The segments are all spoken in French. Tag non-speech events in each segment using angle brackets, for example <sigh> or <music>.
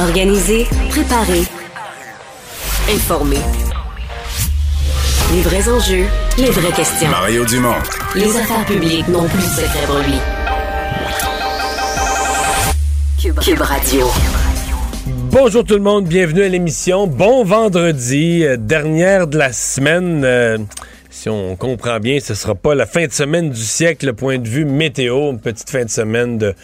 Organiser, préparer, informer. Les vrais enjeux, les vraies questions. Mario Dumont. Les affaires publiques n'ont plus de secret pour lui. Cube Radio. Bonjour tout le monde, bienvenue à l'émission. Bon vendredi, euh, dernière de la semaine. Euh, si on comprend bien, ce sera pas la fin de semaine du siècle, point de vue météo, une petite fin de semaine de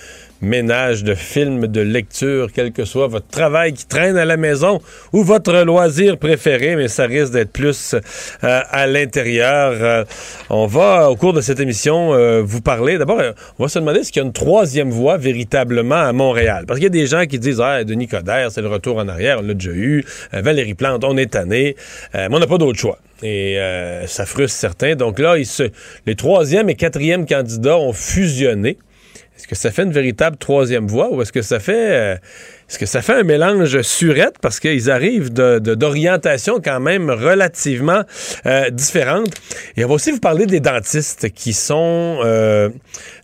ménage, de films, de lecture, quel que soit votre travail qui traîne à la maison ou votre loisir préféré, mais ça risque d'être plus euh, à l'intérieur. Euh, on va, au cours de cette émission, euh, vous parler. D'abord, on va se demander s'il y a une troisième voie véritablement à Montréal? Parce qu'il y a des gens qui disent, ah, Denis Coderre, c'est le retour en arrière, on l'a déjà eu. Euh, Valérie Plante, on est tanné. Euh, mais on n'a pas d'autre choix. Et euh, ça frustre certains. Donc là, se, les troisième et quatrième candidats ont fusionné. Est-ce que ça fait une véritable troisième voie ou est-ce que ça fait euh, est-ce que ça fait un mélange surette? Parce qu'ils arrivent de, de- d'orientation quand même relativement euh, différentes. Et on va aussi vous parler des dentistes qui sont euh,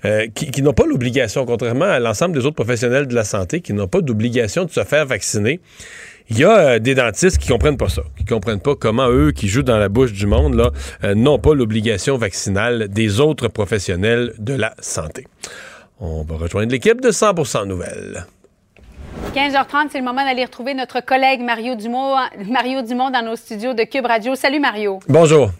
euh, qui, n'ont pas l'obligation, contrairement à l'ensemble des autres professionnels de la santé, qui n'ont pas d'obligation de se faire vacciner. Il y a des dentistes qui comprennent pas ça, qui comprennent pas comment eux, qui jouent dans la bouche du monde, là, n'ont pas l'obligation vaccinale des autres professionnels de la santé. On va rejoindre l'équipe de 100% Nouvelles. 15h30, c'est le moment d'aller retrouver notre collègue Mario Dumont, Mario Dumont dans nos studios de Cube Radio. Salut Mario. Bonjour.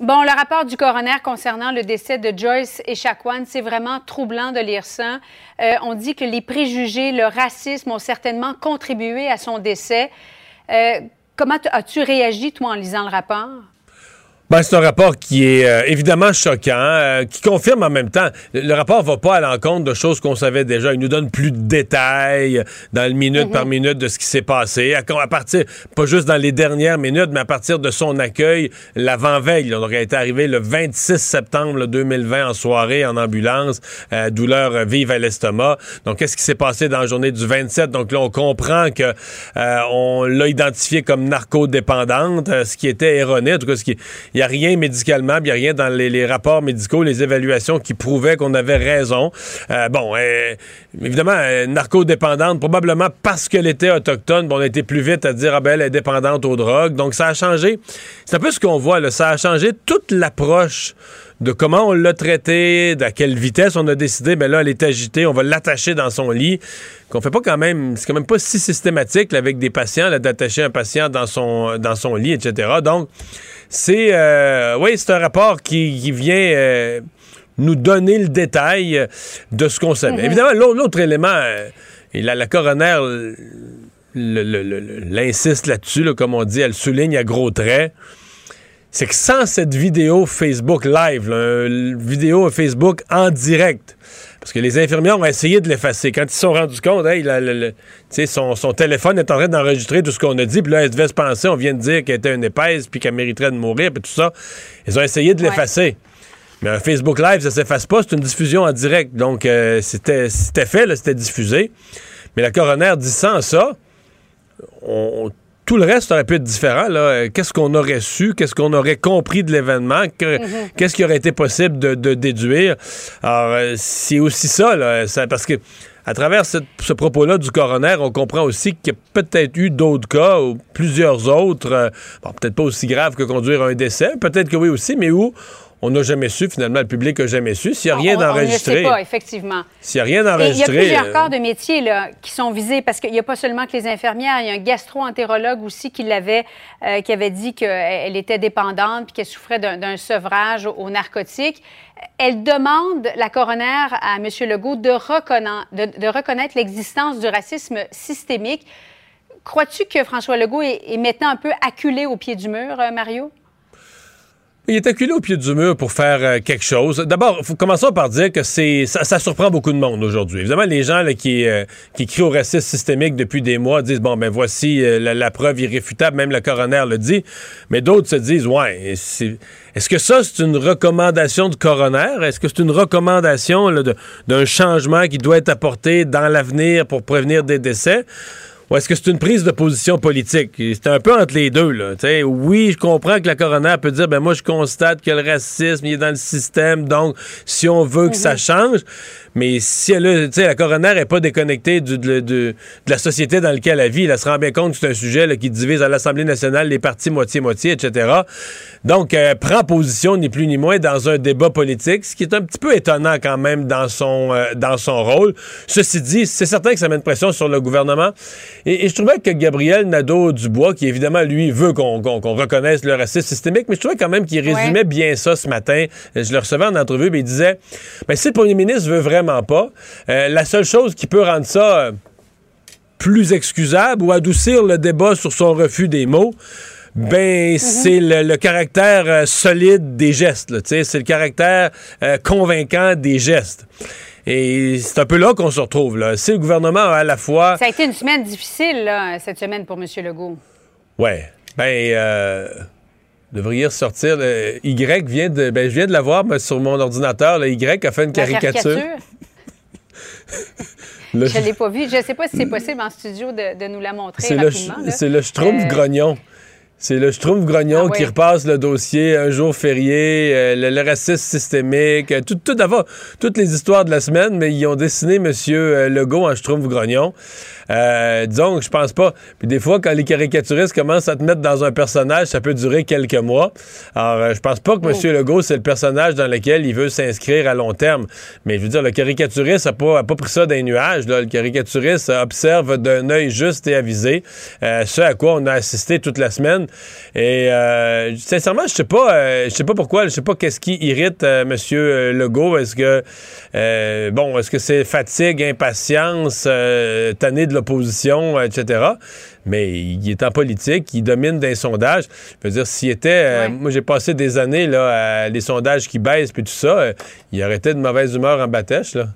Bon, le rapport du coroner concernant le décès de Joyce et Chacuan, c'est vraiment troublant de lire ça. Euh, on dit que les préjugés, le racisme ont certainement contribué à son décès. Euh, comment as-tu réagi, toi, en lisant le rapport? Ben, c'est un rapport qui est euh, évidemment choquant, euh, qui confirme en même temps. Le, le rapport va pas à l'encontre de choses qu'on savait déjà. Il nous donne plus de détails dans le minute par minute de ce qui s'est passé. À, à partir, pas juste dans les dernières minutes, mais à partir de son accueil l'avant-veille. On aurait été arrivé le 26 septembre là, 2020 en soirée en ambulance, euh, douleur euh, vive à l'estomac. Donc, qu'est-ce qui s'est passé dans la journée du 27? Donc là, on comprend que euh, on l'a identifié comme narcodépendante, ce qui était erroné. En tout cas, ce qui il n'y a rien médicalement, il n'y a rien dans les, rapports médicaux, les évaluations qui prouvaient qu'on avait raison. Euh, bon, euh, évidemment, euh, narcodépendante, probablement parce qu'elle était autochtone, on a été plus vite à dire, ah ben, elle est dépendante aux drogues. Donc, ça a changé. C'est un peu ce qu'on voit, là. Ça a changé toute l'approche de comment on l'a traité, à quelle vitesse on a décidé, ben là, elle est agitée, on va l'attacher dans son lit. Qu'on fait pas quand même, c'est quand même pas si systématique là, avec des patients, d'attacher un patient dans son, dans son lit, etc. Donc, c'est, euh, oui, c'est un rapport qui, qui vient euh, nous donner le détail de ce qu'on savait. Évidemment, l'autre, élément, euh, et la, la coroner l'insiste là-dessus, là, comme on dit, elle souligne à gros traits c'est que sans cette vidéo Facebook live, là, une vidéo Facebook en direct, parce que les infirmières ont essayé de l'effacer. Quand ils se sont rendus compte, hey, la- la- la- tu sais, son, son téléphone est en train d'enregistrer tout ce qu'on a dit, puis là, elle devait se penser, on vient de dire qu'elle était une épaisse, puis qu'elle mériterait de mourir, puis tout ça. Ils ont essayé de l'effacer. Mais un Facebook Live, ça s'efface pas, c'est une diffusion en direct. Donc, euh, c'était fait, là, c'était diffusé. Mais la coroner dit sans ça, on- tout le reste aurait pu être différent. là. Euh, Qu'est-ce qu'on aurait su? Qu'est-ce qu'on aurait compris de l'événement? Que- Qu'est-ce qui aurait été possible de, de déduire? Alors, euh, c'est aussi ça, là, ça- parce que à travers ce propos-là du coroner, on comprend aussi qu'il y a peut-être eu d'autres cas, ou plusieurs autres, euh, bon, peut-être pas aussi graves que conduire à un décès, peut-être que oui aussi, mais où on n'a jamais su, finalement, le public n'a jamais su. S'il n'y a rien On- on- ne d'enregistré, sait pas, effectivement. s'il n'y a rien Et il y a d'enregistré, plusieurs euh, corps de métiers là, qui sont visés parce qu'il n'y a pas seulement que les infirmières, il y a un gastro-entérologue aussi qui l'avait, euh, qui avait dit qu'elle était dépendante puis qu'elle souffrait d'un d'un sevrage aux narcotiques. Elle demande, la coroner, à M. Legault de, reconna- de- de reconnaître l'existence du racisme systémique. Crois-tu que François Legault est, est maintenant un peu acculé au pied du mur, euh, Mario? Il est acculé au pied du mur pour faire euh, quelque chose. D'abord, commençons par dire que c'est ça, ça surprend beaucoup de monde aujourd'hui. Évidemment, les gens là, qui, euh, qui crient au racisme systémique depuis des mois disent bon ben voici euh, la, preuve irréfutable, même le coroner le dit. Mais d'autres se disent ouais, est-ce que ça c'est une recommandation du coroner? Est-ce que c'est une recommandation d'un changement qui doit être apporté dans l'avenir pour prévenir des décès? Ou est-ce que c'est une prise de position politique? C'est un peu entre les deux. Là. T'sais, oui, je comprends que la coroner peut dire ben moi, je constate que le racisme il est dans le système, donc si on veut que ça change, mais si elle la coroner n'est pas déconnectée du- de, de- de la société dans laquelle elle vit, elle se rend bien compte que c'est un sujet là, qui divise à l'Assemblée nationale les partis moitié-moitié, etc. Donc, elle prend position ni plus ni moins dans un débat politique, ce qui est un petit peu étonnant quand même dans son, euh, dans son rôle. Ceci dit, c'est certain que ça met une pression sur le gouvernement. Et, et je trouvais que Gabriel Nadeau-Dubois, qui évidemment, lui, veut qu'on reconnaisse le racisme systémique, mais je trouvais quand même qu'il résumait Ouais. bien ça ce matin. Je le recevais en entrevue, mais il disait, ben, si le premier ministre veut vraiment pas, euh, la seule chose qui peut rendre ça... euh, plus excusable ou adoucir le débat sur son refus des mots, ben c'est le, le caractère euh, solide des gestes. C'est le caractère euh, convaincant des gestes. Et c'est un peu là qu'on se retrouve. Là. Si le gouvernement a à la fois... Ça a été une semaine difficile, là, cette semaine, pour M. Legault. Ouais. Ben, euh, devriez ressortir. le y vient de... Ben, je viens de la voir mais sur mon ordinateur. Y a fait une La caricature. <laughs> Le- Je ne l'ai pas vu. Je ne sais pas si c'est possible en studio de, de nous la montrer C'est le, rapidement. là. c'est le Schtroumpf Euh, grognon. C'est le Schtroumpf grognon Ah ouais. qui repasse le dossier un jour férié, euh, le, le racisme systémique, euh, tout, tout d'abord, toutes les histoires de la semaine, mais ils ont dessiné M. Legault en Schtroumpf grognon. Euh, disons que je pense pas. Puis des fois, quand les caricaturistes commencent à te mettre dans un personnage, ça peut durer quelques mois. Alors, euh, je pense pas que M. Oh. Legault, c'est le personnage dans lequel il veut s'inscrire à long terme. Mais je veux dire, le caricaturiste n'a pas, a pas pris ça d'un nuage. là. Le caricaturiste observe d'un œil juste et avisé euh, ce à quoi on a assisté toute la semaine. Et euh, sincèrement, je sais pas, euh, je sais pas pourquoi, je sais pas qu'est-ce qui irrite M. Legault. Est-ce que bon, est-ce que c'est fatigue, impatience, euh, tanné de l'opposition, etc. Mais il est en politique, il domine des sondages. Je veux dire, s'il était. euh, moi, j'ai passé des années là, à les sondages qui baissent puis tout ça. euh, il aurait été de mauvaise humeur en batèche, là.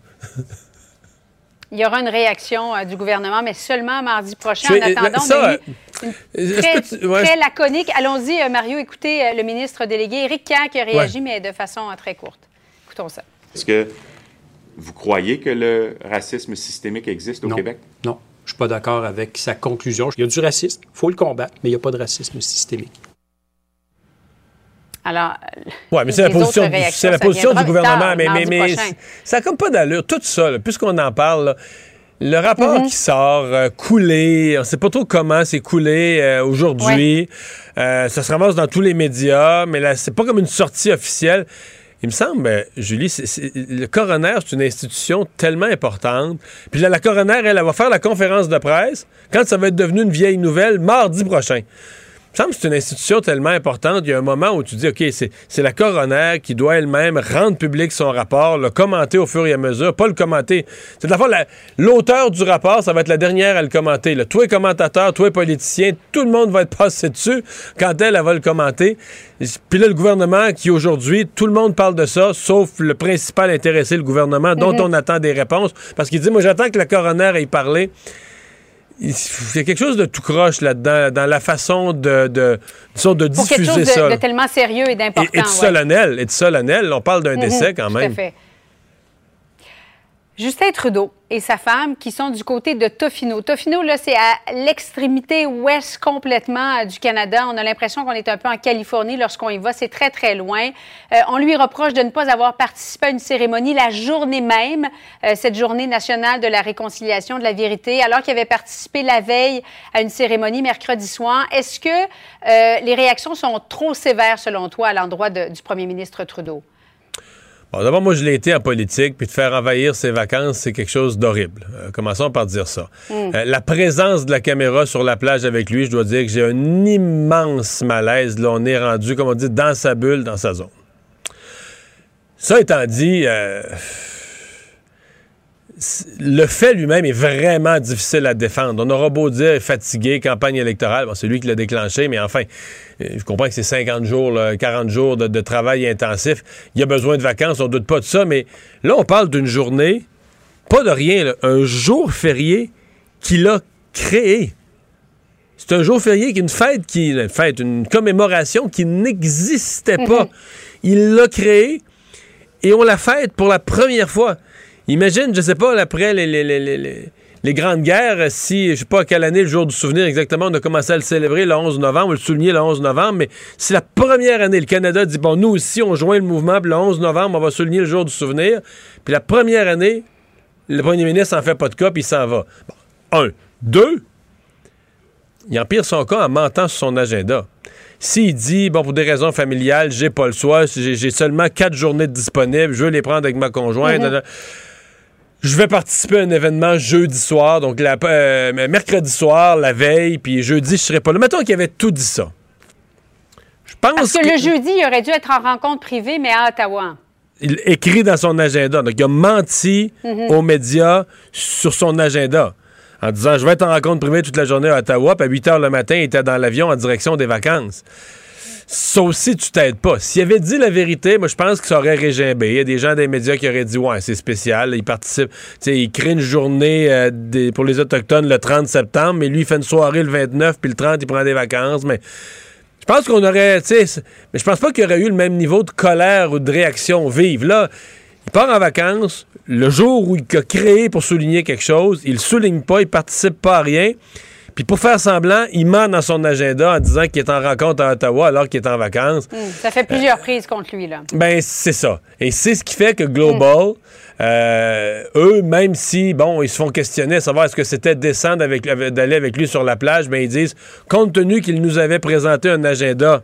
Il y aura une réaction euh, du gouvernement, mais seulement mardi prochain. En attendant, ça, euh, une très, que tu- ouais, très laconique. Allons-y, euh, Mario, écoutez euh, le ministre délégué Éric Kerr qui a réagi, mais de façon euh, très courte. Écoutons ça. Est-ce que vous croyez que le racisme systémique existe au non. Québec? Je suis pas d'accord avec sa conclusion. Il y a du racisme, il faut le combattre, mais il n'y a pas de racisme systémique. Alors, Ouais, mais c'est la position, c'est la position du gouvernement. tard, mais mais, mais ça n'a comme pas d'allure. Tout ça, puisqu'on en parle, là, le rapport Mm-hmm. qui sort, euh, coulé, on ne sait pas trop comment c'est coulé euh, aujourd'hui. Euh, ça se ramasse dans tous les médias, mais là, c'est pas comme une sortie officielle. Il me semble, Julie, le coroner, c'est une institution tellement importante. Puis là, la coroner, elle, elle va faire la conférence de presse quand ça va être devenu une vieille nouvelle mardi prochain. Me semble que c'est une institution tellement importante. Il y a un moment où tu dis, OK, c'est la coroner qui doit elle-même rendre public son rapport, le commenter au fur et à mesure, pas le commenter. C'est de la fois, la- l'auteur du rapport, ça va être la dernière à le commenter. Là. Toi, commentateur, toi, politicien, tout le monde va être passé dessus quand elle, elle va le commenter. Puis là, le gouvernement qui, aujourd'hui, tout le monde parle de ça, sauf le principal intéressé, le gouvernement, dont on attend des réponses. Parce qu'il dit, moi, j'attends que la coroner ait parlé il y a quelque chose de tout croche là-dedans, dans la façon de, de, disons, de pour quelque diffuser chose de, de tellement sérieux et et, d'important. et de ouais. solennel, et de solennel. On parle d'un Mhm, décès quand tout même. à fait. Justin Trudeau et sa femme qui sont du côté de Tofino. Tofino, là, c'est à l'extrémité ouest complètement euh, du Canada. On a l'impression qu'on est un peu en Californie lorsqu'on y va. C'est très, très loin. Euh, on lui reproche de ne pas avoir participé à une cérémonie la journée même, euh, cette journée nationale de la réconciliation, de la vérité, alors qu'il avait participé la veille à une cérémonie mercredi soir. Est-ce que les réactions sont trop sévères, selon toi, à l'endroit du premier ministre Trudeau? Bon, d'abord, moi, je l'ai été en politique, puis de faire envahir ses vacances, c'est quelque chose d'horrible. Euh, commençons par dire ça. Hmm. Euh, la présence de la caméra sur la plage avec lui, je dois dire que j'ai un immense malaise. Là, on est rendu, comme on dit, dans sa bulle, dans sa zone. Ça étant dit, euh, le fait lui-même est vraiment difficile à défendre. On aura beau dire fatigué, campagne électorale, bon, c'est lui qui l'a déclenché, mais enfin, euh, je comprends que c'est 50 jours, 40 jours de, travail intensif. Il y a besoin de vacances, on doute pas de ça, mais là, on parle d'une journée, pas de rien, un jour férié qu'il a créé. C'est un jour férié qui est une fête qui une fête, une commémoration qui n'existait pas. Il l'a créé et on la fête pour la première fois. Imagine, je sais pas, après les, les, grandes guerres, si, je sais pas à quelle année, le jour du souvenir exactement, on a commencé à le célébrer le 11 novembre, le souligner le 11 novembre, mais si la première année, le Canada dit, bon, nous aussi, on joint le mouvement, puis le 11 novembre, on va souligner le jour du souvenir, puis la première année, le premier ministre en fait pas de cas, puis il s'en va. un. Deux, il empire son cas en mentant sur son agenda. S'il dit, bon, pour des raisons familiales, j'ai pas le choix, j'ai seulement quatre journées disponibles, je veux les prendre avec ma conjointe, Mm-hmm je vais participer à un événement jeudi soir, donc la, euh, mercredi soir, la veille, puis jeudi, je serai pas là. Mettons qu'il avait tout dit ça. Je pense Parce que, le jeudi, il aurait dû être en rencontre privée, mais à Ottawa. Il écrit dans son agenda. Donc, il a menti Mhm. aux médias sur son agenda en disant Je vais être en rencontre privée toute la journée à Ottawa, puis à 8 h le matin, il était dans l'avion en direction des vacances. Ça aussi, tu t'aides pas. S'il avait dit la vérité, moi, je pense que ça aurait régimbé. Il y a des gens des médias qui auraient dit, ouais, c'est spécial. Il participe, tu il crée une journée euh, pour les Autochtones le 30 septembre, mais lui, il fait une soirée le 29, puis le 30, il prend des vacances. Mais je pense qu'on aurait, tu sais, mais je pense pas qu'il y aurait eu le même niveau de colère ou de réaction vive. Là, il part en vacances, le jour où il a créé pour souligner quelque chose, il souligne pas, il participe pas à rien. Puis pour faire semblant, il ment dans son agenda en disant qu'il est en rencontre à Ottawa alors qu'il est en vacances. Hum, Ça fait plusieurs prises contre lui, là. Ben, c'est ça. Et c'est ce qui fait que Global, euh, eux, même si, bon, ils se font questionner à savoir est-ce que c'était décent avec- d'aller avec lui sur la plage, ben, ils disent, compte tenu qu'il nous avait présenté un agenda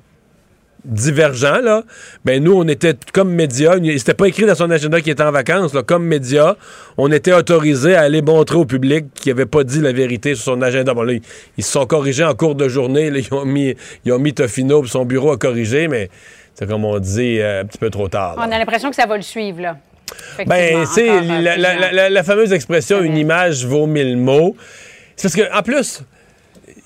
divergent, là, ben nous, on était comme médias, c'était pas écrit dans son agenda qu'il était en vacances, là, comme médias, on était autorisés à aller montrer au public qu'il avait pas dit la vérité sur son agenda. Bon, là, ils, ils se sont corrigés en cours de journée, là, ils ont mis, ils ont mis Tofino, son bureau a corrigé, mais c'est comme on dit, euh, un petit peu trop tard. là. On a l'impression que ça va le suivre, là. Ben, c'est euh, la, la- plusieurs. la- la fameuse expression une image vaut mille mots. C'est parce que en plus, il- il- tu sais,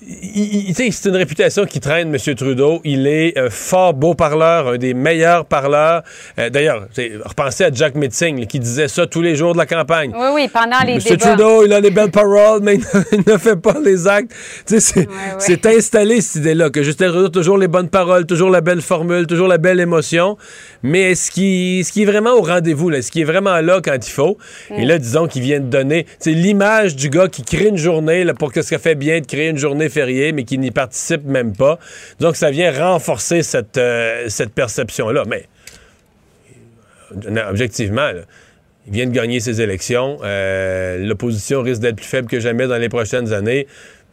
c'est une réputation qui traîne, M. Trudeau. Il est un fort beau parleur, un des meilleurs parleurs. Euh, D'ailleurs, repensez à Jack Metzing qui disait ça tous les jours de la campagne. Oui, oui, pendant les M. débats. Trudeau, il a des belles paroles, mais il ne, fait pas les actes. C'est installé, cette idée-là, que Justin Trudeau a toujours les bonnes paroles, toujours la belle formule, toujours la belle émotion. Mais est-ce qu'il est, qu'il est vraiment au rendez-vous? Est-ce qu'il est vraiment là quand il faut? Et là, disons qu'il vient de donner l'image du gars qui crée une journée là, pour que ça fait bien de créer une journée mais qui n'y participe même pas. Donc, ça vient renforcer cette, euh, cette perception-là. Mais euh, objectivement, là, il vient de gagner ses élections. Euh, L'opposition risque d'être plus faible que jamais dans les prochaines années.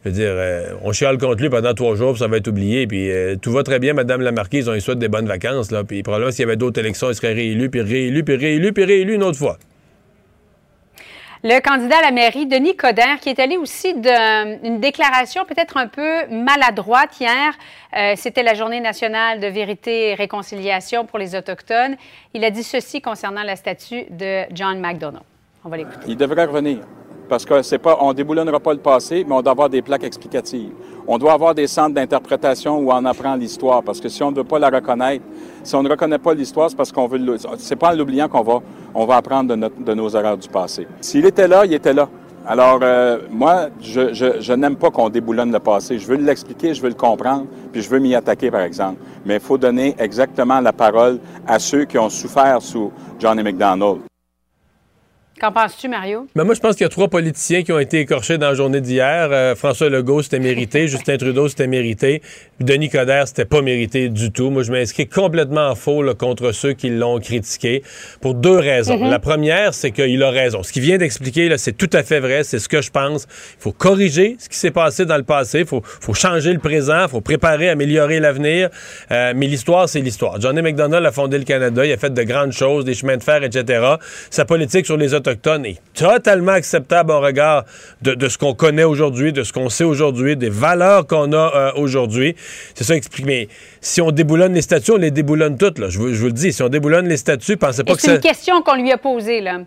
Je veux dire, on chiale contre lui pendant trois jours, puis ça va être oublié. Puis tout va très bien, Madame la Marquise. On lui souhaite des bonnes vacances. Là. Puis probablement, s'il y avait d'autres élections, il serait réélu, puis réélu, puis réélu, puis réélu une autre fois. Le candidat à la mairie, Denis Coderre, qui est allé aussi d'une déclaration peut-être un peu maladroite hier. Euh, C'était la journée nationale de vérité et réconciliation pour les Autochtones. Il a dit ceci concernant la statue de John McDonough. On va l'écouter. Il devrait revenir. Parce que c'est pas, on déboulonnera pas le passé, mais on doit avoir des plaques explicatives. On doit avoir des centres d'interprétation où on apprend l'histoire. Parce que si on ne veut pas la reconnaître, si on ne reconnaît pas l'histoire, c'est parce qu'on veut. C'est pas en l'oubliant qu'on va, on va apprendre de, nos erreurs du passé. S'il était là, il était là. Alors, euh, moi, je n'aime pas qu'on déboulonne le passé. Je veux l'expliquer, je veux le comprendre, puis je veux m'y attaquer, par exemple. Mais il faut donner exactement la parole à ceux qui ont souffert sous Johnny McDonald. Qu'en penses-tu, Mario? Mais moi, je pense qu'il y a trois politiciens qui ont été écorchés dans la journée d'hier. Euh, François Legault, c'était mérité. <laughs> Justin Trudeau, c'était mérité. Denis Coderre, c'était pas mérité du tout. Moi, je m'inscris complètement en faux là, contre ceux qui l'ont critiqué pour deux raisons. Mhm. La première, c'est qu'il a raison. Ce qu'il vient d'expliquer, là, c'est tout à fait vrai. C'est ce que je pense. Il faut corriger ce qui s'est passé dans le passé. Il faut, faut changer le présent. Il faut préparer, améliorer l'avenir. Euh, mais l'histoire, c'est l'histoire. Johnny McDonald a fondé le Canada. Il a fait de grandes choses, des chemins de fer, etc. Sa politique sur les Autochtones est totalement acceptable au regard de, de ce qu'on connaît aujourd'hui, de ce qu'on sait aujourd'hui, des valeurs qu'on a euh, aujourd'hui. C'est ça explique. Mais si on déboulonne les statuts, on les déboulonne toutes. Là. Je, vous, je vous le dis, si on déboulonne les statuts, pensez pas Et que c'est ça... une question qu'on lui a posée, là.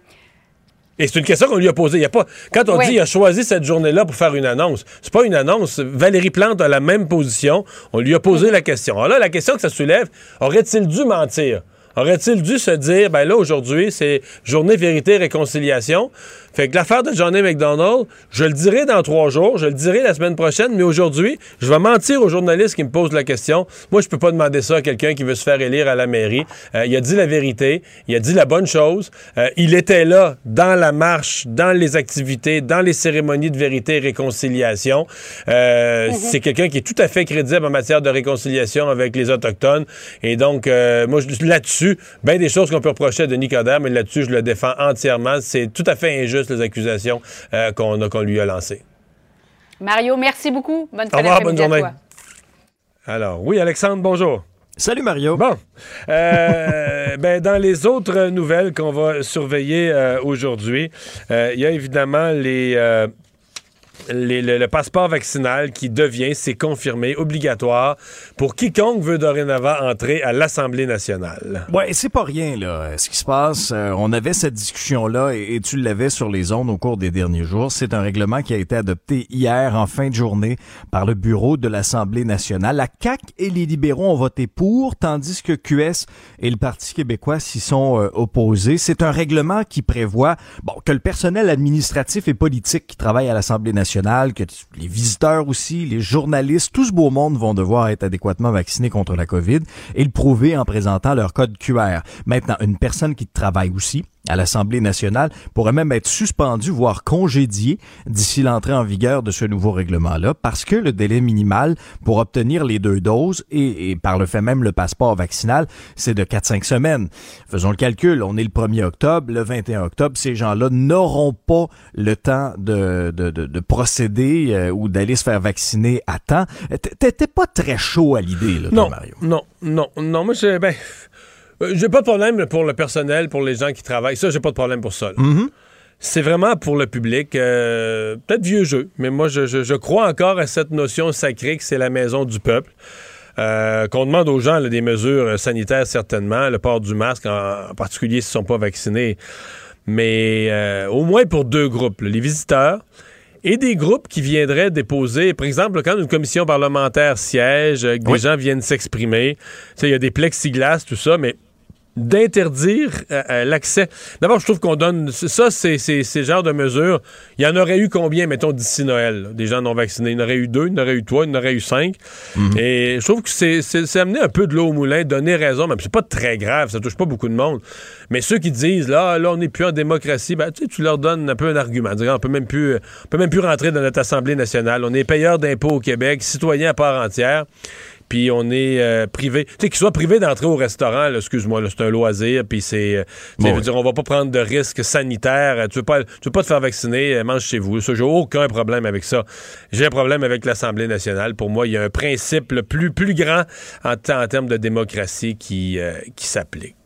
Et c'est une question qu'on lui a posée. Il y a pas... Quand on Oui. dit il a choisi cette journée-là pour faire une annonce, c'est pas une annonce. Valérie Plante a la même position. On lui a posé la question. Alors là, la question que ça soulève, aurait-il dû mentir? Aurait-il dû se dire, ben là, aujourd'hui, c'est journée vérité, réconciliation? Fait que l'affaire de Johnny McDonald, je le dirai dans trois jours, je le dirai la semaine prochaine, mais aujourd'hui, je vais mentir aux journalistes qui me posent la question. Moi, je peux pas demander ça à quelqu'un qui veut se faire élire à la mairie. Euh, il a dit la vérité, il a dit la bonne chose. Euh, il était là dans la marche, dans les activités, dans les cérémonies de vérité et réconciliation. Euh, Mhm. C'est quelqu'un qui est tout à fait crédible en matière de réconciliation avec les Autochtones. Et donc, moi, là-dessus, bien des choses qu'on peut reprocher à Denis Coderre, mais là-dessus, je le défends entièrement. C'est tout à fait injuste, les accusations euh, qu'on a- qu'on lui a lancées. Mario, merci beaucoup. Bonne Au fin revoir, d'après-midi bonne à journée. toi. Alors, oui, Alexandre, bonjour. Salut Mario. Bon. Euh, <laughs> ben, dans les autres nouvelles qu'on va surveiller euh, aujourd'hui, euh, il y a évidemment les. Le, passeport vaccinal qui devient, c'est confirmé, obligatoire pour quiconque veut dorénavant entrer à l'Assemblée nationale. Ouais, c'est pas rien là. Ce qui se passe, euh, on avait cette discussion là et, tu l'avais sur les ondes au cours des derniers jours. C'est un règlement qui a été adopté hier en fin de journée par le bureau de l'Assemblée nationale. La CAC et les libéraux ont voté pour, tandis que QS et le Parti québécois s'y sont euh, opposés. C'est un règlement qui prévoit bon que le personnel administratif et politique qui travaille à l'Assemblée nationale, que les visiteurs aussi, les journalistes, tout ce beau monde vont devoir être adéquatement vaccinés contre la COVID et le prouver en présentant leur code QR. Maintenant, une personne qui travaille aussi à l'Assemblée nationale pourrait même être suspendue, voire congédiée d'ici l'entrée en vigueur de ce nouveau règlement-là, parce que le délai minimal pour obtenir les deux doses et, et par le fait même le passeport vaccinal, c'est de 4-5 semaines. Faisons le calcul, on est le 1er octobre, le 21 octobre, ces gens-là n'auront pas le temps de, de, de, de procéder euh, ou d'aller se faire vacciner à temps. T'étais pas très chaud à l'idée, là, Non, Mario. non, non, non. Moi, j'ai ben, j'ai pas de problème pour le personnel, pour les gens qui travaillent. Ça, j'ai pas de problème pour ça. Mm-hmm. C'est vraiment pour le public, euh, peut-être vieux jeu, mais moi, je, je- je crois encore à cette notion sacrée que c'est la maison du peuple. Euh, qu'on demande aux gens là, des mesures euh, sanitaires, certainement, le port du masque, en, en particulier s'ils ne sont pas vaccinés, mais euh, au moins pour deux groupes, là, les visiteurs et des groupes qui viendraient déposer, par exemple, quand une commission parlementaire siège, euh, que des Oui. gens viennent s'exprimer, il y a des plexiglas, tout ça, mais d'interdire euh, euh, l'accès. D'abord, je trouve qu'on donne... Ça, c'est c'est- c'est le genre de mesures. Il y en aurait eu combien, mettons, d'ici Noël, là, des gens non vaccinés? Il y en aurait eu deux, il y en aurait eu trois, il y en aurait eu cinq. Et je trouve que c'est amener un peu de l'eau au moulin, donner raison, même c'est pas très grave, ça touche pas beaucoup de monde. Mais ceux qui disent, là, là, on n'est plus en démocratie, ben, tu sais, tu leur donnes un peu un argument. On peut même plus, on peut même plus rentrer dans notre Assemblée nationale. On est payeur d'impôts au Québec, citoyen à part entière puis on est euh, privé. Tu sais, qu'il soit privé d'entrer au restaurant, excuse-moi, c'est un loisir, puis c'est... euh, Bon, oui. dire, on va pas prendre de risques sanitaires. Euh, Tu veux pas, tu veux pas te faire vacciner, mange chez vous. Ça, j'ai aucun problème avec ça. J'ai un problème avec l'Assemblée nationale. Pour moi, il y a un principe le plus, plus grand en, t- en termes de démocratie qui, euh, qui s'applique.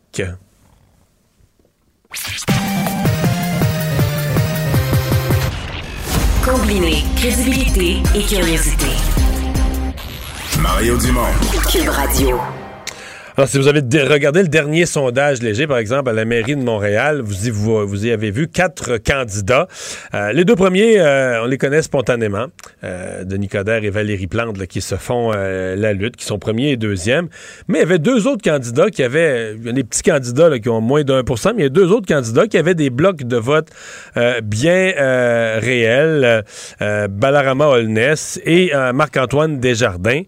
Combiner crédibilité et curiosité. Mario Dumont. Cube Radio. Alors, si vous avez dé- regardé le dernier sondage léger, par exemple, à la mairie de Montréal, vous y, vous, vous y avez vu quatre candidats. Euh, les deux premiers, euh, on les connaît spontanément. Euh, Denis Coderre et Valérie Plante, là, qui se font euh, la lutte, qui sont premiers et deuxièmes. Mais il y avait deux autres candidats qui avaient, il y a des petits candidats là, qui ont moins pour cent, mais il y a deux autres candidats qui avaient des blocs de vote euh, bien euh, réels. Balarama Holness et Marc-Antoine Desjardins.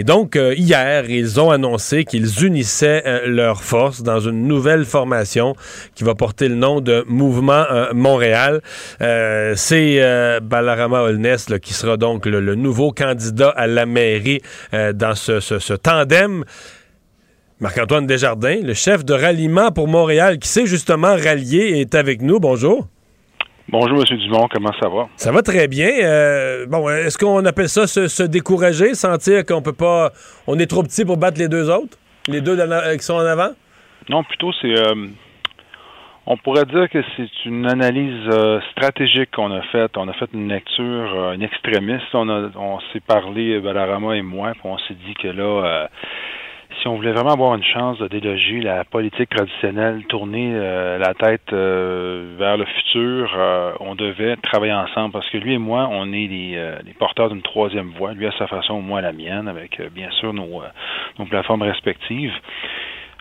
Et donc, euh, hier, ils ont annoncé qu'ils unissaient euh, leurs forces dans une nouvelle formation qui va porter le nom de Mouvement euh, Montréal. C'est Balarama Holness qui sera donc le, nouveau candidat à la mairie dans ce, ce tandem. Marc-Antoine Desjardins, le chef de ralliement pour Montréal, qui s'est justement rallié, est avec nous. Bonjour. Bonjour, M. Dumont, comment ça va? Ça va très bien. Euh, bon, est-ce qu'on appelle ça se, décourager, sentir qu'on peut pas. On est trop petit pour battre les deux autres? Les deux qui sont en avant? Non, plutôt, c'est. Euh, on pourrait dire que c'est une analyse euh, stratégique qu'on a faite. On a fait une lecture, une extrémiste. On, on s'est parlé, Balarama et moi, puis on s'est dit que là si on voulait vraiment avoir une chance de déloger la politique traditionnelle, tourner euh, la tête euh, vers le futur, euh, on devait travailler ensemble parce que lui et moi, on est les, les porteurs d'une troisième voie. Lui à sa façon, moi à la mienne, avec bien sûr nos, nos plateformes respectives.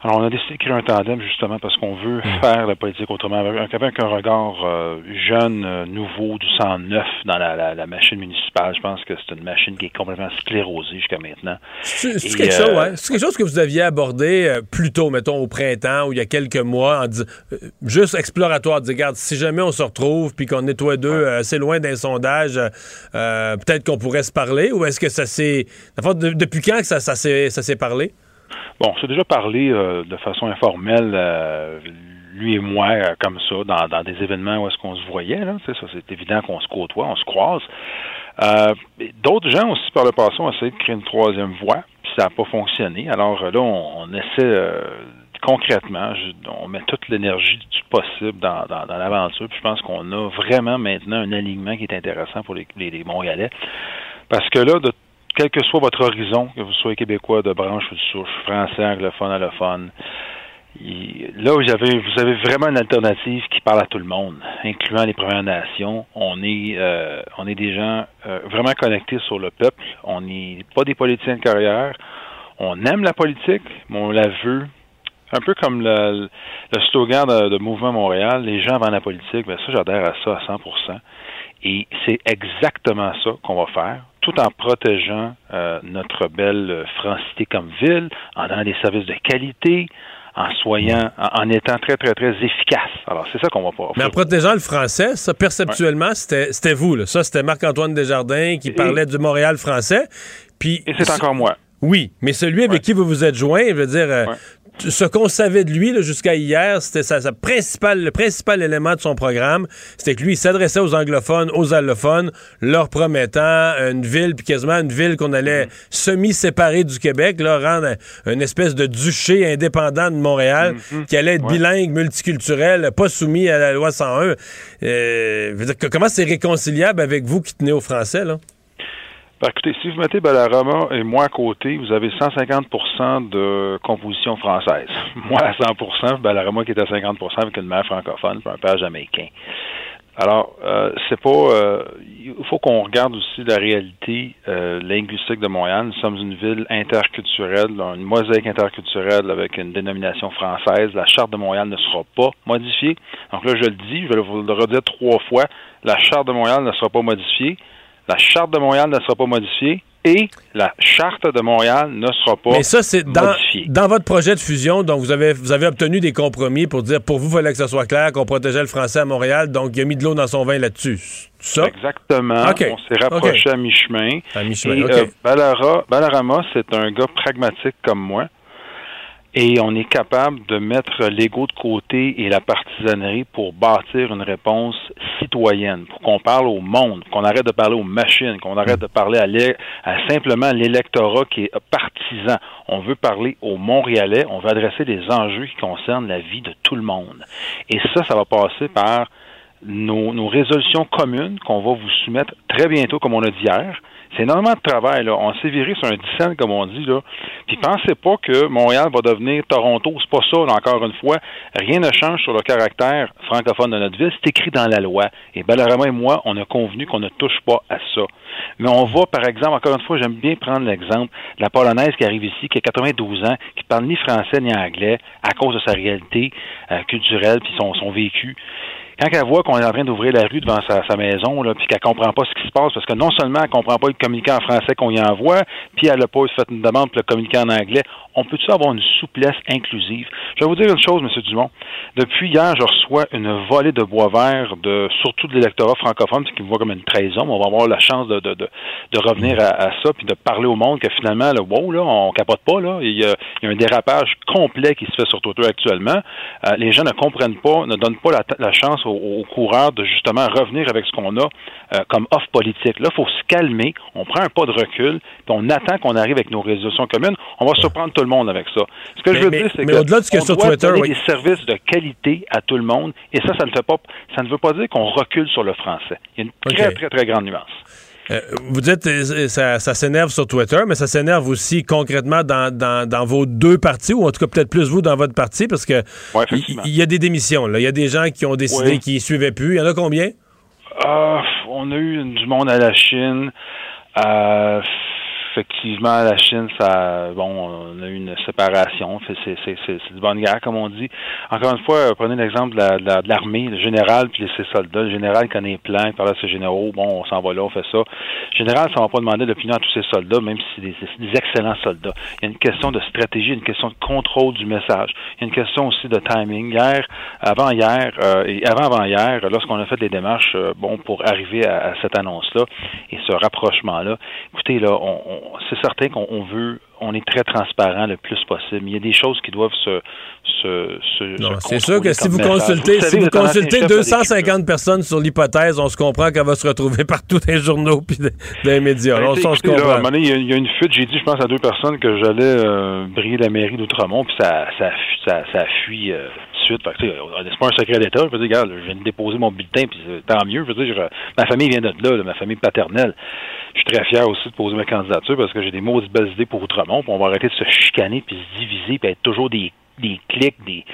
Alors, on a décidé de créer un tandem justement parce qu'on veut mm. faire la politique autrement, avec, un regard euh, jeune, euh, nouveau, du sang neuf dans la, la, machine municipale. Je pense que c'est une machine qui est complètement sclérosée jusqu'à maintenant. C'est quelque, chose, ouais. quelque chose que vous aviez abordé euh, plus tôt, mettons, au printemps ou il y a quelques mois, en juste exploratoire, dire, regarde, si jamais on se retrouve puis qu'on est toi deux assez loin d'un sondage, peut-être qu'on pourrait se parler ou est-ce que ça s'est... Depuis quand que ça, ça s'est parlé? Bon, on s'est déjà parlé euh, de façon informelle, euh, lui et moi, euh, comme ça, dans, des événements où est-ce qu'on se voyait. Ça, c'est évident qu'on se côtoie, on se croise. D'autres gens aussi par le passé ont essayé de créer une troisième voie, puis ça n'a pas fonctionné. Alors là, on, essaie concrètement, on met toute l'énergie du possible dans, l'aventure. Puis je pense qu'on a vraiment maintenant un alignement qui est intéressant pour les, les. Parce que là, de quel que soit votre horizon, que vous soyez québécois de branche ou de souche, français, anglophone, allophone, là où j'avais, vous avez vraiment une alternative qui parle à tout le monde, incluant les Premières Nations. On est, euh, on est des gens euh, vraiment connectés sur le peuple. On n'est pas des politiciens de carrière. On aime la politique, mais on la veut. Un peu comme le, slogan de, Mouvement Montréal, les gens avant la politique, ben ça, j'adhère à ça à 100% Et c'est exactement ça qu'on va faire tout en protégeant euh, notre belle francité comme ville, en donnant des services de qualité, en soyant, en, étant très, très, très efficace. Alors, c'est ça qu'on va pas Mais en protégeant le français, ça, perceptuellement, c'était vous. Là. Ça, c'était Marc-Antoine Desjardins qui parlait du Montréal français. Puis, et c'est encore moi. Oui, mais celui avec qui vous vous êtes joint, je veux dire, euh, ce qu'on savait de lui jusqu'à hier, c'était sa, le principal élément de son programme, c'était que lui, il s'adressait aux anglophones, aux allophones, leur promettant une ville, puis quasiment une ville qu'on allait mm-hmm. semi-séparer du Québec, là, rendre une espèce de duché indépendant de Montréal, mm-hmm. qui allait être bilingue, multiculturel, pas soumis à la loi 101. Euh, dire, comment c'est réconciliable avec vous qui tenez au français, là? Ben, écoutez, si vous mettez Balarama et moi à côté, vous avez 150% de composition française. <laughs> Moi à 100% Balarama qui est à 50% avec une mère francophone et un père jamaïcain. Alors, euh, c'est pas. Euh, il faut qu'on regarde aussi la réalité euh, linguistique de Montréal. Nous sommes une ville interculturelle, une mosaïque interculturelle avec une dénomination française. La charte de Montréal ne sera pas modifiée. Donc là, je le dis, je vais vous le redire trois fois. La charte de Montréal ne sera pas modifiée la charte de Montréal ne sera pas modifiée et la charte de Montréal ne sera pas Mais ça, c'est dans, dans, votre projet de fusion, donc vous avez, vous avez obtenu des compromis pour dire, pour vous, il fallait que ce soit clair qu'on protégeait le français à Montréal, donc il a mis de l'eau dans son vin là-dessus. Ça? Exactement. On s'est rapproché à mi-chemin. À mi-chemin, euh, Balarama, c'est un gars pragmatique comme moi. Et on est capable de mettre l'ego de côté et la partisanerie pour bâtir une réponse citoyenne, pour qu'on parle au monde, qu'on arrête de parler aux machines, qu'on arrête de parler à, à simplement l'électorat qui est partisan. On veut parler aux Montréalais, on veut adresser des enjeux qui concernent la vie de tout le monde. Et ça, ça va passer par nos, nos résolutions communes qu'on va vous soumettre très bientôt, comme on a dit hier, c'est énormément de travail. Là. On s'est viré sur un dissent, comme on dit. Là. Puis pensez pas que Montréal va devenir Toronto. C'est pas ça, encore une fois. Rien ne change sur le caractère francophone de notre ville. C'est écrit dans la loi. Et Ballarama et moi, on a convenu qu'on ne touche pas à ça. Mais on va, par exemple, encore une fois, j'aime bien prendre l'exemple de la Polonaise qui arrive ici, qui a 92 ans, qui parle ni français ni anglais à cause de sa réalité euh, culturelle puis son vécu quand elle voit qu'on est en train d'ouvrir la rue devant sa, maison, là, puis qu'elle comprend pas ce qui se passe, parce que non seulement elle comprend pas le communiqué en français qu'on y envoie, puis elle a pas fait une demande pour le communiqué en anglais, on peut-tu avoir une souplesse inclusive? Je vais vous dire une chose, M. Dumont. Depuis hier, je reçois une volée de bois vert, de, surtout de l'électorat francophone, ce qui me voit comme une trahison. On va avoir la chance de, de, de, de revenir à, à, ça, puis de parler au monde que finalement, là, wow, là, on capote pas, là. Il y, a, il y a un dérapage complet qui se fait sur Twitter actuellement. Euh, les gens ne comprennent pas, ne donnent pas la, la chance aux, aux, coureurs de justement revenir avec ce qu'on a euh, comme offre politique. Là, il faut se calmer, on prend un pas de recul, puis on attend qu'on arrive avec nos résolutions communes. On va surprendre tout le monde avec ça. Ce que mais, je veux mais, dire, c'est que au-delà de ce que on sur doit Twitter, donner oui. des services de qualité à tout le monde, et ça, ça ne fait pas, ça ne veut pas dire qu'on recule sur le français. Il y a une très, très, très grande nuance. Euh, vous dites euh, ça, ça s'énerve sur Twitter, mais ça s'énerve aussi concrètement dans, dans, dans vos deux partis, ou en tout cas peut-être plus vous dans votre parti, parce que il y, a des démissions. Il y a des gens qui ont décidé qu'ils ne suivaient plus. Il y en a combien? Ah, on a eu du monde à la Chine. Euh, effectivement, la Chine, ça, bon, on a eu une séparation. C'est, c'est, c'est, du bonne guerre, comme on dit. Encore une fois, prenez l'exemple de, la- de la- de l'armée, le général puis ses soldats. Le général connaît les plans, il parle à ses généraux. Bon, on s'en va là, on fait ça. Le général, ça va pas demander l'opinion à tous ses soldats, même si c'est des, des excellents soldats. Il y a une question de stratégie, une question de contrôle du message. Il y a une question aussi de timing. Hier, avant-hier euh, et avant-avant-hier, lorsqu'on a fait des démarches, euh, bon, pour arriver à, à cette annonce-là et ce rapprochement-là, écoutez, là, on- c'est certain qu'on on veut, on est très transparent le plus possible. Il y a des choses qui doivent se, se, se Non, c'est sûr que si vous consultez, si savez, vous consultez de l'équipe, 250 personnes sur l'hypothèse, on se comprend qu'elle va se retrouver partout dans les journaux puis dans les médias. Ben, on, sais, ça, on se là, à un comprend. moment donné, il y, a- une fuite. J'ai dit, je pense, à deux personnes que j'allais euh, briller la mairie d'Outremont, puis ça, ça, ça, ça fuit euh, tout de suite. Fait que, c'est pas un secret d'État. Je veux dire, regarde, je viens de déposer mon bulletin, puis euh, tant mieux. Je veux dire, ma famille vient de là, là, ma famille paternelle. Je suis très fier aussi de poser ma candidature parce que j'ai des maudites belles idées pour Outremont, on va arrêter de se chicaner, puis se diviser, puis être toujours des des clics, des,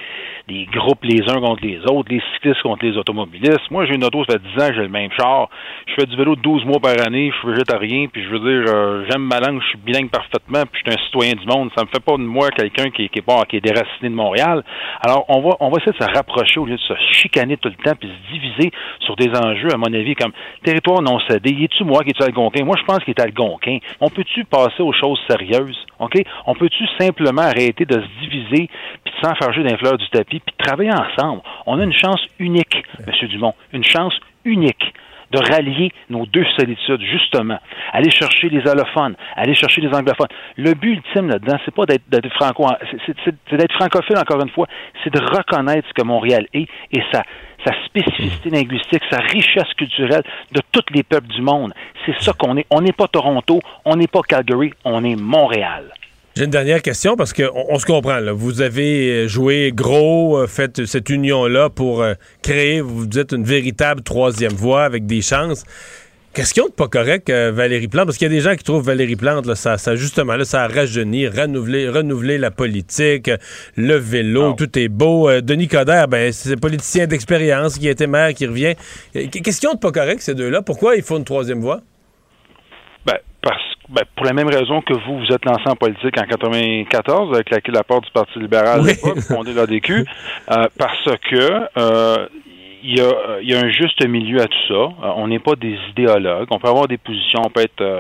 des groupes les uns contre les autres, les cyclistes contre les automobilistes. Moi, j'ai une auto, ça fait 10 ans, j'ai le même char. Je fais du vélo 12 mois par année, je suis végétarien, puis je veux dire, euh, j'aime ma langue, je suis bilingue parfaitement, puis je suis un citoyen du monde. Ça me fait pas de moi quelqu'un qui, qui est pas qui est déraciné de Montréal. Alors, on va on va essayer de se rapprocher au lieu de se chicaner tout le temps, puis se diviser sur des enjeux, à mon avis, comme territoire non cédé. Y est-tu moi qui est algonquin? Moi, je pense qu'il est algonquin. On peut-tu passer aux choses sérieuses? OK? On peut-tu simplement arrêter de se diviser puis de s'enfarger d'un fleur du tapis, puis de travailler ensemble. On a une chance unique, M. Dumont, une chance unique de rallier nos deux solitudes, justement. Aller chercher les allophones, aller chercher les anglophones. Le but ultime là-dedans, c'est pas d'être, franco, c'est, d'être francophile, encore une fois, c'est de reconnaître ce que Montréal est et sa, sa spécificité linguistique, sa richesse culturelle de tous les peuples du monde. C'est ça qu'on est. On n'est pas Toronto, on n'est pas Calgary, on est Montréal. J'ai une dernière question parce qu'on on se comprend. Là. Vous avez euh, joué gros, euh, fait cette union-là pour euh, créer, vous dites, une véritable troisième voie avec des chances. Question de pas correct, Valérie Plante, parce qu'il y a des gens qui trouvent Valérie Plante, là, ça, ça justement, là, ça a rajeuni, renouvelé, renouvelé la politique, le vélo, tout est beau. Denis Coderre, ben, c'est un politicien d'expérience qui a été maire, qui revient. Euh, question de pas correct, ces deux-là. Pourquoi il faut une troisième voie? Parce ben, pour la même raison que vous, vous êtes lancé en politique en 94 avec la, la part du Parti libéral Oui. à l'époque, fondé l'ADQ, euh, parce que euh, il y, a, il y a un juste milieu à tout ça. Euh, on n'est pas des idéologues. On peut avoir des positions, on peut être euh,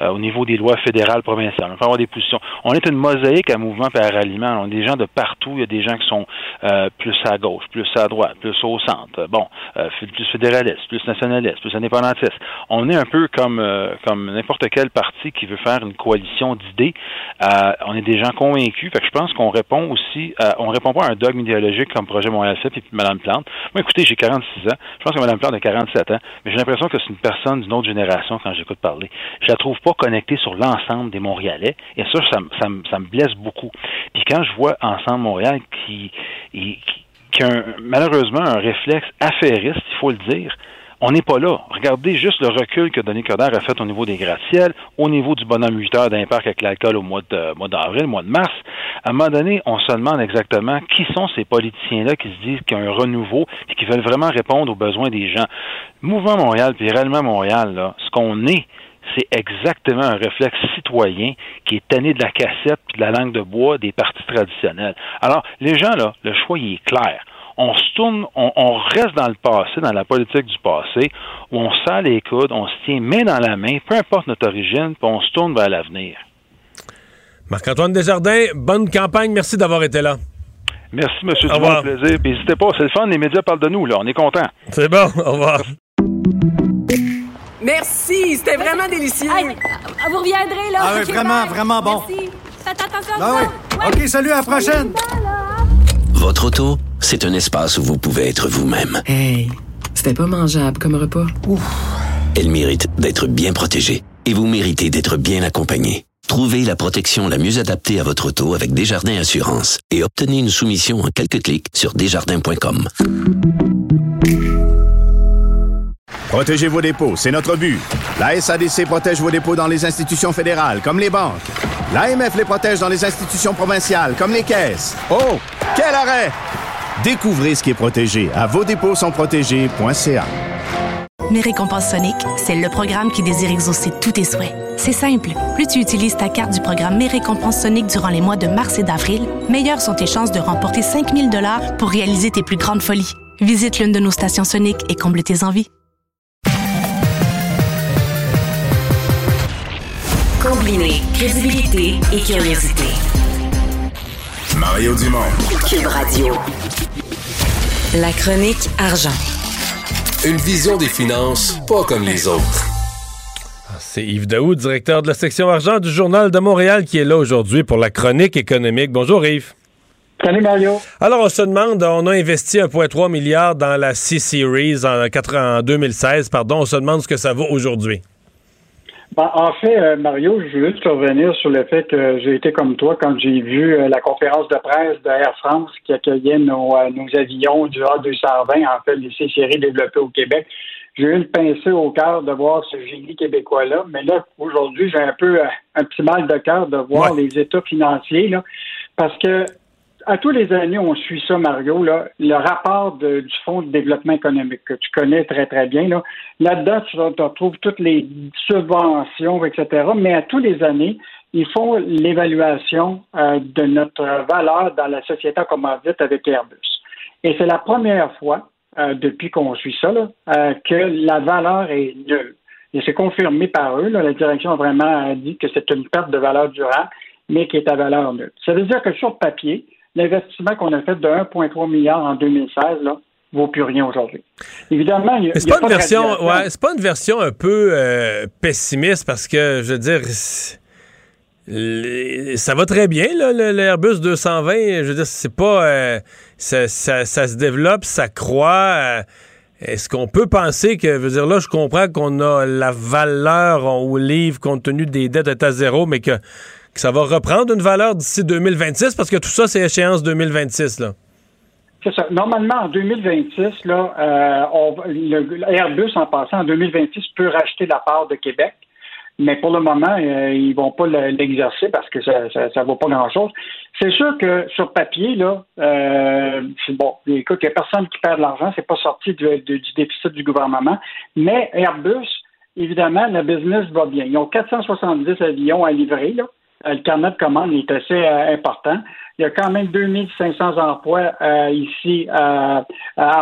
euh, au niveau des lois fédérales, provinciales. On peut avoir des positions. On est une mosaïque à mouvement à ralliement. On a des gens de partout. Il y a des gens qui sont euh, plus à gauche, plus à droite, plus au centre. Bon, euh, plus fédéralistes, plus nationalistes, plus indépendantistes. On est un peu comme euh, comme n'importe quel parti qui veut faire une coalition d'idées. Euh, on est des gens convaincus. Fait que je pense qu'on répond aussi, euh, on répond pas à un dogme idéologique comme Projet Montréal 7 et puis Mme Plante. Moi, écoutez, j'ai 46 ans. Je pense que Mme Plante a 47 ans, mais j'ai l'impression que c'est une personne d'une autre génération quand j'écoute parler. Je la trouve pas connectée sur l'ensemble des Montréalais, et ça, ça, me- blesse beaucoup. Puis quand je vois Ensemble Montréal qui, qui, qui a un- malheureusement un réflexe affairiste, il faut le dire, on n'est pas là. Regardez juste le recul que Denis Coderre a fait au niveau des gratte-ciels, au niveau du bonhomme 8 heures d'un avec l'alcool au mois de mois d'avril, mois de mars. À un moment donné, on se demande exactement qui sont ces politiciens-là qui se disent qu'il y a un renouveau et qui veulent vraiment répondre aux besoins des gens. Mouvement Montréal, puis réellement Montréal, ce qu'on est, c'est exactement un réflexe citoyen qui est tanné de la cassette de la langue de bois des partis traditionnels. Alors, les gens, là, le choix, il est clair. On se tourne, on, on, reste dans le passé, dans la politique du passé, où on sent les coudes, on se tient main dans la main, peu importe notre origine, puis on se tourne vers l'avenir. Marc-Antoine Desjardins, bonne campagne. Merci d'avoir été là. Merci, M. Dumont, plaisir. N'hésitez pas, c'est le fun, les médias parlent de nous, là. On est contents. C'est bon, au revoir. Merci, c'était vraiment délicieux. vous reviendrez, là. Ah oui, vraiment, vraiment bon. Merci. Faites attention ah oui. OK, salut, à la prochaine. Votre auto, c'est un espace où vous pouvez être vous-même. Hey, c'était pas mangeable comme repas. Ouf. Elle mérite d'être bien protégée et vous méritez d'être bien accompagné. Trouvez la protection la mieux adaptée à votre auto avec Desjardins Assurance et obtenez une soumission en quelques clics sur desjardins.com. Protégez vos dépôts, c'est notre but. La SADC protège vos dépôts dans les institutions fédérales, comme les banques. L'AMF les protège dans les institutions provinciales, comme les caisses. Oh, quel arrêt! Découvrez ce qui est protégé à vos dépôts sont protégés.ca. Mes récompenses Sonic, c'est le programme qui désire exaucer tous tes souhaits. C'est simple. Plus tu utilises ta carte du programme Mes récompenses Sonic durant les mois de mars et d'avril, meilleures sont tes chances de remporter 5000 dollars pour réaliser tes plus grandes folies. Visite l'une de nos stations Sonic et comble tes envies. Combiner crédibilité et curiosité. Mario Dumont. Cube Radio. La chronique argent. Une vision des finances pas comme les autres. C'est Yves Daou, directeur de la section argent du Journal de Montréal, qui est là aujourd'hui pour la chronique économique. Bonjour Yves. Salut Mario. Alors on se demande, on a investi 1,3 milliard dans la C-Series en, en 2016, pardon, on se demande ce que ça vaut aujourd'hui. Ben, en fait, euh, Mario, je veux juste revenir sur le fait que j'ai été comme toi quand j'ai vu euh, la conférence de presse de Air France qui accueillait nos, euh, nos avions du A220, en fait, les C-Séries développées au Québec. J'ai eu le pincé au cœur de voir ce génie québécois-là, mais là, aujourd'hui, j'ai un peu un petit mal de cœur de voir les états financiers, là, parce que à tous les années, on suit ça, Mario, là, le rapport du Fonds de développement économique que tu connais très, très bien. Là. Là-dedans, tu, retrouves toutes les subventions, etc. Mais à tous les années, ils font l'évaluation euh, de notre valeur dans la société commandite avec Airbus. Et c'est la première fois, euh, depuis qu'on suit ça, là, euh, que la valeur est nulle. Et c'est confirmé par eux. Là, la direction a vraiment dit que c'est une perte de valeur durable, mais qui est à valeur nulle. Ça veut dire que sur papier, l'investissement qu'on a fait de 1,3 milliard en 2016, là, vaut plus rien aujourd'hui. Évidemment, il y a, pas, une version, ouais, c'est pas une version un peu euh, pessimiste parce que je veux dire ça va très bien l'Airbus 220, je veux dire c'est pas euh, ça, se développe, ça croît. Euh, est-ce qu'on peut penser que, je veux dire, là, je comprends qu'on a la valeur au livre compte tenu des dettes est à zéro, mais que ça va reprendre une valeur d'ici 2026 parce que tout ça, c'est échéance 2026, là. C'est ça. Normalement, en 2026, là, euh, Airbus, en passant, en 2026, peut racheter la part de Québec. Mais pour le moment, euh, ils vont pas l'exercer parce que ça ne vaut pas grand-chose. C'est sûr que sur papier, là, euh, bon, écoute, il n'y a personne qui perd de l'argent, c'est pas sorti du, du, déficit du gouvernement. Mais Airbus, évidemment, le business va bien. Ils ont 470 avions à livrer, là. Euh, le carnet de commandes est assez euh, important. Il y a quand même 2500 emplois euh, ici à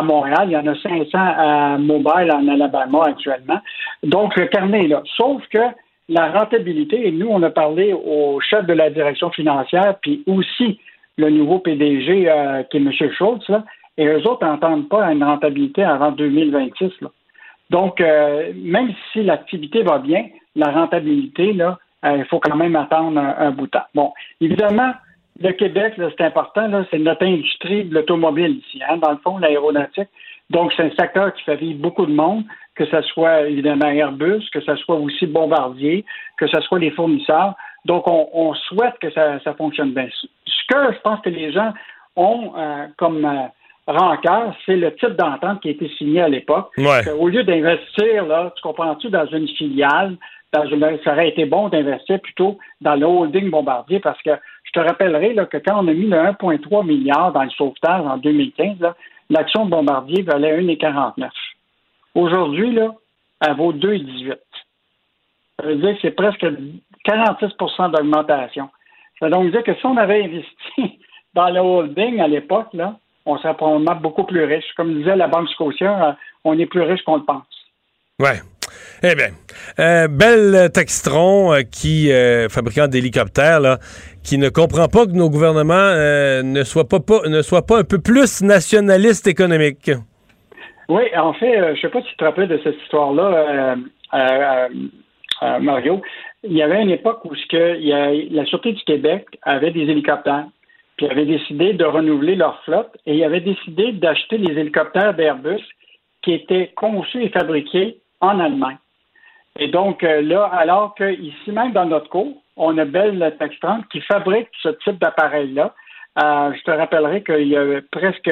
Montréal. Il y en a 500 à Mobile, en Alabama actuellement. Donc, le carnet est là. Sauf que la rentabilité, et nous, on a parlé au chef de la direction financière, puis aussi le nouveau PDG, qui est M. Schultz, là, et eux autres n'entendent pas une rentabilité avant 2026. Là. Donc, même si l'activité va bien, la rentabilité, là, euh, il faut quand même attendre un, bout de temps. Bon, évidemment, le Québec, c'est important, c'est notre industrie de l'automobile ici, hein, dans le fond, l'aéronautique. Donc, c'est un secteur qui fait vivre beaucoup de monde, que ce soit évidemment Airbus, que ce soit aussi Bombardier, que ce soit les fournisseurs. Donc, on, souhaite que ça, fonctionne bien. Ce que je pense que les gens ont euh, comme euh, rancœur, c'est le type d'entente qui a été signé à l'époque. Au lieu d'investir, là, tu comprends-tu, dans une filiale, ça aurait été bon d'investir plutôt dans le holding Bombardier parce que je te rappellerai là, que quand on a mis le 1,3 milliard dans le sauvetage en 2015, l'action de Bombardier valait 1,49. Aujourd'hui, elle vaut 2,18. Ça veut dire que c'est presque 46% d'augmentation. Ça veut donc dire que si on avait investi <laughs> dans le holding à l'époque, on serait probablement beaucoup plus riche. Comme disait la Banque scotienne, euh, on est plus riche qu'on le pense. Ouais. Eh bien, euh, Belle Textron, euh, qui, euh, fabricant d'hélicoptères, qui ne comprend pas que nos gouvernements euh, ne, soient pas, un peu plus nationalistes économiques. Oui, en fait, je ne sais pas si tu te rappelles de cette histoire-là, Mario. Il y avait une époque où ce que, la Sûreté du Québec avait des hélicoptères, puis avait décidé de renouveler leur flotte, et il avait décidé d'acheter les hélicoptères d'Airbus qui étaient conçus et fabriqués en Allemagne. Et donc euh, là, alors que ici même dans notre cours, on a Bell Textron qui fabrique ce type d'appareil-là. Euh, je te rappellerai qu'il y a presque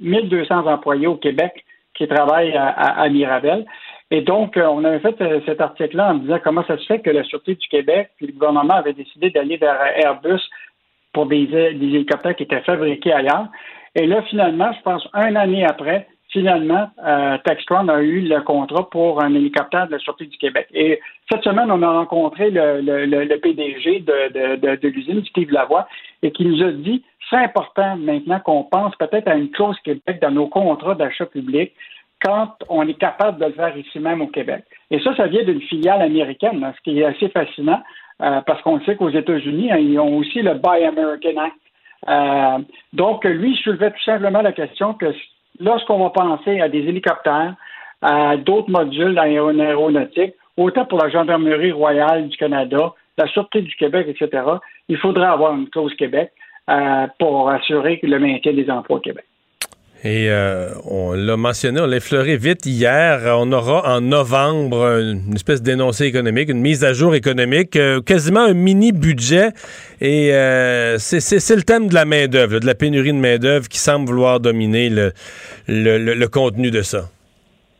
1200 employés au Québec qui travaillent à, Mirabel. Et donc, euh, on avait fait cet article-là en disant comment ça se fait que la Sûreté du Québec puis le gouvernement avait décidé d'aller vers Airbus pour des, des hélicoptères qui étaient fabriqués ailleurs. Et là, finalement, je pense, un année après, finalement, euh, Textron a eu le contrat pour un hélicoptère de la Sûreté du Québec. Et cette semaine, on a rencontré le, PDG de, de- de- de l'usine, Steve Lavoie, et qui nous a dit c'est important maintenant qu'on pense peut-être à une clause Québec dans nos contrats d'achat public quand on est capable de le faire ici même au Québec. Et ça, ça vient d'une filiale américaine, hein, ce qui est assez fascinant, euh, parce qu'on sait qu'aux États-Unis, hein, ils ont aussi le Buy American Act. Euh, donc, lui, il soulevait tout simplement la question que lorsqu'on va penser à des hélicoptères, à d'autres modules d'aéro- aéronautique, autant pour la Gendarmerie royale du Canada, la Sûreté du Québec, etc., il faudrait avoir une clause Québec euh, pour assurer le maintien des emplois au Québec. Et euh, on l'a mentionné, on l'a effleuré vite hier. On aura en novembre une espèce d'énoncé économique, une mise à jour économique, euh, quasiment un mini budget. Et euh, c'est- le thème de la main-d'œuvre, de la pénurie de main-d'œuvre qui semble vouloir dominer le contenu de ça.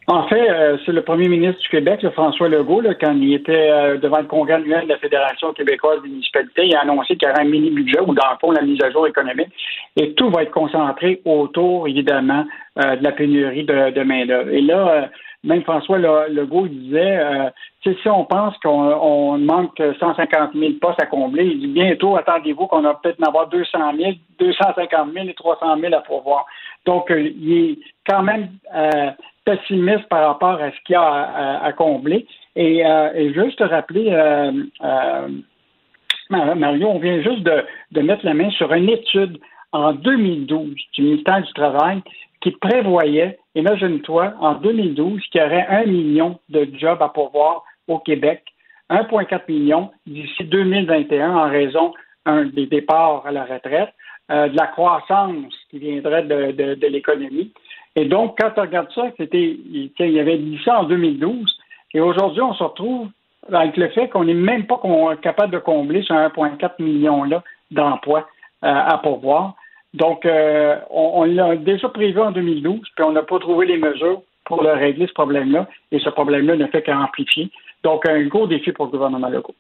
En fait, euh, c'est le premier ministre du Québec, le François Legault, là, quand il était euh, devant le congrès annuel de la Fédération québécoise des municipalités, il a annoncé qu'il y aurait un mini-budget ou dans le fond, la mise à jour économique. Et tout va être concentré autour, évidemment, euh, de la pénurie de, de main-d'œuvre. Et là, euh, même François Le- Legault disait, euh, si on pense qu'on on manque 150 000 postes à combler, il dit bientôt, attendez-vous qu'on va peut-être en avoir 200 000, 250 000 et 300 000 à pourvoir. Donc, euh, il est quand même euh, pessimiste par rapport à ce qu'il y a à, combler. Et, euh, et juste te rappeler, euh, euh, Mar- Mario, on vient juste de, de mettre la main sur une étude en 2012 du ministère du Travail qui prévoyait, imagine-toi, en 2012, qu'il y aurait un million de jobs à pourvoir au Québec, 1,4 million d'ici 2021 en raison des départs à la retraite, euh, de la croissance qui viendrait de, de- de l'économie. Et donc, quand on regarde ça, c'était, il y avait dit ça en 2012, et aujourd'hui, on se retrouve avec le fait qu'on n'est même pas capable de combler ce 1,4 million-là d'emplois euh, à pourvoir. Donc, euh, on, on l'a déjà prévu en 2012, puis on n'a pas trouvé les mesures pour le régler, ce problème-là, et ce problème-là ne fait qu'amplifier. Donc, un gros défi pour le gouvernement local.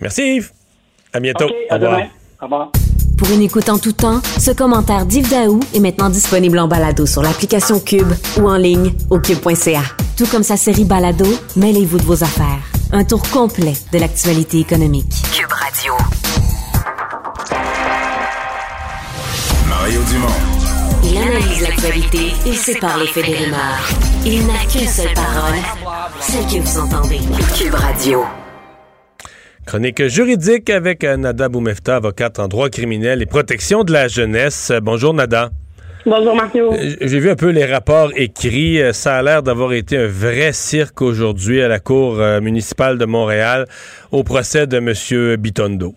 Merci Yves. À bientôt. OK, Au à revoir. demain. Au revoir. Pour une écoute en tout temps, ce commentaire d'Yves Daou est maintenant disponible en balado sur l'application Cube ou en ligne au cube.ca. Tout comme sa série Balado, mêlez-vous de vos affaires. Un tour complet de l'actualité économique. Cube Radio. Mario Dumont. Il analyse l'actualité et sépare les faits des rumeurs. Il n'a qu'une seule parole, celle que vous entendez. Cube Radio. Chronique juridique avec euh, Nada Boumefta, avocate en droit criminel et protection de la jeunesse. Bonjour Nada. Bonjour Mario. Euh, J'ai vu un peu les rapports écrits. Euh, Ça a l'air d'avoir été un vrai cirque aujourd'hui à la Cour municipale de Montréal au procès de M. Bitondo.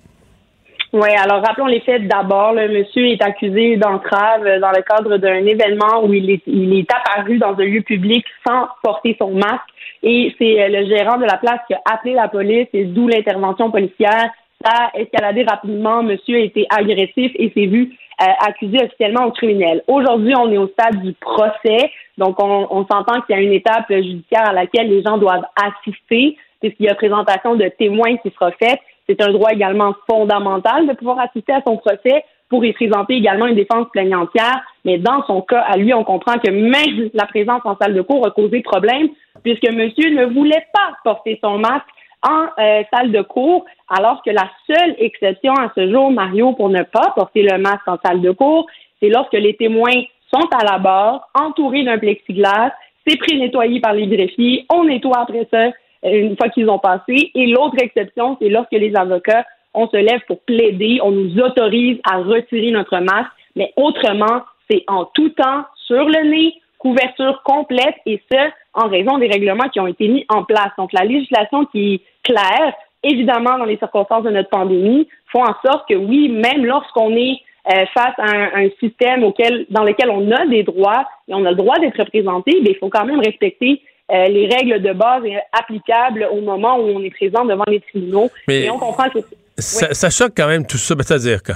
Oui, alors rappelons les faits d'abord. Le monsieur est accusé d'entrave dans le cadre d'un événement où il est, il est apparu dans un lieu public sans porter son masque. Et c'est euh, le gérant de la place qui a appelé la police et d'où l'intervention policière. Ça a escaladé rapidement. Monsieur a été agressif et s'est vu euh, accusé officiellement au criminel. Aujourd'hui, on est au stade du procès. Donc, on, on s'entend qu'il y a une étape judiciaire à laquelle les gens doivent assister puisqu'il y a présentation de témoins qui sera faite. C'est un droit également fondamental de pouvoir assister à son procès pour y présenter également une défense plaignantière. Mais dans son cas, à lui, on comprend que même <laughs> la présence en salle de cours a causé problème puisque monsieur ne voulait pas porter son masque en euh, salle de cours, alors que la seule exception à ce jour, Mario, pour ne pas porter le masque en salle de cours, c'est lorsque les témoins sont à la barre, entourés d'un plexiglas, c'est pré-nettoyé par les greffiers, on nettoie après ça euh, une fois qu'ils ont passé. Et l'autre exception, c'est lorsque les avocats, on se lève pour plaider, on nous autorise à retirer notre masque, mais autrement, c'est en tout temps sur le nez, couverture complète, et ce, en raison des règlements qui ont été mis en place. Donc, la législation qui est claire, évidemment, dans les circonstances de notre pandémie, font en sorte que oui, même lorsqu'on est euh, face à un, système auquel, dans lequel on a des droits et on a le droit d'être représenté, mais il faut quand même respecter euh, les règles de base applicables au moment où on est présent devant les tribunaux. et on comprend que ça, choque quand même tout ça. Ben, c'est-à-dire que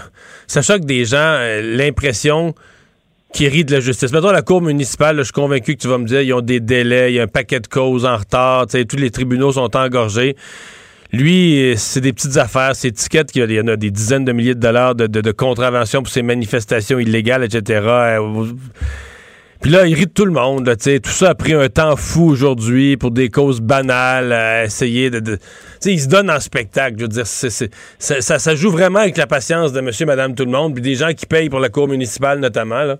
ça choque des gens euh, l'impression qui rit de la justice. Mettons la cour municipale, je suis convaincu que tu vas me dire, ils ont des délais, il y a un paquet de causes en retard, tous les tribunaux sont engorgés. Lui, c'est des petites affaires, c'est étiquettes, il y en a des dizaines de milliers de dollars de, de, contraventions pour ces manifestations illégales, etc. Puis là, il rit tout le monde. Là, tout ça a pris un temps fou aujourd'hui pour des causes banales, à essayer de... de il se donne en spectacle. Je veux dire, ça, ça, joue vraiment avec la patience de monsieur, madame, tout le monde, puis des gens qui payent pour la cour municipale notamment. Là.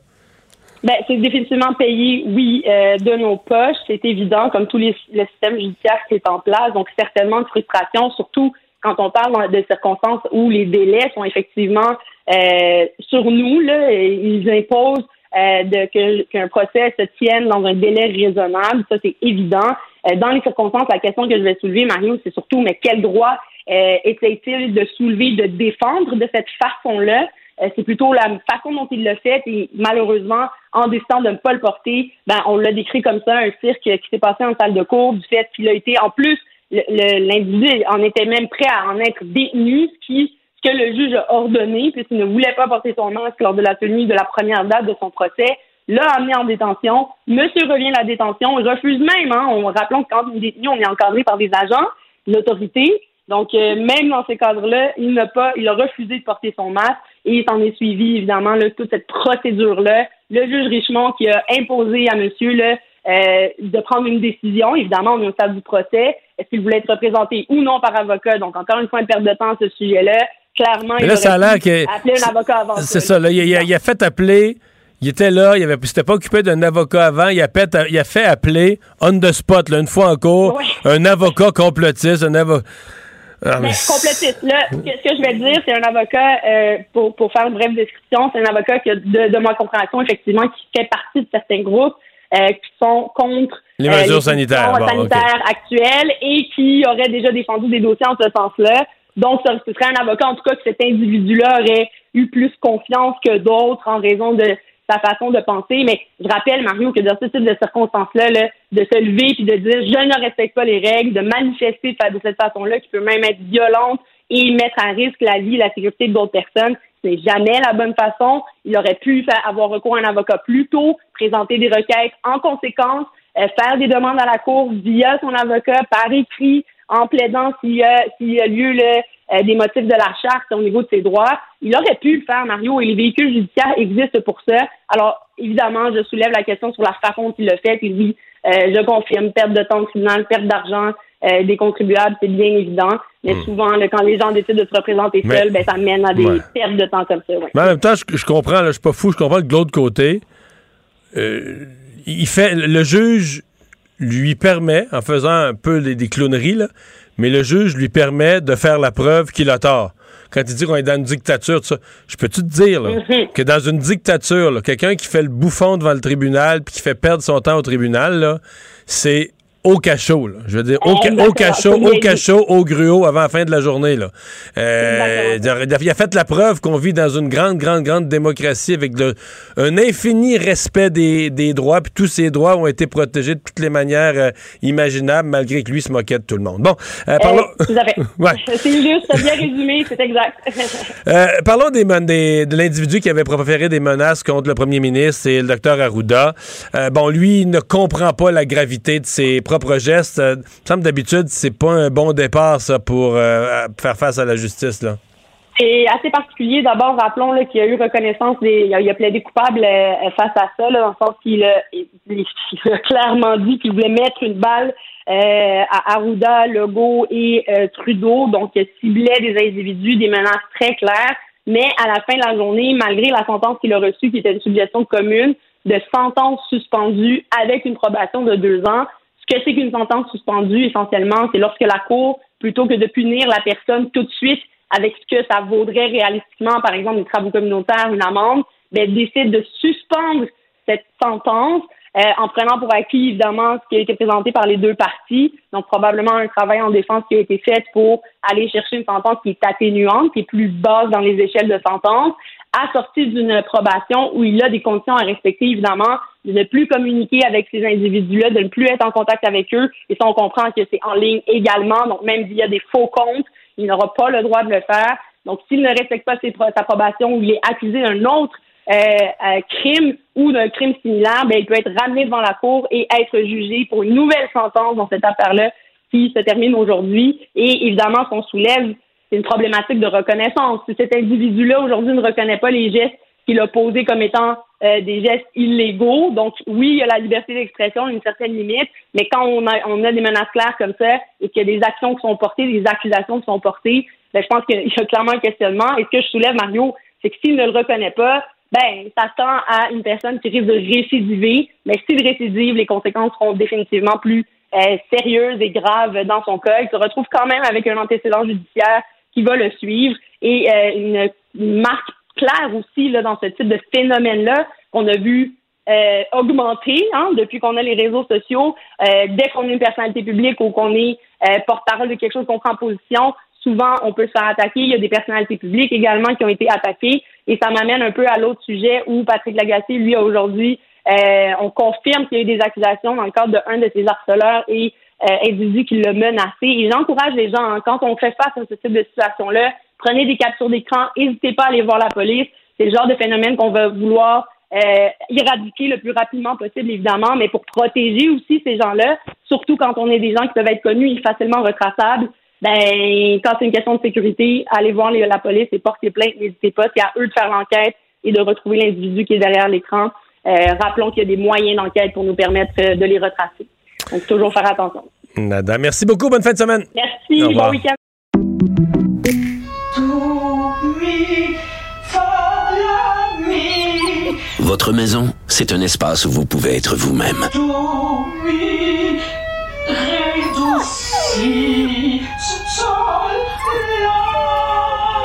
Ben, c'est définitivement payé, oui, euh, de nos poches, c'est évident, comme tous les le système judiciaire qui est en place. Donc, certainement de frustration, surtout quand on parle de circonstances où les délais sont effectivement euh, sur nous. Là, ils imposent de qu'un procès se tienne dans un délai raisonnable. Ça, c'est évident. Euh, dans les circonstances, la question que je vais soulever, Mario, c'est surtout, mais quel droit euh, était-il de soulever, de défendre de cette façon-là? Euh, c'est plutôt la façon dont il l'a fait et malheureusement, en décidant de ne pas le porter, ben, on l'a décrit comme ça, un cirque qui s'est passé en salle de cours du fait qu'il a été, en plus, l'individu en était même prêt à en être détenu, ce qui que le juge a ordonné, puisqu'il ne voulait pas porter son masque lors de la tenue de la première date de son procès, l'a amené en détention. Monsieur revient à la détention, refuse même, hein, on, rappelons que quand on est détenu, on est encadré par des agents, l'autorité. Donc, euh, même dans ces cadres-là, il n'a pas, il a refusé de porter son masque et il s'en est suivi, évidemment, là, toute cette procédure-là. Le juge Richemont qui a imposé à monsieur là, euh, de prendre une décision. Évidemment, on est au stade du procès. Est-ce qu'il voulait être représenté ou non par avocat? Donc, encore une fois, une perte de temps à ce sujet-là. Clairement, il là, ça a l'air que... un avocat avant. C'est ça, là, il, a, il, a, fait appeler... Il était là, il s'était pas occupé d'un avocat avant, il a, fait, il a fait appeler on the spot, là, une fois encore, un avocat complotiste, un avocat. Ah, mais... complotiste. Là, ce que je vais dire, c'est un avocat, euh, pour, pour faire une brève description, c'est un avocat qui a, de, de ma compréhension, effectivement, qui fait partie de certains groupes euh, qui sont contre les mesures euh, sanitaires, sanitaires actuelles et qui auraient déjà défendu des dossiers en ce sens-là. Donc, ce serait un avocat, en tout cas, que cet individu-là aurait eu plus confiance que d'autres en raison de sa façon de penser. Mais je rappelle, Mario, que dans ce type de circonstances-là, de se lever puis de dire je ne respecte pas les règles, de manifester de cette façon-là, qui peut même être violente et mettre à risque la vie et la sécurité d'autres personnes, c'est jamais la bonne façon. Il aurait pu avoir recours à un avocat plus tôt, présenter des requêtes en conséquence, euh, faire des demandes à la Cour via son avocat par écrit, en plaidant s'il y a, s'il y a lieu euh, des motifs de la charte au niveau de ses droits. Il aurait pu le faire, Mario, et les véhicules judiciaires existent pour ça. Alors, évidemment, je soulève la question sur la façon dont il le fait, et oui, euh, je confirme, perte de temps criminel, perte d'argent euh, des contribuables, c'est bien évident. Mais hmm. souvent, quand les gens décident de se représenter seuls, ben, ça mène à des pertes de temps comme ça. Mais en même temps, je, comprends, je suis pas fou, je comprends que de l'autre côté, il fait le juge lui permet, en faisant un peu des, clowneries, là, mais le juge lui permet de faire la preuve qu'il a tort. Quand il dit qu'on est dans une dictature, ça, je peux-tu te dire mm-hmm. que dans une dictature, quelqu'un qui fait le bouffon devant le tribunal puis qui fait perdre son temps au tribunal, c'est au cachot, là. Je veux dire, au, au cachot, au cachot, au gruau avant la fin de la journée, là. Euh, il a fait la preuve qu'on vit dans une grande, grande, grande démocratie avec un infini respect des, des droits, puis tous ces droits ont été protégés de toutes les manières euh, imaginables, malgré que lui se moquait de tout le monde. Bon, euh, parlons... <laughs> ouais. <laughs> C'est juste, bien résumé, c'est exact. <laughs> euh, parlons des, des, de l'individu qui avait proféré des menaces contre le premier ministre, c'est le docteur Arruda. Bon, lui, il ne comprend pas la gravité de ses propre geste. Euh, semble d'habitude, c'est pas un bon départ, ça, pour euh, faire face à la justice, là. C'est assez particulier. D'abord, rappelons qu'il y a eu reconnaissance des. Il a, plaidé coupable euh, face à ça, dans le sens qu'il a, clairement dit qu'il voulait mettre une balle à Arruda, Legault et Trudeau. Donc, il ciblait des individus, des menaces très claires. Mais à la fin de la journée, malgré la sentence qu'il a reçue, qui était une suggestion commune, de sentence suspendue avec une probation de deux ans. Que c'est qu'une sentence suspendue, essentiellement, c'est lorsque la Cour, plutôt que de punir la personne tout de suite avec ce que ça vaudrait réalistiquement, par exemple, des travaux communautaires, une amende, ben, décide de suspendre cette sentence euh, en prenant pour acquis, évidemment, ce qui a été présenté par les deux parties. Donc, probablement un travail en défense qui a été fait pour aller chercher une sentence qui est atténuante, qui est plus basse dans les échelles de sentence, assortie d'une probation où il a des conditions à respecter, évidemment, de ne plus communiquer avec ces individus-là, de ne plus être en contact avec eux. Et ça, on comprend que c'est en ligne également. Donc, même via des faux comptes, il n'aura pas le droit de le faire. Donc, s'il ne respecte pas sa probation ou il est accusé d'un autre euh, euh, crime ou d'un crime similaire, ben, il peut être ramené devant la cour et être jugé pour une nouvelle sentence dans cette affaire-là qui se termine aujourd'hui. Et évidemment, ce qu'on soulève, une problématique de reconnaissance. Cet individu-là aujourd'hui ne reconnaît pas les gestes qu'il a posés comme étant euh, des gestes illégaux, donc oui, il y a la liberté d'expression, une certaine limite, mais quand on a, on a des menaces claires comme ça et qu'il y a des actions qui sont portées, des accusations qui sont portées, ben, je pense qu'il y a clairement un questionnement. Et ce que je soulève, Mario, c'est que s'il ne le reconnaît pas, ben, ça tend à une personne qui risque de récidiver. Mais s'il récidive, les conséquences seront définitivement plus euh, sérieuses et graves dans son cas. Il se retrouve quand même avec un antécédent judiciaire qui va le suivre et euh, une, marque claire aussi là, dans ce type de phénomène-là qu'on a vu euh, augmenter hein, depuis qu'on a les réseaux sociaux. dès qu'on est une personnalité publique ou qu'on est porte-parole de quelque chose qu'on prend position, souvent on peut se faire attaquer. Il y a des personnalités publiques également qui ont été attaquées. Et ça m'amène un peu à l'autre sujet où Patrick Lagacé, lui, aujourd'hui, euh, on confirme qu'il y a eu des accusations dans le cadre d'un de, ses harceleurs et euh, individus qui l'a menacé. Et j'encourage les gens, hein, quand on fait face à ce type de situation-là, prenez des captures d'écran, n'hésitez pas à aller voir la police. C'est le genre de phénomène qu'on va vouloir euh, éradiquer le plus rapidement possible, évidemment, mais pour protéger aussi ces gens-là, surtout quand on est des gens qui peuvent être connus et facilement retraçables, ben, quand c'est une question de sécurité, allez voir la police et portez plainte, n'hésitez pas. C'est à eux de faire l'enquête et de retrouver l'individu qui est derrière l'écran. Euh, rappelons qu'il y a des moyens d'enquête pour nous permettre euh, de les retracer. Donc, toujours faire attention. Nada, merci beaucoup. Bonne fin de semaine. Merci. Bon week-end. Votre maison, c'est un espace où vous pouvez être vous-même.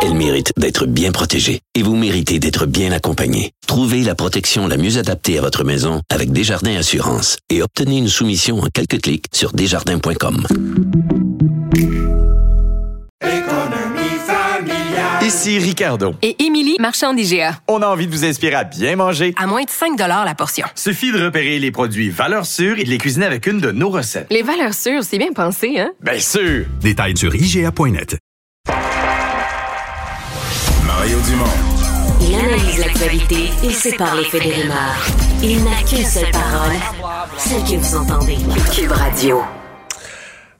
Elle mérite d'être bien protégée et vous méritez d'être bien accompagnée. Trouvez la protection la mieux adaptée à votre maison avec Desjardins Assurance et obtenez une soumission en quelques clics sur desjardins.com. Ici Ricardo. Et Émilie, marchand d'IGA. On a envie de vous inspirer à bien manger. À moins de 5 la portion. Suffit de repérer les produits valeurs sûres et de les cuisiner avec une de nos recettes. Les valeurs sûres, c'est bien pensé, hein? Bien sûr! Détails sur IGA.net. Mario Dumont. Il analyse l'actualité et sépare les faits des rumeurs. Il n'a qu'une seule parole, celle que vous entendez. Cube Radio.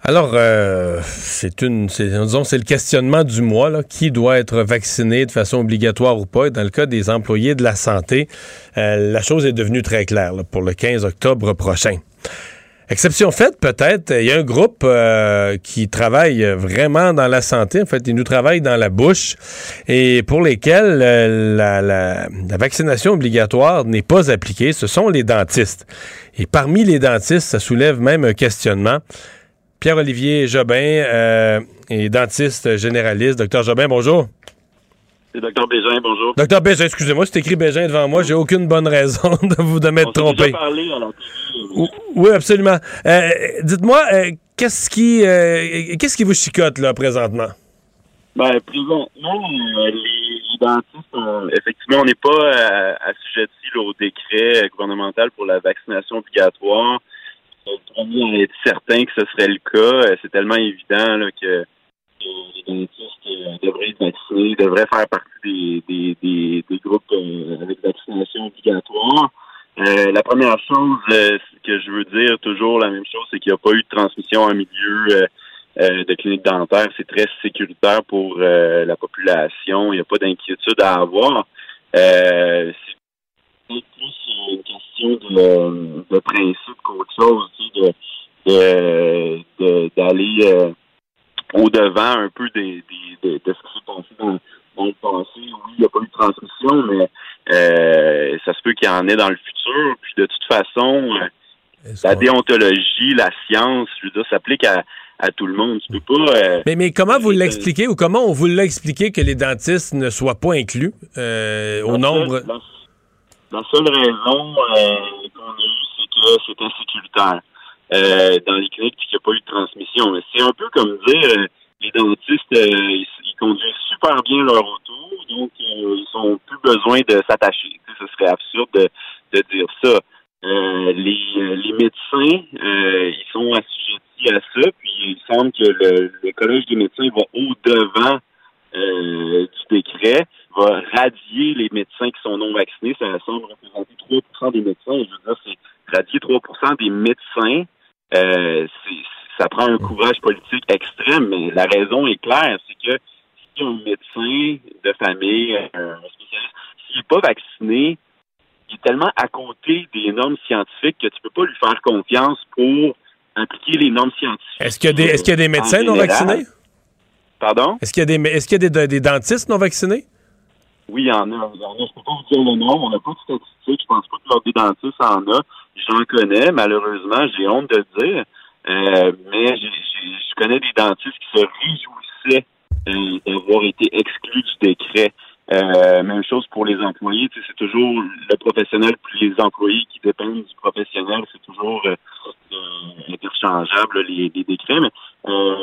Alors, euh, c'est une, c'est, disons, c'est le questionnement du mois. Là. Qui doit être vacciné de façon obligatoire ou pas? Et dans le cas des employés de la santé, euh, la chose est devenue très claire là, pour le 15 octobre prochain. Exception faite, peut-être, il y a un groupe euh, qui travaille vraiment dans la santé. En fait, ils nous travaillent dans la bouche et pour lesquels euh, la, vaccination obligatoire n'est pas appliquée. Ce sont les dentistes. Et parmi les dentistes, ça soulève même un questionnement. Pierre-Olivier Jobin euh, est dentiste généraliste. Docteur Jobin, bonjour. C'est Docteur Bégin, bonjour. Docteur Bégin, excusez-moi, c'est écrit Bégin devant moi. J'ai aucune bonne raison <laughs> de vous de m'être trompé. Déjà parlé, alors. Oui, absolument. Euh, dites-moi, euh, qu'est-ce qui, euh, qu'est-ce qui vous chicote là présentement? Ben, présentement, les, les, dentistes, effectivement, on n'est pas assujettis au décret gouvernemental pour la vaccination obligatoire on est certain que ce serait le cas. C'est tellement évident là, que les dentistes euh, devraient être vaccinés, devraient faire partie des, des, des, groupes euh, avec vaccination obligatoire. Euh, la première chose que je veux dire, toujours la même chose, c'est qu'il n'y a pas eu de transmission en milieu de clinique dentaire. C'est très sécuritaire pour la population. Il n'y a pas d'inquiétude à avoir. c'est plus une question de, principe qu'autre chose, de d'aller au-devant un peu des, des, de, ce qui s'est passé dans, dans, le passé. Oui, il n'y a pas eu de transmission, mais euh, ça se peut qu'il y en ait dans le futur. façon, euh, la déontologie, la science, je veux dire, s'applique à, à tout le monde. Tu peux pas. euh, Mais, mais comment vous l'expliquez ou comment on vous l'a expliqué que les dentistes ne soient pas inclus euh, au La nombre? seule- La, la seule raison euh, qu'on a eue, c'est que c'est insécuritaire euh, dans les cliniques puis qu'il n'y a pas eu de transmission. C'est un peu comme dire euh, les dentistes, euh, ils, ils conduisent super bien leur auto, donc ils ont plus besoin de s'attacher. Ce serait absurde de, de dire ça. Les, les médecins, ils sont assujettis à ça, puis il semble que le, le Collège des médecins va au-devant euh, du décret, va radier les médecins qui sont non vaccinés. Ça semble représenter 3% des médecins. Et je veux dire, c'est radier 3% des médecins. Euh, ça prend un courage politique extrême, mais la raison est claire, c'est que si un médecin de famille, un spécialiste, s'il n'est pas vacciné, il est tellement à côté des normes scientifiques que tu peux pas lui faire confiance pour appliquer les normes scientifiques. Est-ce qu'il y, a des- est-ce qu'il y a des En médecins non vaccinés? Pardon? Est-ce qu'il y a des, est-ce qu'il y a des, des dentistes non vaccinés? Oui, il y en a. Il y en a. Je peux pas vous dire le nom. On n'a pas de statistiques. Je pense pas que l'ordre des dentistes en a. J'en connais, malheureusement. J'ai honte de le dire. Euh, mais je connais des dentistes qui se réjouissaient euh, d'avoir été exclus du décret. Euh, même chose pour les employés. C'est toujours le professionnel puis les employés qui dépendent du professionnel. C'est toujours euh, euh, interchangeable, les, les décrets. Mais euh,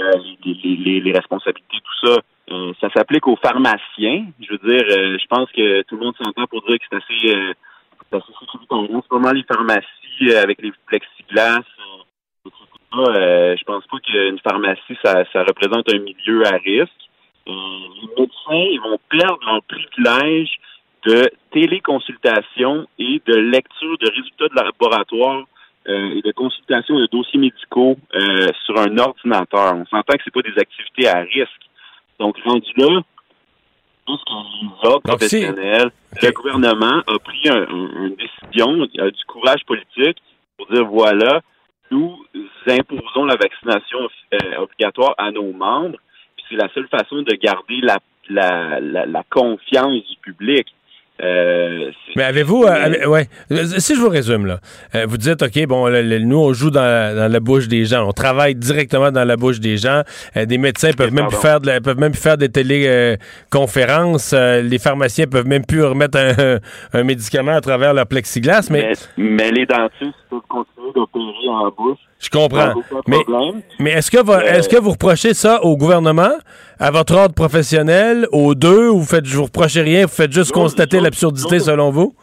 les, les- les- responsabilités, tout ça, euh, ça s'applique aux pharmaciens. Je veux dire, euh, je pense que tout le monde s'entend pour dire que c'est assez, c'est assez sécuritaire. En ce moment, les pharmacies euh, avec les plexiglas, euh, euh, je pense pas qu'une pharmacie, ça, représente un milieu à risque. Euh, les médecins, ils vont perdre leur privilège de téléconsultation et de lecture de résultats de laboratoire et de consultation de dossiers médicaux sur un ordinateur. On s'entend que c'est pas des activités à risque. Donc, rendu là, professionnels, le gouvernement a pris un- un- une décision, a du courage politique pour dire voilà, nous imposons la vaccination euh, obligatoire à nos membres, puis c'est la seule façon de garder la, la, la, la confiance du public. Euh, Mais avez-vous. euh, avez- ouais. Euh, Si je vous résume, là, euh, vous dites, OK, bon, le- le- nous, on joue dans, dans la bouche des gens. On travaille directement dans la bouche des gens. Euh, des médecins peuvent même, plus faire de la- peuvent même plus faire des téléconférences. les pharmaciens peuvent même plus remettre un, <laughs> un médicament à travers leur plexiglas. Mais, mais, mais les dentistes peuvent continuer d'opérer en bouche. je comprends. Mais, mais est-ce que, est-ce que vous reprochez ça au gouvernement, à votre ordre professionnel, aux deux, ou vous faites, vous reprochez rien, vous faites juste constater l'absurdité selon vous?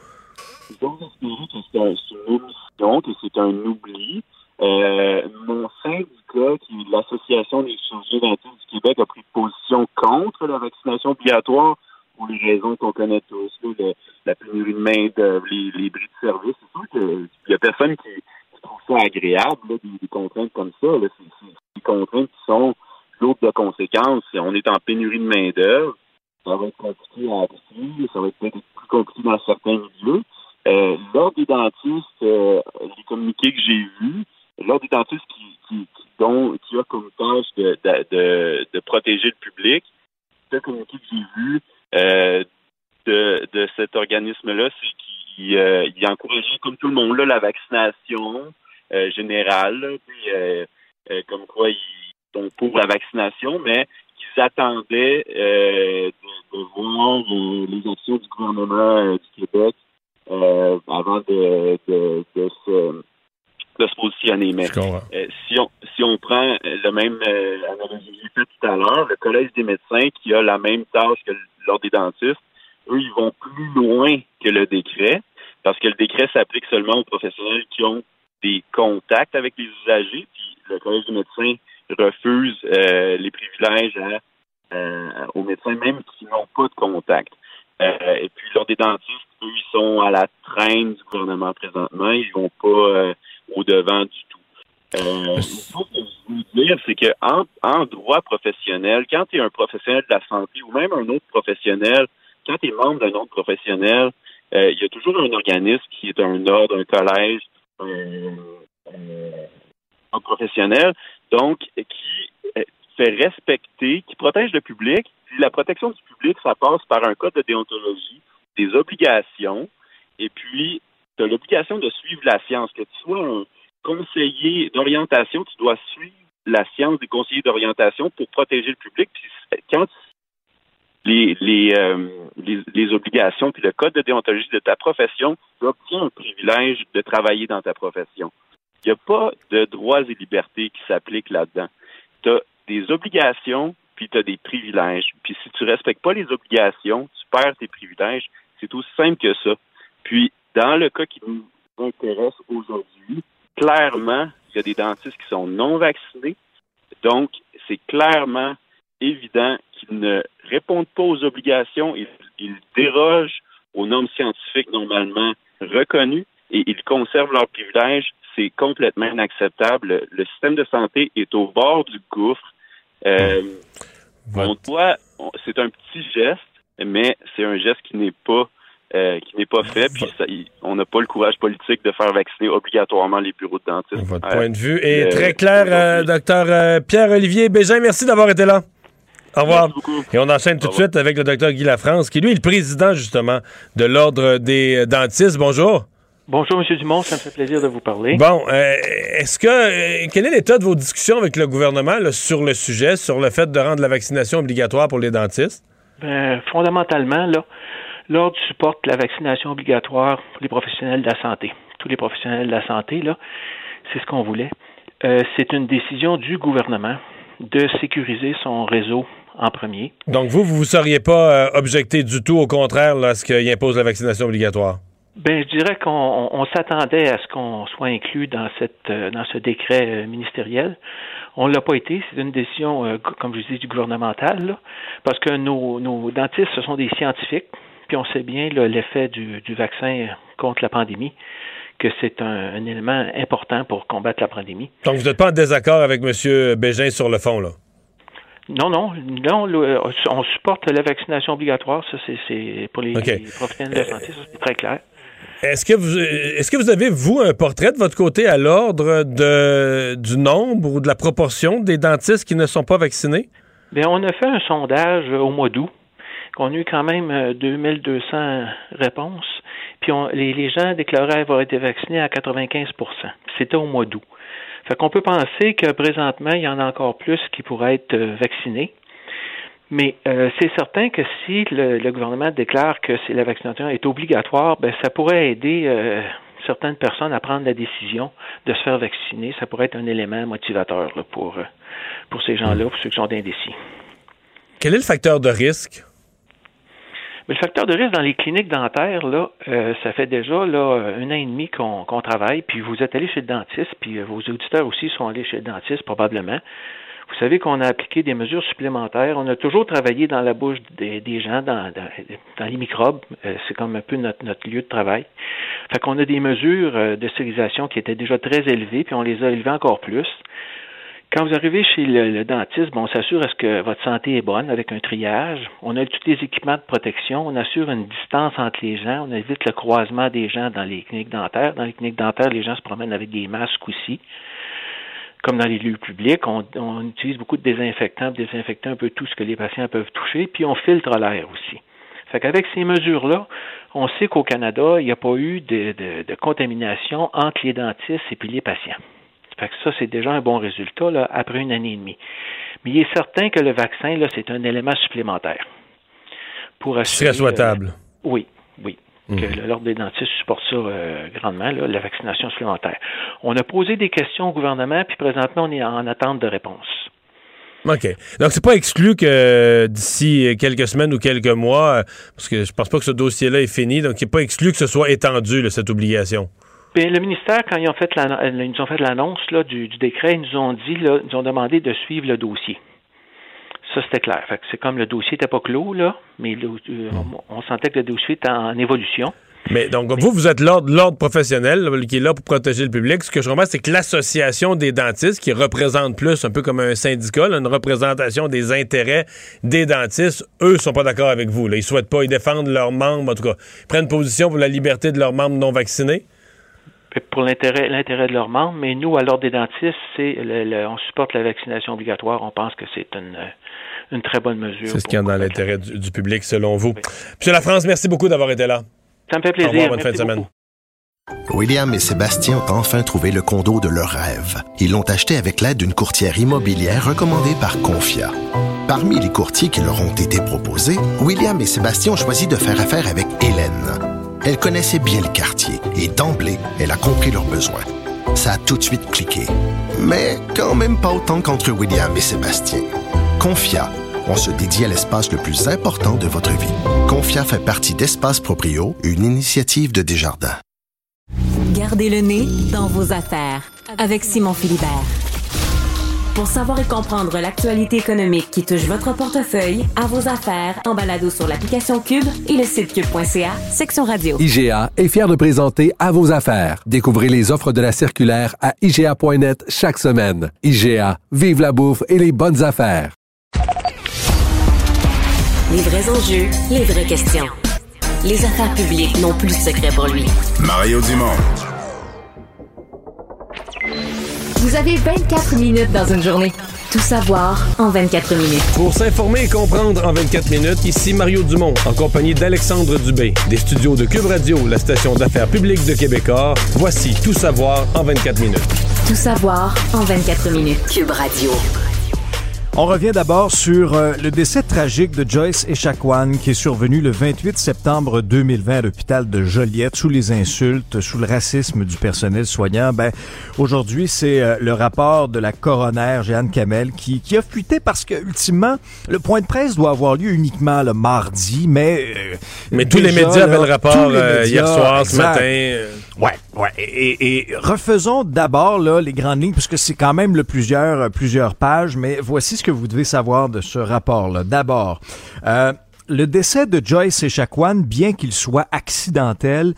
J'ose espérer que c'est un- c'est une omission, que c'est un oubli. Euh, mon syndicat, qui est l'Association des chirurgiens dentistes du Québec, a pris position contre la vaccination obligatoire pour les raisons qu'on connaît tous, le- la pénurie de main-d'œuvre, les, les bris de service. C'est sûr qu'il n'y a personne qui, qui trouve ça agréable, là, des, des contraintes comme ça. là. C'est c'est des contraintes qui sont lourdes de conséquences. On est en pénurie de main-d'œuvre. Ça va être compliqué à appliquer, ça va être peut-être plus compliqué dans certains milieux. Euh, l'ordre des dentistes, euh, les communiqués que j'ai vus, l'ordre des dentistes qui, qui, qui, a comme tâche de, de, de, protéger le public, le communiqué que j'ai vu euh, de, de cet organisme-là, c'est qu'il euh, il encourageait, comme tout le monde, là, la vaccination euh, générale, puis, comme quoi ils sont pour la vaccination, mais qu'ils attendaient euh, de, de voir euh, les actions du gouvernement euh, du Québec euh, avant de, de, de se de se positionner. Mais si on si on prend le même analogie que j'ai tout à l'heure, le Collège des médecins qui a la même tâche que l'Ordre des dentistes, eux, ils vont plus loin que le décret, parce que le décret s'applique seulement aux professionnels qui ont des contacts avec les usagers, puis le Collège des médecins refuse euh, les privilèges à, euh, aux médecins même qui n'ont pas de contact. Euh, et puis, lors des dentistes, eux, ils sont à la traîne du gouvernement présentement. Ils vont pas euh, au devant du tout. Euh, faut que je veux dire, c'est que en, en droit professionnel, quand tu es un professionnel de la santé ou même un autre professionnel, quand tu es membre d'un autre professionnel, il y a toujours un organisme qui est un ordre, un collège, un, un- un professionnel, donc qui euh, fait respecter, qui protège le public. La protection du public, ça passe par un code de déontologie, des obligations, et puis tu as l'obligation de suivre la science. Que tu sois un conseiller d'orientation, tu dois suivre la science des conseillers d'orientation pour protéger le public. Puis quand les, les, euh, les, les, obligations puis le code de déontologie de ta profession, tu obtiens un privilège de travailler dans ta profession. Il n'y a pas de droits et libertés qui s'appliquent là-dedans. Tu as des obligations, puis tu as des privilèges. Puis si tu respectes pas les obligations, tu perds tes privilèges. C'est aussi simple que ça. Puis, dans le cas qui nous intéresse aujourd'hui, clairement, il y a des dentistes qui sont non vaccinés. Donc, c'est clairement évident qu'ils ne répondent pas aux obligations. Ils, ils, dérogent aux normes scientifiques normalement reconnues et ils conservent leurs privilèges. C'est complètement inacceptable. Le système de santé est au bord du gouffre. Euh, on doit, c'est un petit geste, mais c'est un geste qui n'est pas euh, qui n'est pas fait, puis ça, on n'a pas le courage politique de faire vacciner obligatoirement les bureaux de dentistes. Votre point de vue est très clair, euh, docteur Pierre-Olivier Bégin. Merci d'avoir été là. Au revoir. Et on enchaîne tout de suite avec le docteur Guy Lafrance, qui lui est le président justement de l'Ordre des dentistes. Bonjour. Bonjour, M. Dumont, ça me fait plaisir de vous parler. Bon, euh, est-ce que euh, quel est l'état de vos discussions avec le gouvernement là, sur le sujet, sur le fait de rendre la vaccination obligatoire pour les dentistes? Ben, fondamentalement, là, l'Ordre supporte la vaccination obligatoire pour les professionnels de la santé. Tous les professionnels de la santé, là, c'est ce qu'on voulait. Euh, c'est une décision du gouvernement de sécuriser son réseau en premier. Donc, vous, vous ne seriez pas euh, objecté du tout, au contraire, là, à ce qu'il impose la vaccination obligatoire? Ben, je dirais qu'on s'attendait à ce qu'on soit inclus dans cette euh, dans ce décret euh, ministériel. On l'a pas été. C'est une décision, euh, comme je dis, du gouvernemental, parce que nos, nos dentistes, ce sont des scientifiques, puis on sait bien l'effet du, du vaccin contre la pandémie que c'est un, un, élément important pour combattre la pandémie. Donc, vous n'êtes pas en désaccord avec M. Bégin sur le fond, là? Non, non, non, on supporte la vaccination obligatoire, ça c'est pour les, les professionnels de la santé, ça c'est très clair. Est-ce que vous est-ce que vous avez, vous, un portrait de votre côté à l'ordre du nombre ou de la proportion des dentistes qui ne sont pas vaccinés? Bien, on a fait un sondage au mois d'août. On a eu quand même 2200 euh, réponses. Puis les, les gens déclaraient avoir été vaccinés à 95% C'était au mois d'août. Fait qu'on peut penser que présentement, il y en a encore plus qui pourraient être euh, vaccinés. Mais euh, c'est certain que si le, gouvernement déclare que la vaccination est obligatoire, ben, ça pourrait aider euh, certaines personnes à prendre la décision de se faire vacciner. Ça pourrait être un élément motivateur pour, euh, pour ces gens-là, pour ceux qui sont indécis. Quel est le facteur de risque? Mais le facteur de risque dans les cliniques dentaires, là, ça fait déjà là, un an et demi qu'on travaille, puis vous êtes allé chez le dentiste, puis vos auditeurs aussi sont allés chez le dentiste probablement. Vous savez qu'on a appliqué des mesures supplémentaires. On a toujours travaillé dans la bouche des, gens, dans, les microbes. Euh, c'est comme un peu notre, lieu de travail. Fait qu'on a des mesures euh, de stérilisation qui étaient déjà très élevées, puis on les a élevées encore plus. Quand vous arrivez chez le, dentiste, bon, on s'assure est-ce que votre santé est bonne avec un triage. On a tous les équipements de protection. On assure une distance entre les gens. On évite le croisement des gens dans les cliniques dentaires. Dans les cliniques dentaires, les gens se promènent avec des masques aussi comme dans les lieux publics, on, utilise beaucoup de désinfectants, désinfecter un peu tout ce que les patients peuvent toucher, puis on filtre l'air aussi. Fait qu'avec ces mesures-là, on sait qu'au Canada, il n'y a pas eu de, contamination entre les dentistes et puis les patients. Fait que ça, c'est déjà un bon résultat là, après une année et demie. Mais il est certain que le vaccin, là, c'est un élément supplémentaire. Pour assurer, souhaitable. oui, oui que mhm. l'Ordre des dentistes supporte ça euh, grandement, la vaccination supplémentaire. On a posé des questions au gouvernement, puis présentement, on est en attente de réponse. OK. Donc, c'est pas exclu que d'ici quelques semaines ou quelques mois, euh, parce que je pense pas que ce dossier-là est fini, donc il n'est pas exclu que ce soit étendu, cette obligation. Bien, le ministère, quand ils ont fait ils nous ont fait l'annonce du, du, décret, ils nous ont dit, là, ils ont demandé de suivre le dossier. Ça, c'était clair. c'est comme le dossier n'était pas clos, là, mais euh, on, sentait que le dossier était en évolution. Mais donc, vous, vous êtes l'ordre professionnel qui est là pour protéger le public. Ce que je comprends, c'est que l'association des dentistes, qui représente plus, un peu comme un syndicat, une représentation des intérêts des dentistes, eux sont pas d'accord avec vous. Là. Ils souhaitent pas, ils défendent leurs membres, en tout cas, ils prennent position pour la liberté de leurs membres non vaccinés. Pour l'intérêt, l'intérêt de leurs membres, mais nous, à l'ordre des dentistes, c'est on supporte la vaccination obligatoire. On pense que c'est une une très bonne mesure. C'est ce qui est dans l'intérêt du, public, selon vous. Monsieur Lafrance, merci beaucoup d'avoir été là. Ça me fait plaisir. bonne fin de semaine. William et Sébastien ont enfin trouvé le condo de leur rêve. Ils l'ont acheté avec l'aide d'une courtière immobilière recommandée par Confia. Parmi les courtiers qui leur ont été proposés, William et Sébastien ont choisi de faire affaire avec Hélène. Elle connaissait bien le quartier et d'emblée, elle a compris leurs besoins. Ça a tout de suite cliqué. Mais quand même pas autant qu'entre William et Sébastien. Confia, on se dédie à l'espace le plus important de votre vie. Confia fait partie d'Espace Proprio, une initiative de Desjardins. Gardez le nez dans vos affaires avec Simon Philibert. Pour savoir et comprendre l'actualité économique qui touche votre portefeuille, à vos affaires, en balado sur l'application Cube et le site cube.ca, section radio. IGA est fier de présenter À vos affaires. Découvrez les offres de la circulaire à IGA.net chaque semaine. IGA, vive la bouffe et les bonnes affaires. Les vrais enjeux, les vraies questions. Les affaires publiques n'ont plus de secret pour lui. Mario Dumont. Vous avez 24 minutes dans une journée. Tout savoir en 24 minutes. Pour s'informer et comprendre en 24 minutes, ici Mario Dumont, en compagnie d'Alexandre Dubé, des studios de Cube Radio, la station d'affaires publique de Québecor. Voici Tout savoir en 24 minutes. Tout savoir en 24 minutes. Cube Radio. On revient d'abord sur euh, le décès tragique de Joyce Echaquan qui est survenu le 28 septembre 2020 à l'hôpital de Joliette sous les insultes, sous le racisme du personnel soignant. Ben, aujourd'hui, c'est euh, le rapport de la coroner Jeanne Kamel qui, qui a fuité parce que, ultimement, le point de presse doit avoir lieu uniquement le mardi, mais... euh, Mais tous les médias avaient là, le rapport euh, hier médias, soir, ce matin. Ouais, ouais. Et, et refaisons d'abord là les grandes lignes, puisque c'est quand même euh, plusieurs pages, mais voici ce que vous devez savoir de ce rapport-là. D'abord, euh, le décès de Joyce Echaquan, bien qu'il soit accidentel,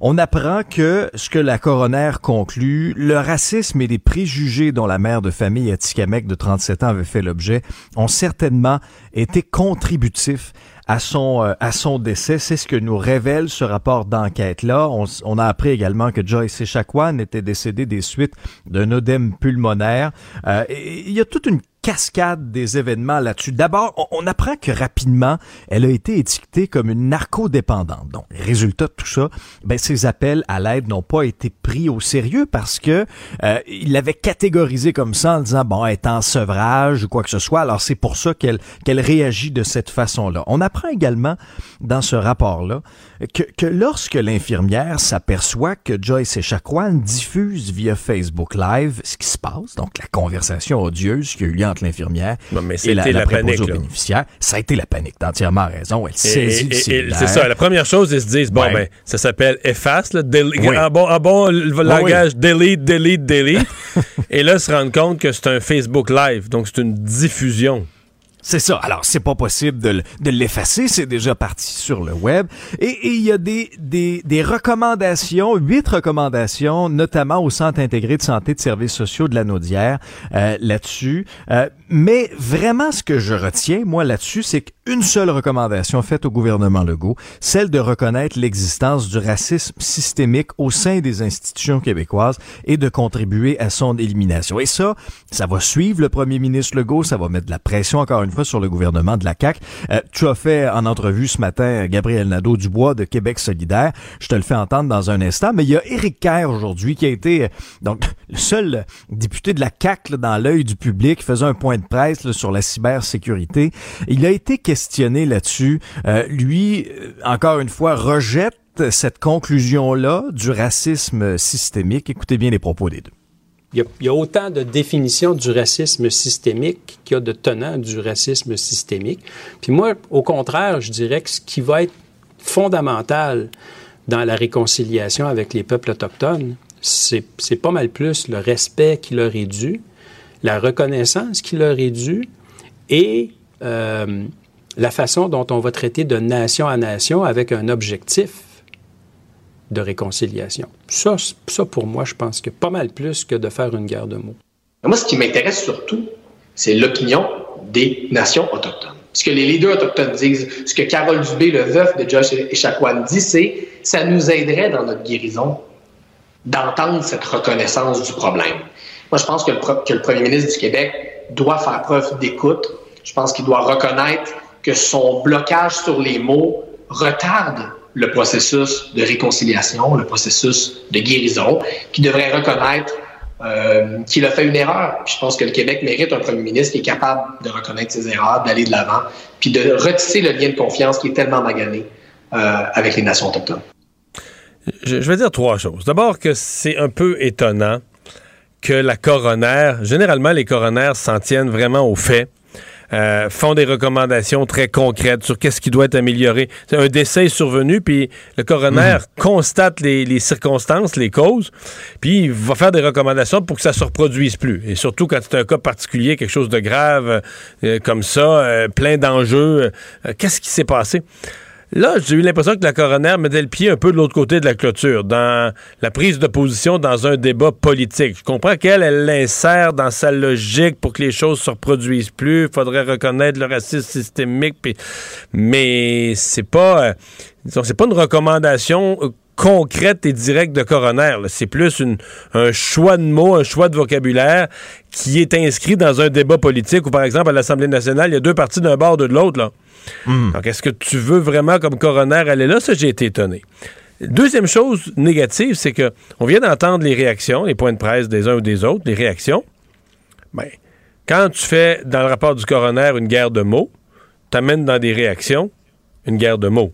on apprend que ce que la coroner conclut, le racisme et les préjugés dont la mère de famille Atikamek de 37 ans avait fait l'objet ont certainement été contributifs à son euh, à son décès. C'est ce que nous révèle ce rapport d'enquête-là. On, on a appris également que Joyce Echaquan était décédée des suites d'un œdème pulmonaire. Euh, Il y a toute une cascade des événements là-dessus. D'abord, on, apprend que rapidement, elle a été étiquetée comme une narcodépendante. Donc, résultat de tout ça, ben, ses appels à l'aide n'ont pas été pris au sérieux parce que euh, il l'avait catégorisé comme ça en disant bon, elle est en sevrage ou quoi que ce soit. Alors, c'est pour ça qu'elle qu'elle réagit de cette façon-là. On apprend également dans ce rapport-là que, que lorsque l'infirmière s'aperçoit que Joyce Echaquan diffuse via Facebook Live ce qui se passe, donc la conversation odieuse qui a eu lieu entre l'infirmière et la, c'était la la panique, aux bénéficiaires, ça a été la panique. T'as entièrement raison. Elle saisit. C'est ça. La première chose, ils se disent, bon, Ouais. ben, ça s'appelle efface, là, Oui. en bon, en bon le Oui, langage, delete, delete, delete. <laughs> et là, se rendre compte que c'est un Facebook Live, donc c'est une diffusion. C'est ça. Alors, c'est pas possible de, de l'effacer. C'est déjà parti sur le web. Et il y a des, des, des recommandations, huit recommandations, notamment au Centre intégré de santé de services sociaux de la Naudière, euh, là-dessus. Euh, mais vraiment, ce que je retiens, moi, là-dessus, c'est qu'une seule recommandation faite au gouvernement Legault, celle de reconnaître l'existence du racisme systémique au sein des institutions québécoises et de contribuer à son élimination. Et ça, ça va suivre le premier ministre Legault, ça va mettre de la pression encore une sur le gouvernement de la CAQ. Euh, tu as fait en entrevue ce matin Gabriel Nadeau-Dubois de Québec solidaire. Je te le fais entendre dans un instant, mais il y a Éric Kerr aujourd'hui qui a été euh, donc le seul député de la CAQ là, dans l'œil du public, faisait un point de presse là, sur la cybersécurité. Il a été questionné là-dessus. Euh, lui, euh, encore une fois, rejette cette conclusion-là du racisme systémique. Écoutez bien les propos des deux. Il y, a, autant de définitions du racisme systémique qu'il y a de tenants du racisme systémique. Puis moi, au contraire, je dirais que ce qui va être fondamental dans la réconciliation avec les peuples autochtones, c'est c'est pas mal plus le respect qui leur est dû, la reconnaissance qui leur est due et euh, la façon dont on va traiter de nation à nation avec un objectif de réconciliation. Ça, ça, pour moi, je pense que pas mal plus que de faire une guerre de mots. Moi, ce qui m'intéresse surtout, c'est l'opinion des nations autochtones. Ce que les leaders autochtones disent, ce que Carole Dubé, le veuf de Josh Echaquan, dit, c'est ça nous aiderait dans notre guérison d'entendre cette reconnaissance du problème. Moi, je pense que le premier ministre du Québec doit faire preuve d'écoute. Je pense qu'il doit reconnaître que son blocage sur les mots retarde le processus de réconciliation, le processus de guérison, qui devrait reconnaître euh, qu'il a fait une erreur. je pense que le Québec mérite un premier ministre qui est capable de reconnaître ses erreurs, d'aller de l'avant, puis de retisser le lien de confiance qui est tellement magané euh, avec les nations autochtones. Je, vais dire trois choses. D'abord que c'est un peu étonnant que la coroner, généralement les coronaires s'en tiennent vraiment aux faits euh, font des recommandations très concrètes sur qu'est-ce qui doit être amélioré. C'est un décès est survenu, puis le coroner mhm. constate les, circonstances, les causes, puis il va faire des recommandations pour que ça se reproduise plus. Et surtout quand c'est un cas particulier, quelque chose de grave euh, comme ça, euh, plein d'enjeux. qu'est-ce qui s'est passé? Là, j'ai eu l'impression que la coroner mettait le pied un peu de l'autre côté de la clôture, dans la prise de position dans un débat politique. Je comprends qu'elle, elle l'insère dans sa logique pour que les choses se reproduisent plus. Il faudrait reconnaître le racisme systémique, mais c'est pas, euh, c'est pas une recommandation euh, concrète et directe de coroner. C'est plus un choix de mots, un choix de vocabulaire qui est inscrit dans un débat politique où, par exemple, à l'Assemblée nationale, il y a deux partis d'un bord, de l'autre. Là. Hmm. Donc, est-ce que tu veux vraiment, comme coroner, aller là? Ça, j'ai été étonné. Deuxième chose négative, c'est que on vient d'entendre les réactions, les points de presse des uns ou des autres, les réactions. Ben, quand tu fais dans le rapport du coroner une guerre de mots, tu amènes dans des réactions une guerre de mots.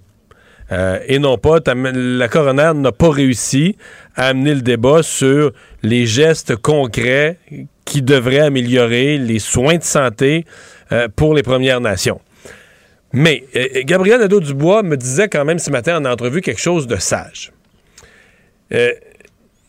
Euh, et non pas, la coroner n'a pas réussi à amener le débat sur les gestes concrets qui devraient améliorer les soins de santé euh, pour les Premières Nations. Mais euh, Gabriel Nadeau-Dubois me disait quand même ce matin en entrevue quelque chose de sage. Euh,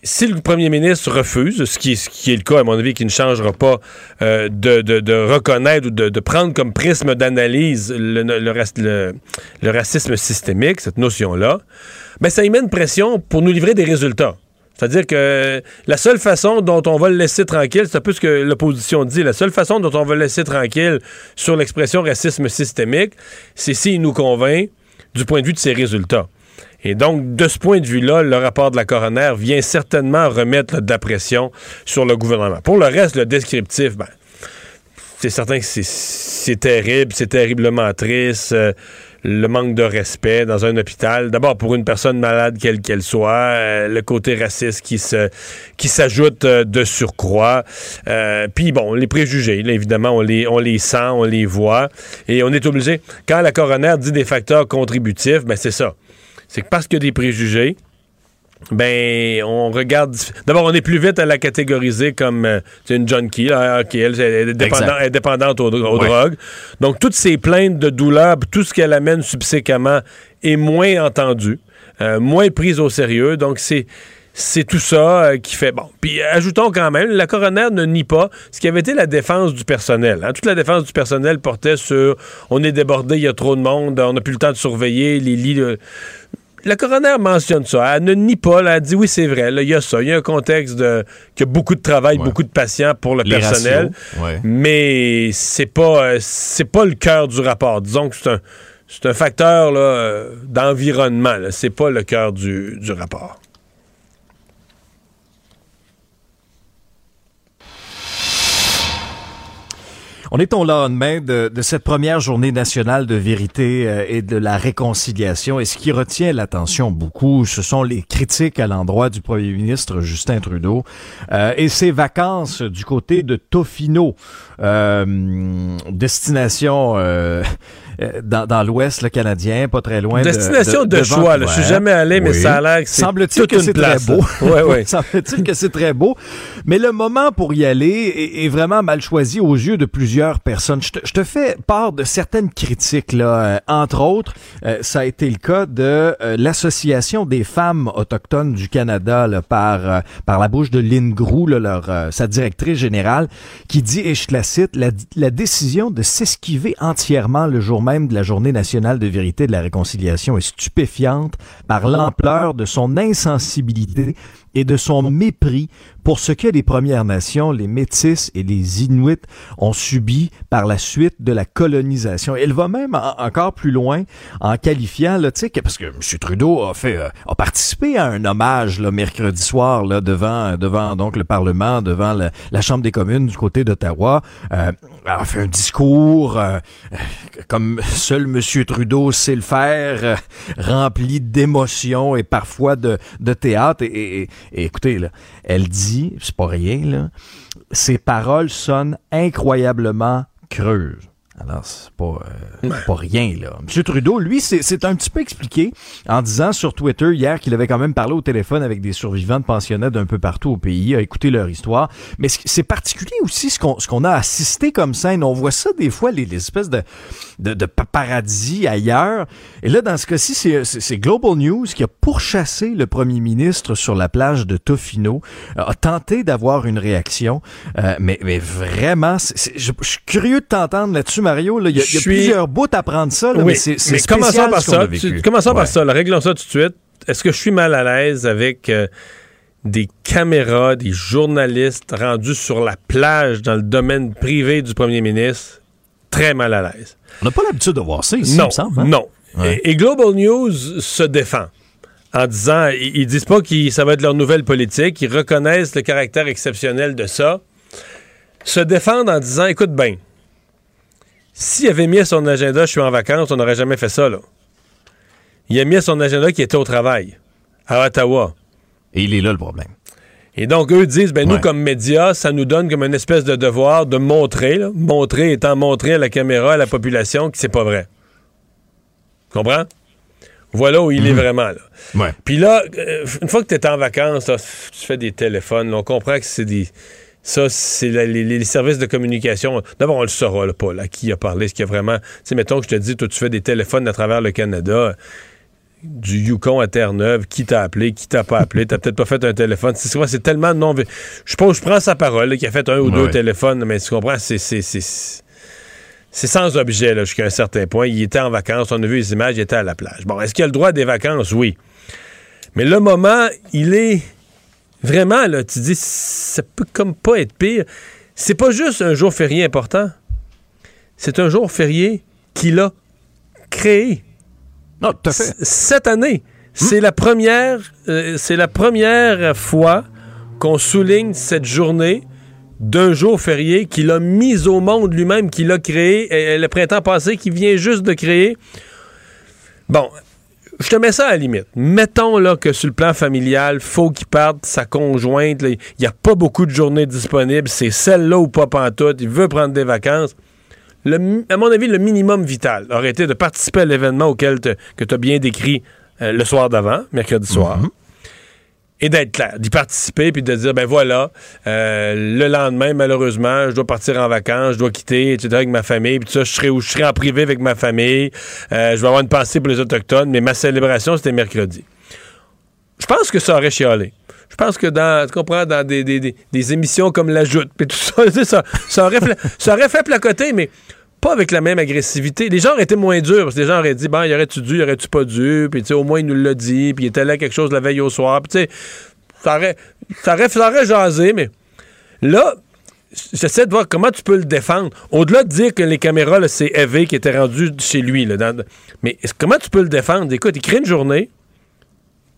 si le premier ministre refuse, ce qui, est le cas, à mon avis, qui ne changera pas, de, reconnaître ou de, prendre comme prisme d'analyse le, le, racisme systémique, cette notion-là, ben, ça y met une pression pour nous livrer des résultats. C'est-à-dire que la seule façon dont on va le laisser tranquille, c'est un peu ce que l'opposition dit, la seule façon dont on va le laisser tranquille sur l'expression racisme systémique, c'est s'il nous convainc du point de vue de ses résultats. Et donc, de ce point de vue-là, le rapport de la coroner vient certainement remettre de la pression sur le gouvernement. Pour le reste, le descriptif, ben, c'est certain que c'est terrible, c'est terriblement triste. Euh, le manque de respect dans un hôpital. D'abord pour une personne malade quelle qu'elle soit, euh, le côté raciste qui se qui s'ajoute euh, de surcroît. Euh, puis bon, les préjugés, évidemment, on les on les sent, on les voit et on est obligé. Quand la coroner dit des facteurs contributifs, ben c'est ça. C'est parce qu'il y a des préjugés, ben, on regarde. D'abord, on est plus vite à la catégoriser comme euh, une junkie. Là, elle, est, dépendante aux, drogues. Donc, toutes ces plaintes de douleur, tout ce qu'elle amène subséquemment est moins entendu, euh, moins prise au sérieux. Donc, c'est. C'est tout ça euh, qui fait bon. Puis ajoutons quand même, la coroner ne nie pas ce qui avait été la défense du personnel. Hein. Toute la défense du personnel portait sur on est débordé, il y a trop de monde, on n'a plus le temps de surveiller les lits la coroner mentionne ça. Elle ne nie pas. Elle dit oui, c'est vrai. Il y a ça. Il y a un contexte de qu'il y a beaucoup de travail, beaucoup de patients pour le personnel. Mais c'est pas euh, c'est pas le cœur du rapport. Disons que c'est un c'est un facteur euh, d'environnement. C'est pas le cœur du, du rapport. On est au lendemain de, de, cette première journée nationale de vérité euh, et de la réconciliation. Et ce qui retient l'attention beaucoup, ce sont les critiques à l'endroit du premier ministre Justin Trudeau euh, et ses vacances du côté de Tofino, euh, destination euh, dans, dans l'Ouest canadien, pas très loin. Destination de, de, choix. Je suis jamais allé, mais ça a l'air que c'est Semble-t-il que c'est très beau. ouais, ouais. <laughs> Semble-t-il que c'est très beau. Mais le moment pour y aller est, est, vraiment mal choisi aux yeux de plusieurs personnes. Je te, je te fais part de certaines critiques là. Euh, entre autres, euh, ça a été le cas de l'association des femmes autochtones du Canada là, par par la bouche de Lynn Grou, là, leur sa directrice générale, qui dit et je te la cite la, la décision de s'esquiver entièrement le jour de la Journée nationale de vérité et de la réconciliation est stupéfiante par l'ampleur de son insensibilité et de son mépris pour ce que les Premières Nations, les Métis et les Inuits ont subi par la suite de la colonisation. Elle va même encore plus loin en qualifiant, là, sais, parce que M. Trudeau a fait, euh, a participé à un hommage là, mercredi soir là, devant, devant donc le Parlement, devant la, Chambre des communes du côté d'Ottawa. Euh, a fait un discours euh, comme seul M. Trudeau sait le faire, euh, rempli d'émotions et parfois de, de théâtre. Et écoutez, là, elle dit, c'est pas rien, là, ses paroles sonnent incroyablement creuses. Alors, c'est pas, euh, pas rien, là. M. Trudeau, lui, c'est un petit peu expliqué en disant sur Twitter hier qu'il avait quand même parlé au téléphone avec des survivants de pensionnats d'un peu partout au pays, a écouté leur histoire. Mais c'est particulier aussi ce qu'on qu'on a assisté comme scène. On voit ça des fois, les, les espèces de, de, de paparazzi ailleurs. Et là, dans ce cas-ci, c'est- Global News qui a pourchassé le premier ministre sur la plage de Tofino, euh, a tenté d'avoir une réaction. Euh, mais, mais vraiment, je suis curieux de t'entendre là-dessus, Mario. Il y a, il y a Je suis- plusieurs bouts à prendre ça, là, Oui, mais c'est spécial commençons par ce qu'on a ça. vécu. Tu- Commençons Ouais. par ça. là. Réglons ça tout de suite. Est-ce que je suis mal à l'aise avec euh, des caméras, des journalistes rendus sur la plage dans le domaine privé du premier ministre? Très mal à l'aise. On n'a pas l'habitude de voir ça ici, non, il me semble. hein? Non. Ouais. Et, et Global News se défend en disant, ils, ils disent pas que ça va être leur nouvelle politique, ils reconnaissent le caractère exceptionnel de ça, se défendent en disant, écoute bien, s'il avait mis à son agenda, je suis en vacances, on n'aurait jamais fait ça, là. Il a mis à son agenda qu'il était au travail, à Ottawa. Et il est là le problème. Et donc, eux disent, ben nous, Ouais. comme médias, ça nous donne comme une espèce de devoir de montrer, là, montrer étant montré à la caméra, à la population, que c'est pas vrai. Tu comprends? Voilà où il est vraiment, là. Ouais. Puis là, euh, une fois que tu es en vacances, là, tu fais des téléphones, on comprend que c'est des... Ça, c'est les, les services de communication. D'abord, on le saura là, pas, là, qui a parlé, ce qui a vraiment... Tu sais, mettons que je te dis, toi, tu fais des téléphones à travers le Canada, du Yukon à Terre-Neuve, qui t'a appelé, qui t'a pas appelé, t'as peut-être pas fait un téléphone. C'est souvent, c'est tellement non... Je pense, je prends sa parole, là, qu'il a fait un ou deux téléphones, mais tu comprends, c'est... c'est- sans objet jusqu'à un certain point. Il était en vacances, on a vu les images, il était à la plage. Bon, est-ce qu'il a le droit des vacances? Oui. Mais le moment, il est vraiment, là, tu dis, ça peut comme pas être pire. C'est pas juste un jour férié important. C'est un jour férié qu'il a créé. Non, tout à fait. Cette année, c'est la première, euh, c'est la première fois qu'on souligne cette journée d'un jour férié qu'il a mis au monde lui-même, qu'il a créé le printemps passé, qu'il vient juste de créer. Bon, je te mets ça à la limite. Mettons là que sur le plan familial, faut qu'il parte sa conjointe. Il n'y a pas beaucoup de journées disponibles. C'est celle-là ou pas pantoute. Il veut prendre des vacances. À mon avis, le minimum vital aurait été de participer à l'événement auquel que tu as bien décrit euh, le soir d'avant, mercredi soir. Et d'être clair, d'y participer, puis de dire, ben voilà, euh, le lendemain, malheureusement, je dois partir en vacances, je dois quitter, etc., avec ma famille, puis tout ça, je serai, où je serai en privé avec ma famille, euh, je vais avoir une pensée pour les Autochtones, mais ma célébration, c'était mercredi. Je pense que ça aurait chialé. Je pense que dans, tu comprends, dans des, des- des- des émissions comme La Joute, puis tout ça, <laughs> ça, ça, aurait ça aurait fait placoter, mais pas avec la même agressivité. Les gens auraient été moins durs, parce que les gens auraient dit, bon, y aurait-tu dû, y aurait-tu pas dû, puis au moins il nous l'a dit, puis il était là quelque chose la veille au soir, puis ça aurait, ça aurait, jasé, mais là, j'essaie de voir comment tu peux le défendre. Au-delà de dire que les caméras, c'est Eve qui était rendu chez lui, mais comment tu peux le défendre? Écoute, il crée une journée,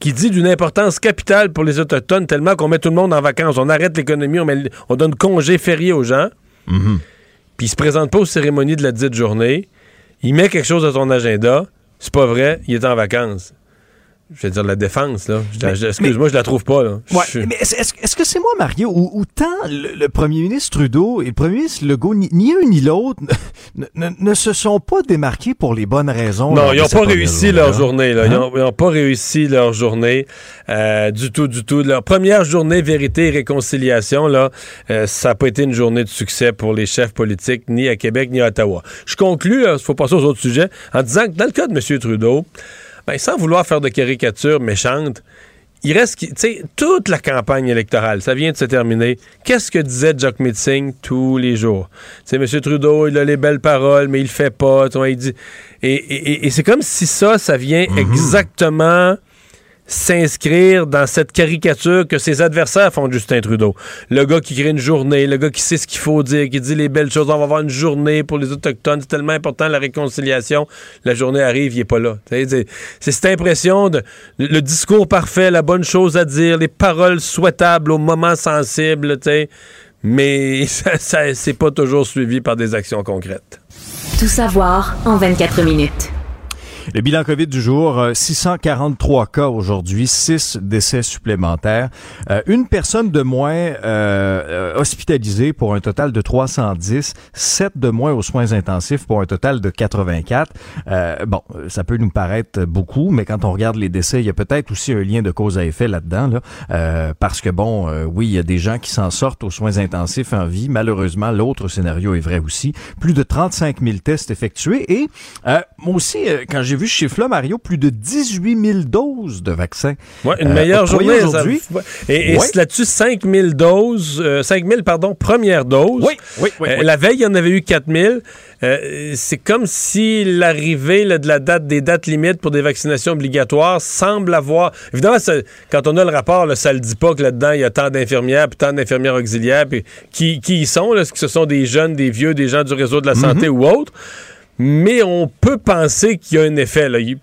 qui dit d'une importance capitale pour les Autochtones, tellement qu'on met tout le monde en vacances. On arrête l'économie, on, donne congé férié aux gens. Puis il se présente pas aux cérémonies de la dite journée. Il met quelque chose à son agenda. C'est pas vrai, il est en vacances. Je veux dire, la défense, là. Excuse-moi, je la trouve pas, là. Ouais, Je- mais est-ce que c'est moi, Mario, ou, tant le, le premier ministre Trudeau et le premier ministre Legault, ni, ni un ni l'autre, <laughs> ne, ne- ne se sont pas démarqués pour les bonnes raisons? Non, ils n'ont cette pas première réussi leur journée. Là. Ils Hein? n'ont pas réussi leur journée euh, du tout, du tout. Leur première journée vérité et réconciliation, là, euh, ça n'a pas été une journée de succès pour les chefs politiques, ni à Québec, ni à Ottawa. Je conclus, il faut passer aux autres sujets, en disant que dans le cas de M. Trudeau, ben, sans vouloir faire de caricatures méchantes, il reste, tu sais, toute la campagne électorale, ça vient de se terminer. Qu'est-ce que disait Jock Meeting tous les jours? Tu sais, M. Trudeau, il a les belles paroles, mais il le fait pas. tu vois, il dit... Et, et- et- et c'est comme si ça, ça vient exactement s'inscrire dans cette caricature que ses adversaires font de Justin Trudeau. Le gars qui crée une journée, le gars qui sait ce qu'il faut dire, qui dit les belles choses, on va avoir une journée pour les Autochtones, c'est tellement important la réconciliation. La journée arrive, il est pas là. C'est cette impression de le discours parfait, la bonne chose à dire, les paroles souhaitables au moment sensible, mais <laughs> ça, ça c'est pas toujours suivi par des actions concrètes. Tout savoir en 24 minutes. Le bilan COVID du jour, 643 euh, cas aujourd'hui, 6 décès supplémentaires. Euh, une personne de moins euh, hospitalisée pour un total de 310, 7 de moins aux soins intensifs pour un total de 84. bon, ça peut nous paraître beaucoup, mais quand on regarde les décès, il y a peut-être aussi un lien de cause à effet là-dedans, là, parce que bon, oui, il y a des gens qui s'en sortent aux soins intensifs en vie. Malheureusement, l'autre scénario est vrai aussi. Plus de 35 000 tests effectués et moi aussi, quand j'ai vu ce chiffre-là, Mario, plus de 18 000 doses de vaccins. Ouais, une meilleure journée aujourd'hui. Et, là-dessus, 5 000 doses, 5 euh, 000, pardon, premières doses. Oui, oui, oui. Euh, la veille, il y en avait eu 4 000. Euh, c'est comme si l'arrivée de la date des dates limites pour des vaccinations obligatoires semble avoir. Évidemment, quand on a le rapport, là, ça le dit pas que là-dedans il y a tant d'infirmières puis tant d'infirmières auxiliaires. Puis qui, qui y sont Est-ce que ce sont des jeunes, des vieux, des gens du réseau de la santé Mhm. ou autres? Mais on peut penser qu'il y a un effet. Là. Il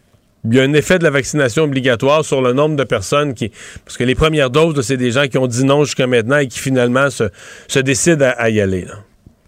y a un effet de la vaccination obligatoire sur le nombre de personnes qui. Parce que les premières doses, c'est des gens qui ont dit non jusqu'à maintenant et qui finalement se, décident à, y aller.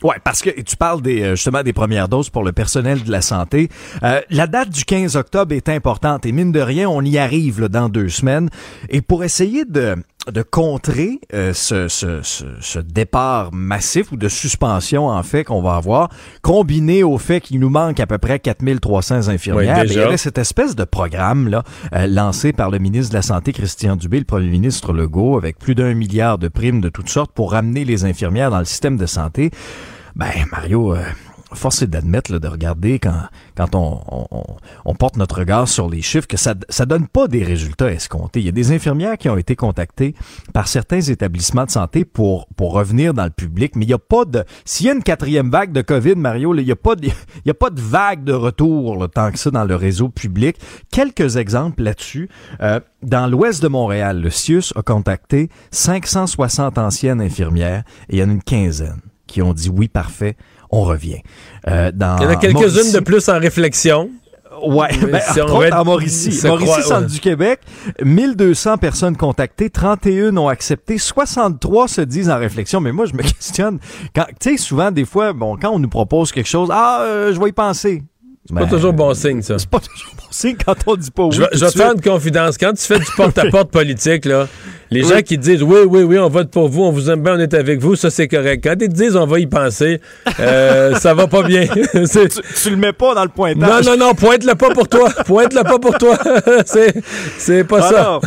Ouais, parce que tu parles des, justement des premières doses pour le personnel de la santé. Euh, la date du 15 octobre est importante et mine de rien, on y arrive là, dans deux semaines. Et pour essayer de, de contrer euh, ce, ce, ce, ce, départ massif ou de suspension en fait qu'on va avoir, combiné au fait qu'il nous manque à peu près 4300 infirmières, Oui, ben, il y avait cette espèce de programme là euh, lancé par le ministre de la Santé Christian Dubé, le premier ministre Legault, avec plus d'un milliard de primes de toutes sortes pour ramener les infirmières dans le système de santé. Ben Mario, euh, force est d'admettre, de regarder quand, quand on, on, on porte notre regard sur les chiffres, que ça ça donne pas des résultats escomptés. Il y a des infirmières qui ont été contactées par certains établissements de santé pour, pour revenir dans le public, mais il y a pas de... S'il y a une quatrième vague de COVID, Mario, il y a pas de, <laughs> il y a pas de vague de retour là, tant que ça dans le réseau public. Quelques exemples là-dessus. Euh, dans l'ouest de Montréal, le CIUS a contacté 560 anciennes infirmières et il y en a une quinzaine qui ont dit oui, parfait, on revient. Euh, dans Il y en a quelques-unes de plus en réflexion. Ouais, ben, si on en Mauricie. se Mauricie, croit- centre ouais. du Québec, 1200 personnes contactées, 31 ont accepté, 63 se disent en réflexion. Mais moi, je me <laughs> questionne. Quand, tu sais, souvent, des fois, bon, quand on nous propose quelque chose, ah, euh, je vais y penser. C'est pas toujours bon signe, ça. C'est pas toujours bon signe quand on dit pas oui. Je vais, je vais te faire une confidence. Quand tu fais du porte-à-porte <laughs> politique, là, les Oui. gens qui disent oui, oui, oui, on vote pour vous, on vous aime bien, on est avec vous, ça c'est correct. Quand ils te disent on va y penser, euh, <laughs> ça va pas bien. Tu, <laughs> tu le mets pas dans le non, pointage. non, non, pointe-le pas pour toi. Pointe-le pas pour toi. c'est, pas ça.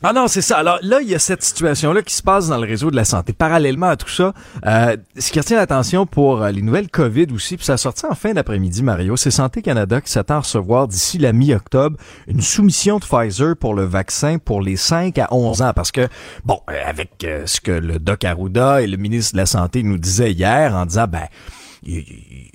Ah non, c'est ça. Alors là, il y a cette situation-là qui se passe dans le réseau de la santé. Parallèlement à tout ça, euh, ce qui retient l'attention pour euh, les nouvelles COVID aussi, puis ça a sorti en fin d'après-midi, Mario, c'est Santé Canada qui s'attend à recevoir d'ici la mi-octobre une soumission de Pfizer pour le vaccin pour les 5 à 11 ans. Parce que, bon, euh, avec euh, ce que le Doc Arruda et le ministre de la Santé nous disaient hier en disant, ben, il-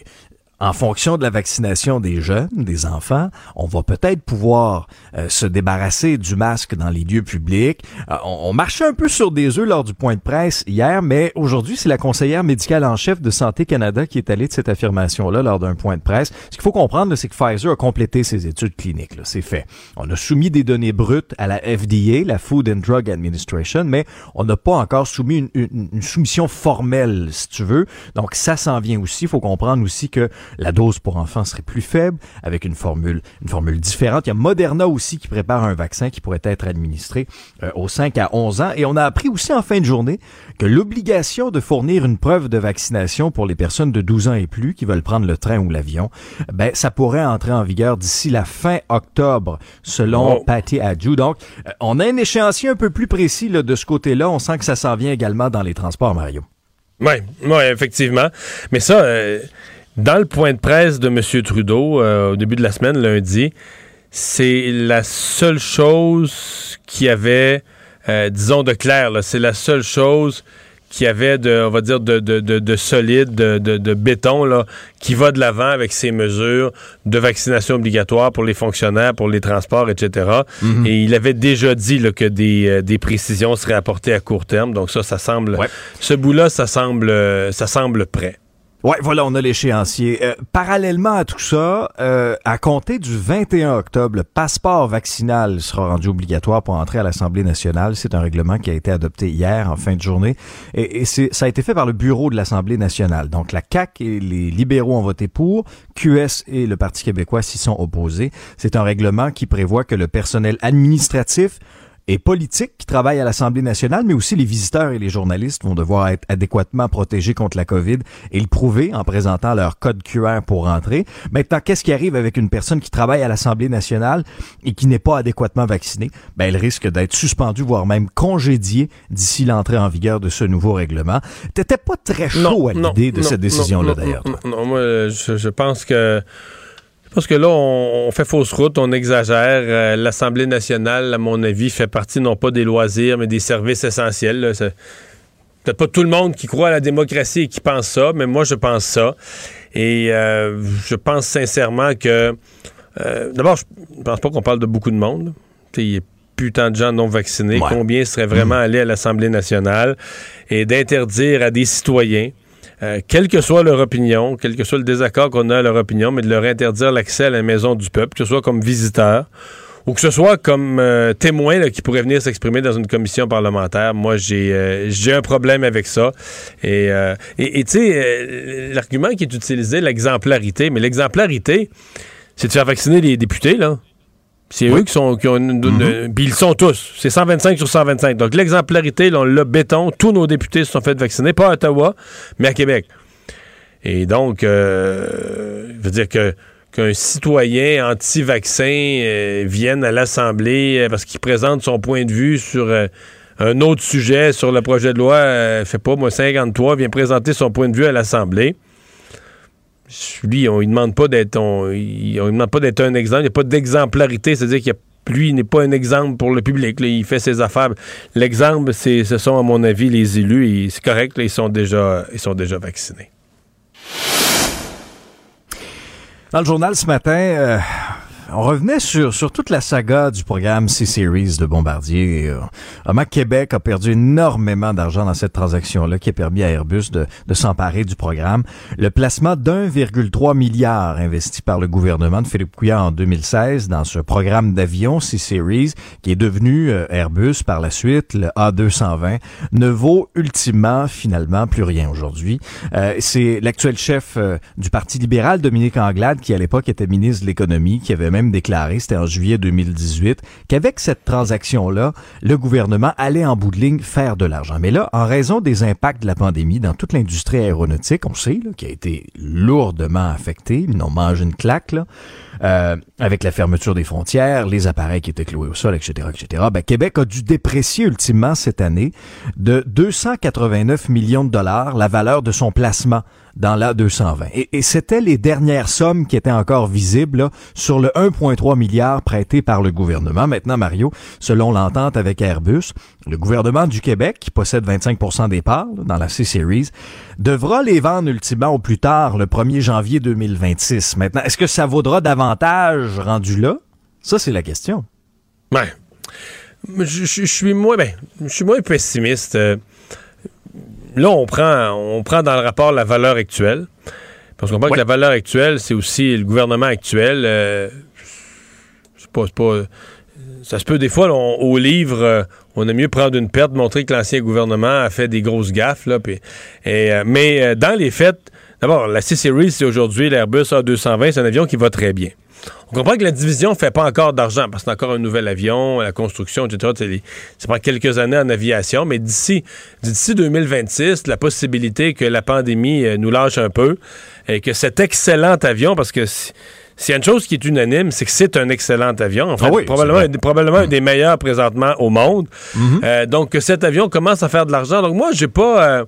en fonction de la vaccination des jeunes, des enfants, on va peut-être pouvoir euh, se débarrasser du masque dans les lieux publics. Euh, on, marchait un peu sur des œufs lors du point de presse hier, mais aujourd'hui, c'est la conseillère médicale en chef de Santé Canada qui est allée de cette affirmation-là lors d'un point de presse. Ce qu'il faut comprendre, c'est que Pfizer a complété ses études cliniques. C'est fait. On a soumis des données brutes à la FDA, la Food and Drug Administration, mais on n'a pas encore soumis une, une- une soumission formelle, si tu veux. Donc, ça s'en vient aussi. Il faut comprendre aussi que la dose pour enfants serait plus faible, avec une formule, une formule différente. Il y a Moderna aussi qui prépare un vaccin qui pourrait être administré euh, aux 5 à 11 ans. Et on a appris aussi en fin de journée que l'obligation de fournir une preuve de vaccination pour les personnes de 12 ans et plus qui veulent prendre le train ou l'avion, ben, ça pourrait entrer en vigueur d'ici la fin octobre, selon Oh. Patty Adju. Donc, euh, on a un échéancier un peu plus précis là, de ce côté-là. On sent que ça s'en vient également dans les transports, Mario. Oui, ouais, effectivement. Mais ça, euh, dans le point de presse de M. Trudeau, euh, au début de la semaine, lundi, c'est la seule chose qui avait, euh, disons, de clair. C'est la seule chose qui avait de, on va dire, de, de, de, de solide, de, de, de béton, là, qui va de l'avant avec ces mesures de vaccination obligatoire pour les fonctionnaires, pour les transports, etc. Mhm. Et il avait déjà dit là, que des, euh, des précisions seraient apportées à court terme. Donc ça, ça semble, ce bout-là, ça semble, euh, ça semble prêt. Ouais, voilà, on a l'échéancier. Euh, parallèlement à tout ça, euh, à compter du 21 octobre, le passeport vaccinal sera rendu obligatoire pour entrer à l'Assemblée nationale. C'est un règlement qui a été adopté hier en fin de journée et, et ça a été fait par le bureau de l'Assemblée nationale. Donc la CAC et les libéraux ont voté pour, QS et le Parti québécois s'y sont opposés. C'est un règlement qui prévoit que le personnel administratif et politiques qui travaillent à l'Assemblée nationale, mais aussi les visiteurs et les journalistes vont devoir être adéquatement protégés contre la COVID et le prouver en présentant leur code QR pour rentrer. Maintenant, qu'est-ce qui arrive avec une personne qui travaille à l'Assemblée nationale et qui n'est pas adéquatement vaccinée? Ben, elle risque d'être suspendue, voire même congédiée d'ici l'entrée en vigueur de ce nouveau règlement. T'étais pas très chaud à l'idée de non, cette décision-là, d'ailleurs. Non, non, moi, je, je pense que parce que là, on, on, fait fausse route, on exagère. Euh, L'Assemblée nationale, à mon avis, fait partie non pas des loisirs, mais des services essentiels. Peut-être pas tout le monde qui croit à la démocratie et qui pense ça, mais moi, je pense ça. Et euh, je pense sincèrement que... Euh, D'abord, je pense pas qu'on parle de beaucoup de monde. Il y a plus tant de gens non vaccinés. Ouais. Combien seraient vraiment allés à l'Assemblée nationale? Et d'interdire à des citoyens euh, quelle que soit leur opinion, quel que soit le désaccord qu'on a à leur opinion, mais de leur interdire l'accès à la maison du peuple, que ce soit comme visiteur ou que ce soit comme euh, témoin qui pourrait venir s'exprimer dans une commission parlementaire. Moi, j'ai euh, un problème avec ça. Et tu sais, l'argument qui est utilisé, l'exemplarité, mais l'exemplarité, c'est de faire vacciner les députés, là. C'est eux qui, sont, qui ont une... une- Puis ils le sont tous. C'est 125 sur 125. Donc l'exemplarité, là, on l'a béton. Tous nos députés se sont fait vacciner, pas à Ottawa, mais à Québec. Et donc, euh, je veux dire que qu'un citoyen anti-vaccin euh, vienne à l'Assemblée euh, parce qu'il présente son point de vue sur euh, un autre sujet, sur le projet de loi, euh, fait pas, moi, 53, vient présenter son point de vue à l'Assemblée. Lui, on ne demande pas d'être on, lui demande pas d'être un exemple. Il n'y a pas d'exemplarité, c'est-à-dire qu'il lui, n'est pas un exemple pour le public. il fait ses affaires. L'exemple, c'est, ce sont, à mon avis, les élus. C'est correct, là, ils, sont déjà, ils sont déjà vaccinés. Dans le journal ce matin, euh, on revenait sur, sur toute la saga du programme C-Series de Bombardier. Euh, vraiment, Québec a perdu énormément d'argent dans cette transaction-là qui a permis à Airbus de, de s'emparer du programme. Le placement d'1,3 milliard investi par le gouvernement de Philippe Couillard en 2016 dans ce programme d'avion C-Series qui est devenu euh, Airbus par la suite, le A220, ne vaut ultimement, finalement, plus rien aujourd'hui. Euh, C'est l'actuel chef du Parti libéral, Dominique Anglade, qui à l'époque était ministre de l'économie, qui avait même déclaré, c'était en juillet 2018, qu'avec cette transaction-là, le gouvernement allait en bout de ligne faire de l'argent. Mais là, en raison des impacts de la pandémie dans toute l'industrie aéronautique, on sait, là, qui a été lourdement affectée, ils n'ont mangé une claque, euh, avec la fermeture des frontières, les appareils qui étaient cloués au sol, etc., etc., ben, Québec a dû déprécier ultimement cette année de 289 millions de dollars la valeur de son placement dans la 220. Et, c'était les dernières sommes qui étaient encore visibles sur le 1,3 milliard prêté par le gouvernement. Maintenant, Mario, selon l'entente avec Airbus, le gouvernement du Québec, qui possède 25% des parts dans la C-Series, devra les vendre ultimement au plus tard, le 1er janvier 2026. Maintenant, est-ce que ça vaudra davantage rendu là? Ça, c'est la question. Ouais. Je, je- je suis moins, ben, je suis moins pessimiste. Euh, Là, on prend, on prend dans le rapport la valeur actuelle. Parce qu'on voit que la valeur actuelle, c'est aussi le gouvernement actuel. euh, c'est pas, ça se peut des fois, là, on- au livre, euh, on aime mieux prendre une perte, montrer que l'ancien gouvernement a fait des grosses gaffes. Là, et, euh, mais dans les faits, d'abord, la C-Series, c'est aujourd'hui l'Airbus A220, c'est un avion qui va très bien. On comprend que la division ne fait pas encore d'argent parce que c'est encore un nouvel avion, la construction, etc. Ça prend quelques années en aviation, mais d'ici d'ici 2026, la possibilité que la pandémie euh, nous lâche un peu et que cet excellent avion, parce que si- s'il y a une chose qui est unanime, c'est que c'est un excellent avion. En fait, Ah oui, probablement, un, probablement un des meilleurs présentement au monde. Mm-hmm. Euh, donc, que cet avion commence à faire de l'argent. Donc, moi, j'ai pas. euh,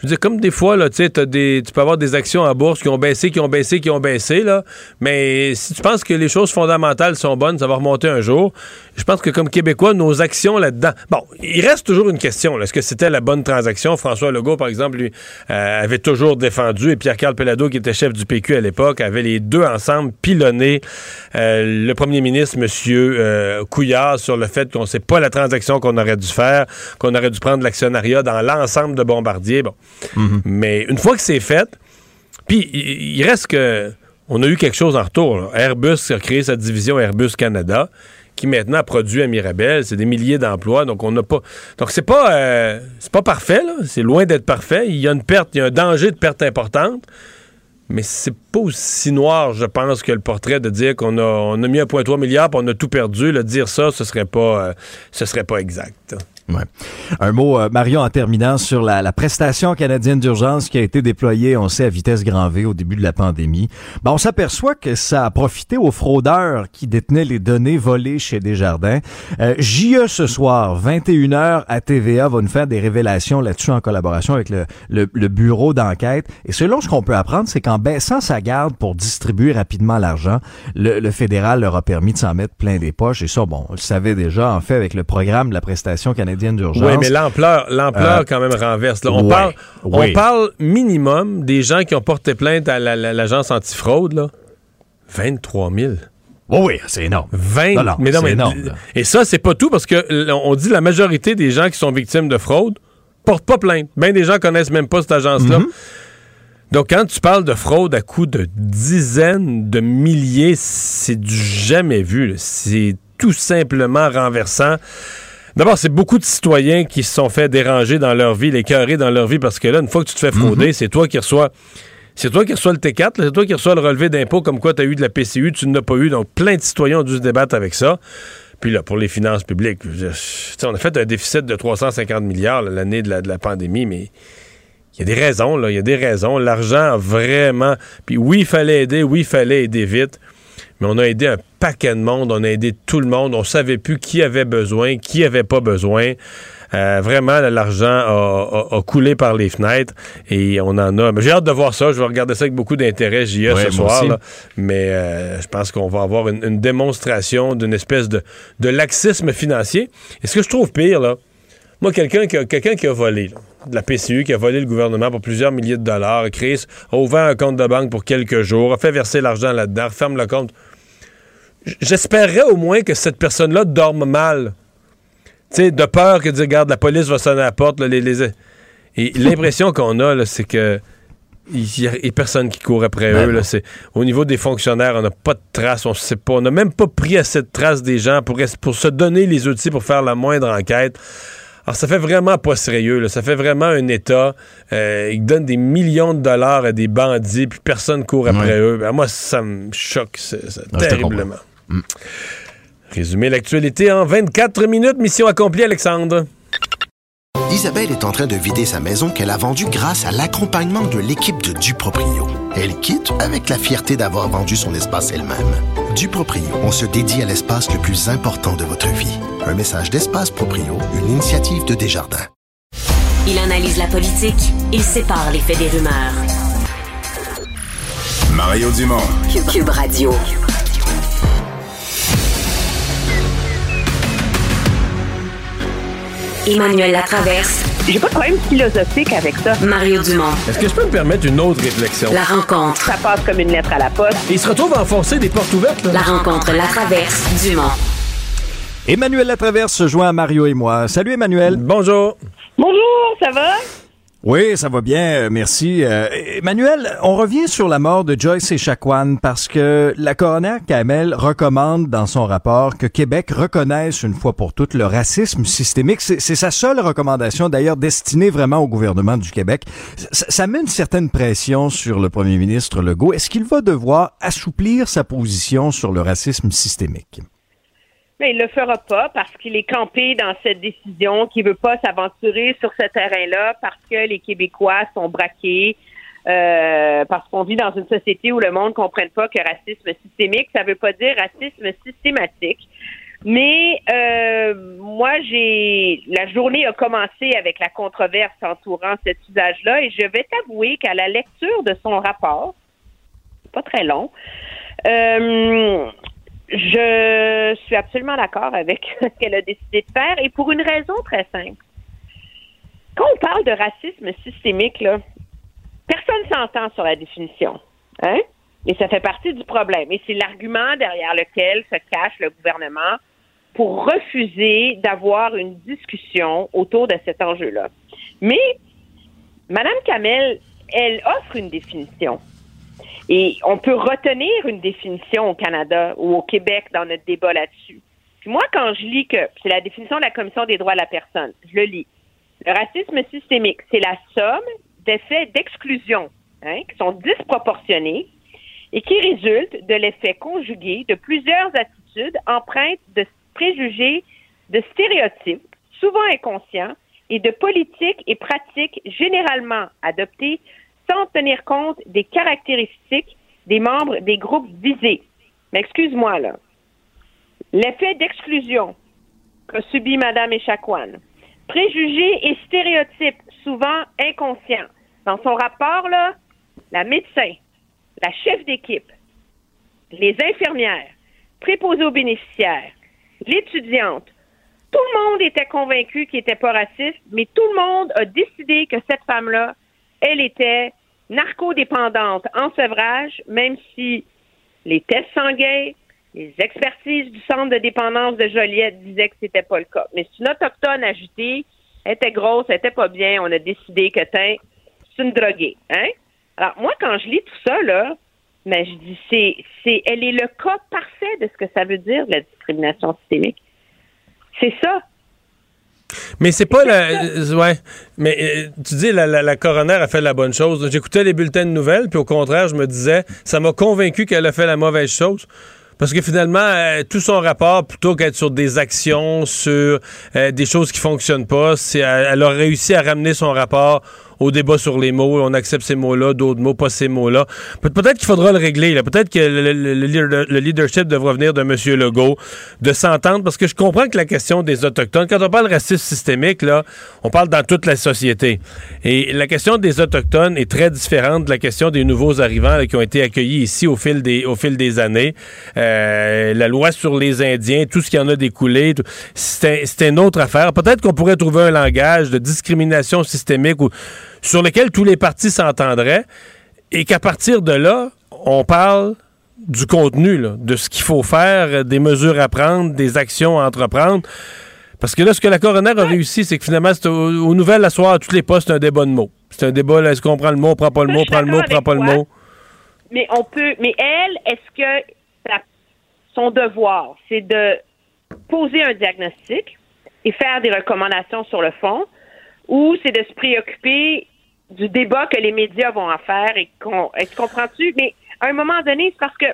je veux dire, comme des fois, là, tu sais, des, tu peux avoir des actions en bourse qui ont baissé, qui ont baissé, qui ont baissé, là. Mais si tu penses que les choses fondamentales sont bonnes, ça va remonter un jour. Je pense que comme Québécois, nos actions là-dedans. Bon, il reste toujours une question. Est-ce que c'était la bonne transaction? François Legault, par exemple, lui, euh, avait toujours défendu, et Pierre-Carl Pelado, qui était chef du PQ à l'époque, avait les deux ensemble pilonné euh, le premier ministre, M. Euh, Couillard, sur le fait qu'on ne sait pas la transaction qu'on aurait dû faire, qu'on aurait dû prendre l'actionnariat dans l'ensemble de Bombardier. Bon. Mhm. Mais une fois que c'est fait, puis il reste que. On a eu quelque chose en retour. Airbus a créé sa division Airbus Canada, qui maintenant produit à Mirabel. C'est des milliers d'emplois. Donc, on n'a pas. Donc, c'est pas, euh, c'est pas parfait. C'est loin d'être parfait. Il y a une perte, il y a un danger de perte importante. Mais c'est pas aussi noir, je pense, que le portrait de dire qu'on a, on a mis 1,3 milliard et on a tout perdu. Le dire ça, ce serait pas, euh, ce serait pas exact. Un mot, euh, Mario, en terminant sur la, la prestation canadienne d'urgence qui a été déployée, on sait, à vitesse grand V au début de la pandémie. Ben, on s'aperçoit que ça a profité aux fraudeurs qui détenaient les données volées chez Desjardins. Euh, JE ce soir, 21h à TVA, va nous faire des révélations là-dessus en collaboration avec le, le, le bureau d'enquête. Et selon ce qu'on peut apprendre, c'est qu'en baissant sa garde pour distribuer rapidement l'argent, le, le fédéral leur a permis de s'en mettre plein des poches. Et ça, bon, on le savait déjà, en fait, avec le programme de la prestation canadienne d'urgence. Oui, mais l'ampleur, l'ampleur Euh, quand même renverse. là. On, ouais, parle, oui. on parle minimum des gens qui ont porté plainte à la- la- l'agence antifraude, là. 23 000. Oh oui, c'est énorme. 20 Non, non, mais non, c'est mais- énorme, là. Et ça, c'est pas tout parce que on dit la majorité des gens qui sont victimes de fraude portent pas plainte. Bien des gens connaissent même pas cette agence-là. Mhm. Donc, quand tu parles de fraude à coût de dizaines de milliers, c'est du jamais vu. C'est tout simplement renversant. D'abord, c'est beaucoup de citoyens qui se sont fait déranger dans leur vie, les cœurés dans leur vie, parce que là, une fois que tu te fais frauder, c'est toi qui reçois. C'est toi qui reçois le T4, là, c'est toi qui reçois le relevé d'impôt comme quoi tu as eu de la PCU, tu n'as pas eu. Donc, plein de citoyens ont dû se débattre avec ça. Puis là, pour les finances publiques, je- on a fait un déficit de 350 milliards l'année de la, de la pandémie, mais il y a des raisons, là. Il y a des raisons. L'argent a vraiment. Puis oui, il fallait aider, oui, il fallait aider vite. Mais on a aidé un paquet de monde, on a aidé tout le monde. On savait plus qui avait besoin, qui avait pas besoin. Euh, vraiment, l'argent a, a- a coulé par les fenêtres et on en a. J'ai hâte de voir ça. Je vais regarder ça avec beaucoup d'intérêt, JA, Ouais, ce soir. là. Mais euh, je pense qu'on va avoir une, une démonstration d'une espèce de, de laxisme financier. Et ce que je trouve pire, là, moi, quelqu'un qui, a- qui a volé, là, de la PCU, qui a volé le gouvernement pour plusieurs milliers de dollars, a, créé, a ouvert un compte de banque pour quelques jours, a fait verser l'argent là-dedans, referme le compte. J- J'espérerais au moins que cette personne-là dorme mal. Tu sais, de peur que, dire, regarde, la police va sonner à la porte. là, les, les- Et l'impression qu'on a, c'est que il n'y a, personne qui court après Ben eux. Là, au niveau des fonctionnaires, on n'a pas de traces, on sait pas. On n'a même pas pris assez de traces des gens pour, se donner les outils pour faire la moindre enquête. Alors, ça fait vraiment pas sérieux. là. Ça fait vraiment un État. Euh, ils donnent des millions de dollars à des bandits, puis personne court après Ouais. eux. Ben, moi, ça me choque Ah, je terriblement. Résumer l'actualité en 24 minutes. Mission accomplie, Alexandre. Isabelle est en train de vider sa maison qu'elle a vendue grâce à l'accompagnement de l'équipe de Duproprio. Elle quitte avec la fierté d'avoir vendu son espace elle-même. Duproprio, on se dédie à l'espace le plus important de votre vie. Un message d'Espace Proprio, une initiative de Desjardins. Il analyse la politique, il sépare les faits des rumeurs. Mario Dumont. Cube, Cube Radio. Emmanuel Latraverse. J'ai pas de problème philosophique avec ça. Mario Dumont. Est-ce que je peux me permettre une autre réflexion? La rencontre. Ça passe comme une lettre à la poste. Et il se retrouve à enfoncer des portes ouvertes. là. La rencontre Latraverse Dumont. Emmanuel Latraverse se joint à Mario et moi. Salut Emmanuel. Bonjour. Bonjour, ça va? Oui, ça va bien, euh, merci. Euh, Emmanuel, on revient sur la mort de Joyce Echaquan parce que la coroner Kamel recommande dans son rapport que Québec reconnaisse une fois pour toutes le racisme systémique. C'est c'est sa seule recommandation, d'ailleurs destinée vraiment au gouvernement du Québec. Ça, ça met une certaine pression sur le premier ministre Legault. Est-ce qu'il va devoir assouplir sa position sur le racisme systémique? Mais il le fera pas parce qu'il est campé dans cette décision, qu'il veut pas s'aventurer sur ce terrain-là parce que les Québécois sont braqués, euh, parce qu'on vit dans une société où le monde ne comprenne pas que racisme systémique, ça veut pas dire racisme systématique. Mais euh, moi, j'ai la journée a commencé avec la controverse entourant cet usage-là et je vais t'avouer qu'à la lecture de son rapport, pas très long, euh, je suis absolument d'accord avec <laughs> ce qu'elle a décidé de faire et pour une raison très simple. Quand on parle de racisme systémique, là, personne s'entend sur la définition. Hein? Et ça fait partie du problème. Et c'est l'argument derrière lequel se cache le gouvernement pour refuser d'avoir une discussion autour de cet enjeu-là. Mais Madame Kamel, elle offre une définition. Et on peut retenir une définition au Canada ou au Québec dans notre débat là-dessus. Puis moi, quand je lis que c'est la définition de la Commission des droits de la personne, je le lis. Le racisme systémique, c'est la somme d'effets d'exclusion hein, qui sont disproportionnés et qui résultent de l'effet conjugué de plusieurs attitudes empreintes de préjugés, de stéréotypes, souvent inconscients, et de politiques et pratiques généralement adoptées sans tenir compte des caractéristiques des membres des groupes visés. Mais excuse-moi là. L'effet d'exclusion qu'a subi Mme Echaquan, préjugés et stéréotypes souvent inconscients. Dans son rapport, là, la médecin, la chef d'équipe, les infirmières, préposés aux bénéficiaires, l'étudiante, tout le monde était convaincu qu'il n'était pas raciste, mais tout le monde a décidé que cette femme-là, elle était narcodépendante en sevrage, même si les tests sanguins, les expertises du centre de dépendance de Joliette disaient que c'était pas le cas. Mais c'est une autochtone agitée, elle était grosse, elle était pas bien, on a décidé que c'est une droguée, hein? Alors moi quand je lis tout ça là, mais je dis c'est c'est elle est le cas parfait de ce que ça veut dire la discrimination systémique. C'est ça. Mais c'est pas la. euh, Ouais. Mais euh, tu dis, la, la, la coroner a fait la bonne chose. J'écoutais les bulletins de nouvelles, puis au contraire, je me disais, ça m'a convaincu qu'elle a fait la mauvaise chose. Parce que finalement, euh, tout son rapport, plutôt qu'être sur des actions, sur euh, des choses qui fonctionnent pas, c'est, elle, elle a réussi à ramener son rapport au débat sur les mots. On accepte ces mots-là, d'autres mots, pas ces mots-là. Pe- peut-être qu'il faudra le régler. là. Peut-être que le, le- le leader- le leadership devra venir de M. Legault, de s'entendre, parce que je comprends que la question des Autochtones, quand on parle racisme systémique, là, on parle dans toute la société. Et la question des Autochtones est très différente de la question des nouveaux arrivants qui ont été accueillis ici au fil des, au fil des années. Euh, la loi sur les Indiens, tout ce qui en a découlé, tout- c'est un- c'est une autre affaire. Peut-être qu'on pourrait trouver un langage de discrimination systémique ou, sur lequel tous les partis s'entendraient et qu'à partir de là, on parle du contenu, là, de ce qu'il faut faire, des mesures à prendre, des actions à entreprendre. Parce que là, ce que la coroner a réussi, c'est que finalement, c'est au- aux nouvelles, la soir, à tous les postes, c'est un débat de mots. C'est un débat, là, est-ce qu'on prend le mot, on prend pas le mot, suis prend le mot, d'accord prend pas le mot? Mais on peut. Mais elle, est-ce que son devoir, c'est de poser un diagnostic et faire des recommandations sur le fond, ou c'est de se préoccuper du débat que les médias vont en faire et qu'on. Est-ce comprends-tu? Mais à un moment donné, c'est parce que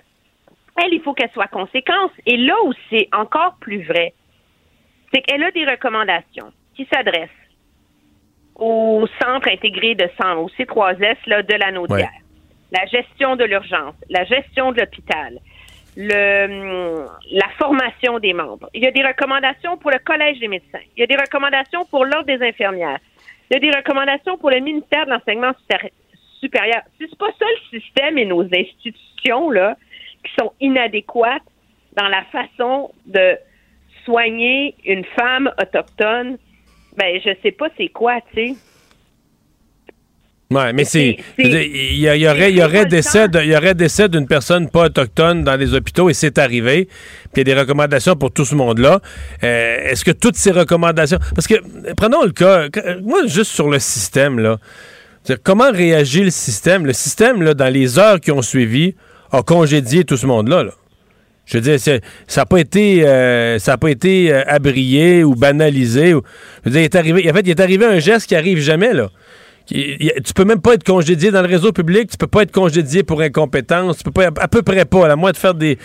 elle, il faut qu'elle soit conséquence. Et là où c'est encore plus vrai, c'est qu'elle a des recommandations qui s'adressent au centre intégré de sang, au C3S là, de la Naudière. La gestion de l'urgence, la gestion de l'hôpital, le, la formation des membres. Il y a des recommandations pour le Collège des médecins. Il y a des recommandations pour l'Ordre des infirmières. Il y a des recommandations pour le ministère de l'Enseignement supéri- supérieur. Si c'est pas ça le système et nos institutions là, qui sont inadéquates dans la façon de soigner une femme autochtone, ben je sais pas c'est quoi, tu sais. Ouais, mais c'est. Il y, aurait, y aurait décès de- il y aurait décès d'une personne pas autochtone dans les hôpitaux et c'est arrivé. Puis il y a des recommandations pour tout ce monde-là. Euh, Est-ce que toutes ces recommandations. Parce que, euh, prenons le cas. euh, Moi, juste sur le système, là. Comment réagit le système? Le système, là, dans les heures qui ont suivi, a congédié tout ce monde-là. là. Je veux dire, ça n'a pas été, euh, ça a pas été euh, abrié ou banalisé. ou- je veux dire, il est arrivé, en fait, il est arrivé un geste qui arrive jamais, là. Tu peux même pas être congédié dans le réseau public, tu peux pas être congédié pour incompétence, tu peux pas, à peu près pas, à moins de faire des...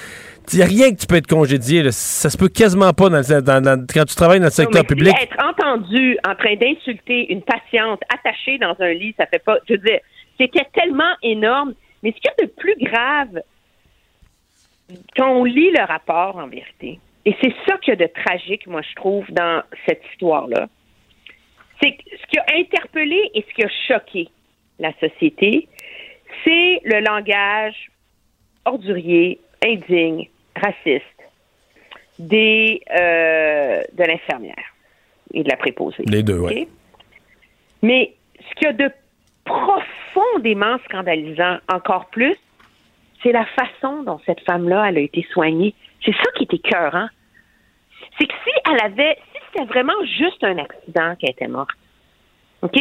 Il n'y a rien que tu peux être congédié, là. ça se peut quasiment pas dans, le- dans- dans- quand tu travailles dans le secteur Non, mais public. Être entendu en train d'insulter une patiente attachée dans un lit, ça fait pas. Je veux dire, c'était tellement énorme. Mais ce qu'il y a de plus grave, quand on lit le rapport, en vérité, et c'est ça qu'il y a de tragique, moi, je trouve, dans cette histoire-là. C'est que ce qui a interpellé et ce qui a choqué la société, c'est le langage ordurier, indigne, raciste des, euh, de l'infirmière et de la préposée. Les deux, oui. Mais ce qu'il y a de profondément scandalisant encore plus, c'est la façon dont cette femme-là, elle a été soignée. C'est ça qui est écœurant. C'est que si elle avait, c'était vraiment juste un accident qu'elle était morte, OK?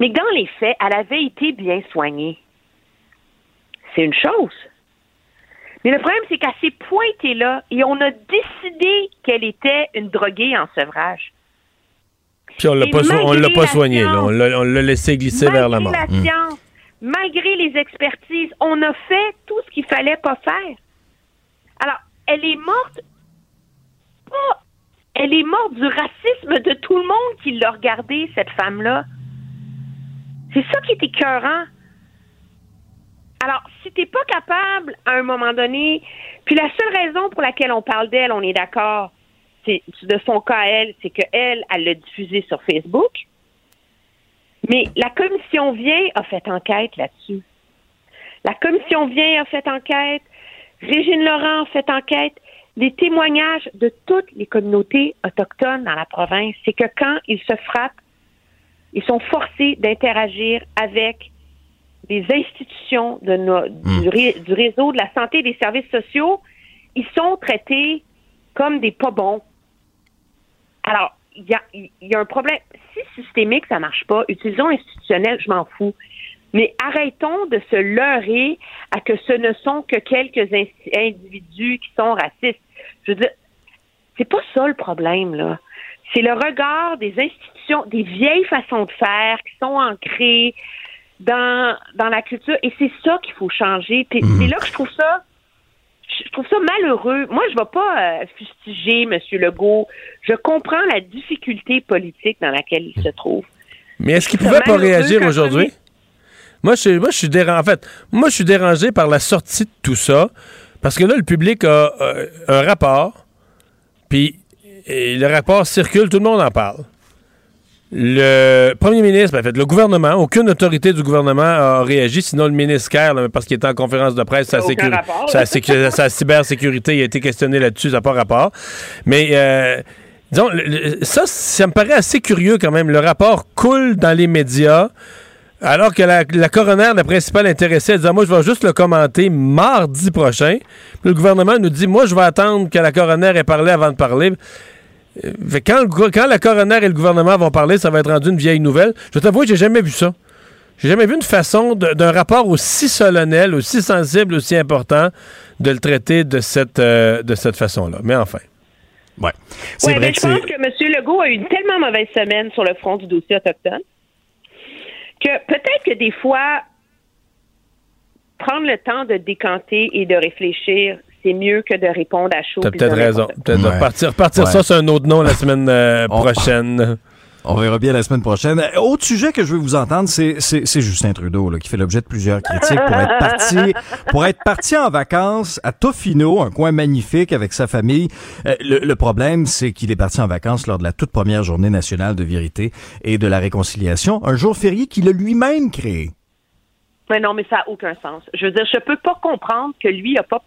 Mais dans les faits, elle avait été bien soignée. C'est une chose. Mais le problème, c'est qu'elle s'est pointée là et on a décidé qu'elle était une droguée en sevrage. Puis on l'a pas, so- on l'a pas la soigné, là. science- On l'a laissé glisser vers la mort. La science, malgré les expertises, on a fait tout ce qu'il fallait pas faire. Alors, elle est morte pas. Elle est morte du racisme de tout le monde qui l'a regardée, cette femme-là. C'est ça qui est écœurant. Alors, si t'es pas capable, à un moment donné, puis la seule raison pour laquelle on parle d'elle, on est d'accord, c'est de son cas à elle, c'est qu'elle, elle l'a diffusé sur Facebook. Mais la commission vient a fait enquête là-dessus. La commission vient a fait enquête. Régine Laurent a fait enquête. Les témoignages de toutes les communautés autochtones dans la province, c'est que quand ils se frappent, ils sont forcés d'interagir avec les institutions de no- du, ré- du réseau de la santé et des services sociaux. Ils sont traités comme des pas bons. Alors, il y a, y a un problème. Si systémique, ça marche pas, utilisons institutionnel, je m'en fous. Mais arrêtons de se leurrer à que ce ne sont que quelques in- individus qui sont racistes. Je veux dire, c'est pas ça le problème, là. C'est le regard des institutions, des vieilles façons de faire qui sont ancrées dans, dans la culture. Et c'est ça qu'il faut changer. Puis c'est là que je trouve ça je trouve ça malheureux. Moi, je ne vais pas euh, fustiger M. Legault. Je comprends la difficulté politique dans laquelle il se trouve. Mais est-ce qu'il pouvait pas réagir aujourd'hui? Moi, je, suis- moi, je suis dérangé. En fait, moi, je suis dérangé par la sortie de tout ça. Parce que là, le public a euh, un rapport. Puis, le rapport circule, tout le monde en parle. Le premier ministre, en fait, le gouvernement, aucune autorité du gouvernement a réagi, sinon le ministre Kerr, là, parce qu'il était en conférence de presse, sa, sécu- rapport, sa là. sécu- sa cybersécurité il a été questionné là-dessus, ça n'a pas rapport. Mais, euh, disons, le- le- ça, ça me paraît assez curieux quand même. Le rapport coule dans les médias. Alors que la, la coroner, la principale intéressée, elle disait Moi, je vais juste le commenter mardi prochain. Puis le gouvernement nous dit Moi, je vais attendre que la coroner ait parlé avant de parler. Euh, fait que quand, quand la coroner et le gouvernement vont parler, ça va être rendu une vieille nouvelle. Je t'avoue, j'ai jamais vu ça. J'ai jamais vu une façon d'un rapport aussi solennel, aussi sensible, aussi important de le traiter de cette, euh, de cette façon-là. Mais enfin. Ouais. Oui, mais je pense que M. Legault a eu une tellement mauvaise semaine sur le front du dossier autochtone que peut-être que des fois, prendre le temps de décanter et de réfléchir, c'est mieux que de répondre à chaud. T'as peut-être raison. Peut-être de Ouais. repartir, repartir Ouais. ça sur un autre nom la semaine euh, prochaine. On verra bien la semaine prochaine. Autre sujet que je veux vous entendre, c'est, Justin Trudeau, là, qui fait l'objet de plusieurs critiques pour être parti, pour être parti en vacances à Tofino, un coin magnifique avec sa famille. Euh, le, le problème, c'est qu'il est parti en vacances lors de la toute première journée nationale de vérité et de la réconciliation, un jour férié qu'il a lui-même créé. Mais non, mais ça n'a aucun sens. Je veux dire, je peux pas comprendre que lui n'a pas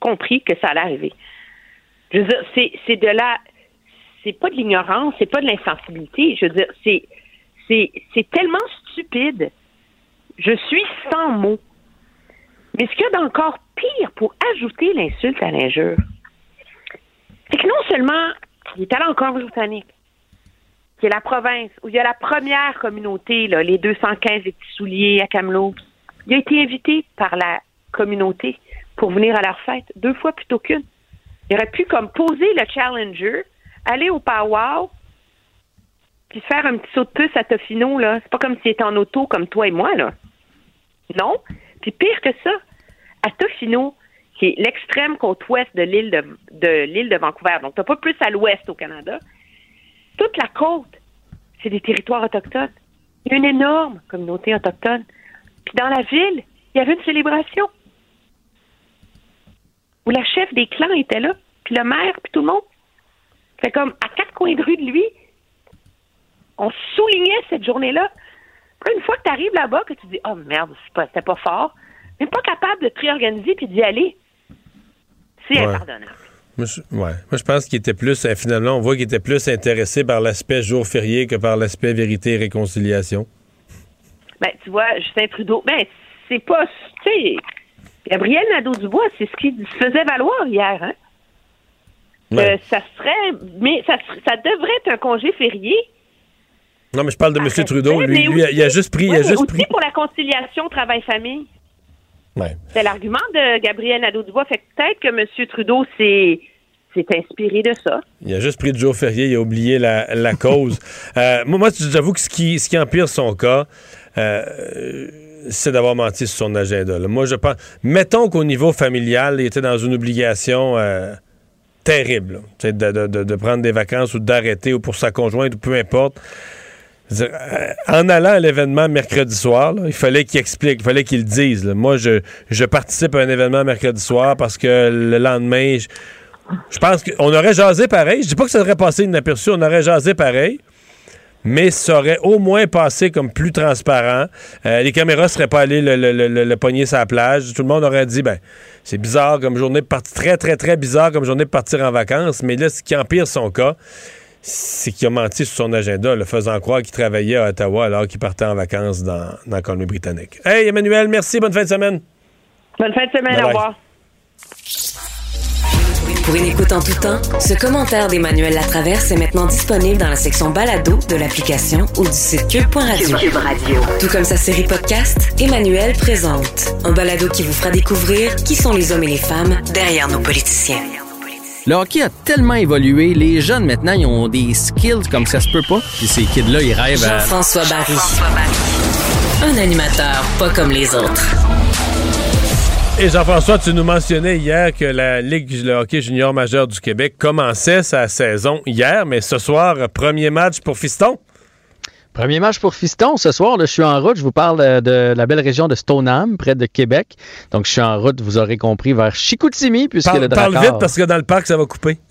compris que ça allait arriver. Je veux dire, c'est de la. C'est pas de l'ignorance, c'est pas de l'insensibilité. Je veux dire, c'est, c'est, c'est tellement stupide. Je suis sans mots. Mais ce qu'il y a d'encore pire pour ajouter l'insulte à l'injure, c'est que non seulement il est allé en Colombie-Britannique, qui est la province où il y a la première communauté, là, les 215 des petits souliers à Kamloops. Il a été invité par la communauté pour venir à leur fête, deux fois plutôt qu'une. Il aurait pu comme poser le challenger, aller au powwow, puis faire un petit saut de puce à Tofino, là. C'est pas comme s'il était en auto comme toi et moi, là. Non. Puis pire que ça, à Tofino, qui est l'extrême côte ouest de l'île de, de l'île de Vancouver, donc t'as pas plus à l'ouest au Canada, toute la côte, c'est des territoires autochtones. Il y a une énorme communauté autochtone. Puis dans la ville, il y avait une célébration où la chef des clans était là, puis le maire, puis tout le monde. C'est comme à quatre coins de rue de lui, on soulignait cette journée-là. Une fois que tu arrives là-bas, que tu dis Oh merde, c'était pas, pas fort, mais pas capable de te réorganiser puis d'y aller. C'est Ouais. impardonnable. Moi, je, ouais. Moi, je pense qu'il était plus, euh, finalement, on voit qu'il était plus intéressé par l'aspect jour férié que par l'aspect vérité et réconciliation. Ben, tu vois, Justin Trudeau, ben, c'est pas, tu sais, Gabriel Nadeau-Dubois, c'est ce qu'il faisait valoir hier, hein? Ouais. Ça serait, mais ça, devrait être un congé férié. Non, mais je parle de M. Trudeau. Lui, lui, aussi- il a juste pris. il Ouais, a juste aussi pris. pour la conciliation travail-famille. Ouais. C'est l'argument de Gabriel Nadeau-Dubois. Fait peut-être que M. Trudeau s'est s'est inspiré de ça. Il a juste pris le jour férié, il a oublié la, la cause. <laughs> Euh, moi, moi, j'avoue que ce qui, ce qui empire son cas, euh, c'est d'avoir menti sur son agenda. là. Moi, je pense. Mettons qu'au niveau familial, il était dans une obligation euh, terrible, de, de- de- prendre des vacances ou d'arrêter ou pour sa conjointe ou peu importe. En allant à l'événement mercredi soir, il fallait qu'il explique, il fallait qu'il dise. Moi, je, je participe à un événement mercredi soir parce que le lendemain, je, je pense qu'on aurait jasé pareil. Je dis pas que ça aurait passé inaperçu, on aurait jasé pareil. Mais ça aurait au moins passé comme plus transparent. Euh, les caméras seraient pas allées le, le, le, le- le pogner sur la plage. Tout le monde aurait dit, ben, c'est bizarre comme journée de partir, très, très, très bizarre comme journée de partir en vacances. Mais là, ce qui empire son cas, c'est qu'il a menti sur son agenda, le faisant croire qu'il travaillait à Ottawa alors qu'il partait en vacances dans, dans la Colombie-Britannique. Hey, Emmanuel, merci. Bonne fin de semaine. Bonne fin de semaine, Bye au revoir. Pour une écoute en tout temps, ce commentaire d'Emmanuel Latraverse est maintenant disponible dans la section balado de l'application ou du site cube.radio. Cube Radio. Tout comme sa série podcast, Emmanuel présente un balado qui vous fera découvrir qui sont les hommes et les femmes derrière nos politiciens. Le hockey a tellement évolué, les jeunes maintenant, ils ont des skills comme ça se peut pas. Puis ces kids-là, ils rêvent à... Jean-François Barry. Un animateur pas comme les autres. Et Jean-François, tu nous mentionnais hier que la Ligue de hockey junior majeur du Québec commençait sa saison hier, mais ce soir, premier match pour Fiston. Premier match pour Fiston. Ce soir, là, je suis en route. Je vous parle euh, de la belle région de Stoneham, près de Québec. Donc, je suis en route, vous aurez compris, vers Chicoutimi, puisque Parle, le parle Drakkar... vite parce que dans le parc, ça va couper. <laughs>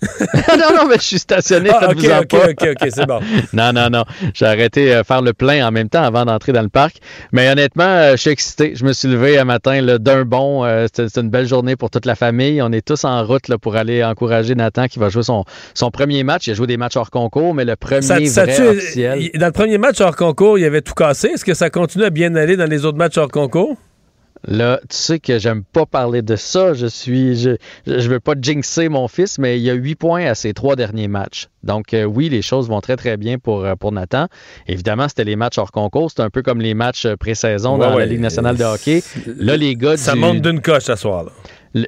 non, non, mais je suis stationné, Ah, ok, ok, pas. ok, ok, c'est bon. <laughs> non, non, non. J'ai arrêté euh, faire le plein en même temps avant d'entrer dans le parc. Mais honnêtement, euh, je suis excité. Je me suis levé un matin d'un bond. Euh, C'était une belle journée pour toute la famille. On est tous en route là, pour aller encourager Nathan qui va jouer son, son premier match. Il a joué des matchs hors concours, mais le premier Ça- ça vrai tue- officiel. il- dans le premier match hors concours, il avait tout cassé. Est-ce que ça continue à bien aller dans les autres matchs hors concours? Là, tu sais que j'aime pas parler de ça. Je suis, je, je veux pas jinxer mon fils, mais il y a huit points à ses trois derniers matchs. Donc euh, oui, les choses vont très très bien pour euh, pour Nathan. Évidemment, c'était les matchs hors concours. C'est un peu comme les matchs euh, pré-saison Ouais, dans ouais. la Ligue nationale de hockey. Là, les gars, Ça du- monte d'une coche ce soir. Là.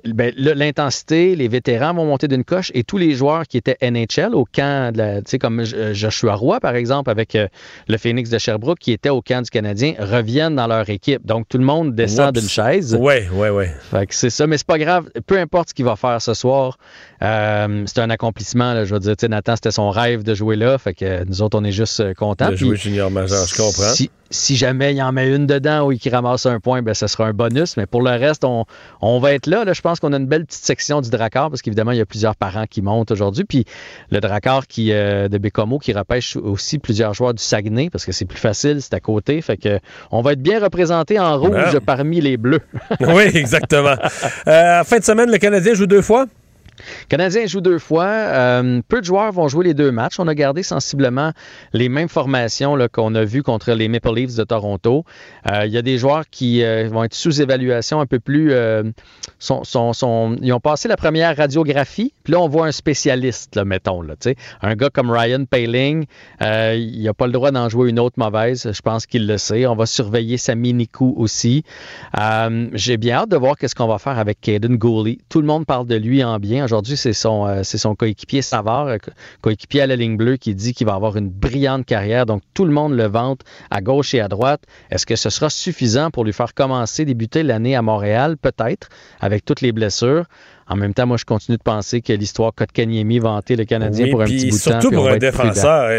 Ben, l'intensité, les vétérans vont monter d'une coche et tous les joueurs qui étaient NHL au camp, de la- tu sais, comme euh, Joshua Roy, par exemple, avec euh, le Phoenix de Sherbrooke, qui était au camp du Canadien, reviennent dans leur équipe. Donc, tout le monde descend d'une chaise. Ouais, ouais, ouais. Fait que c'est ça, mais c'est pas grave. Peu importe ce qu'il va faire ce soir, euh, c'est un accomplissement. là. je veux dire, tu sais, Nathan, c'était son rêve de jouer là. Fait que nous autres, on est juste contents. De jouer junior majeur, je comprends. Si, si jamais il en met une dedans ou qu'il ramasse un point, ben, ce sera un bonus. Mais pour le reste, on, on va être là. là. Je pense qu'on a une belle petite section du Drakkar parce qu'évidemment, il y a plusieurs parents qui montent aujourd'hui. Puis le Drakkar qui, euh, de Bécomo qui repêche aussi plusieurs joueurs du Saguenay parce que c'est plus facile, c'est à côté. Fait que on va être bien représenté en rouge Ben. parmi les bleus. oui, exactement. Euh, fin de semaine, le Canadien joue deux fois. Canadien joue deux fois. Euh, peu de joueurs vont jouer les deux matchs. On a gardé sensiblement les mêmes formations qu'on a vues contre les Maple Leafs de Toronto. Euh, Il y a des joueurs qui euh, vont être sous évaluation un peu plus. ils ont passé la première radiographie, puis là, on voit un spécialiste, mettons. Un gars comme Ryan Paling, il n'a pas le droit d'en jouer une autre mauvaise. Je pense qu'il le sait. On va surveiller Sami Nikou aussi. J'ai bien hâte de voir qu'est-ce qu'on va faire avec Caden Gooley. Tout le monde parle de lui en bien. Aujourd'hui, c'est son, euh, c'est son coéquipier Savard, euh, co- coéquipier à la ligne bleue, qui dit qu'il va avoir une brillante carrière. Donc, tout le monde le vante à gauche et à droite. Est-ce que ce sera suffisant pour lui faire commencer, débuter l'année à Montréal? Peut-être, avec toutes les blessures. En même temps, moi, je continue de penser que l'histoire Kotkaniemi va hanter le Canadien Oui, pour un petit bout de temps. surtout pour un défenseur.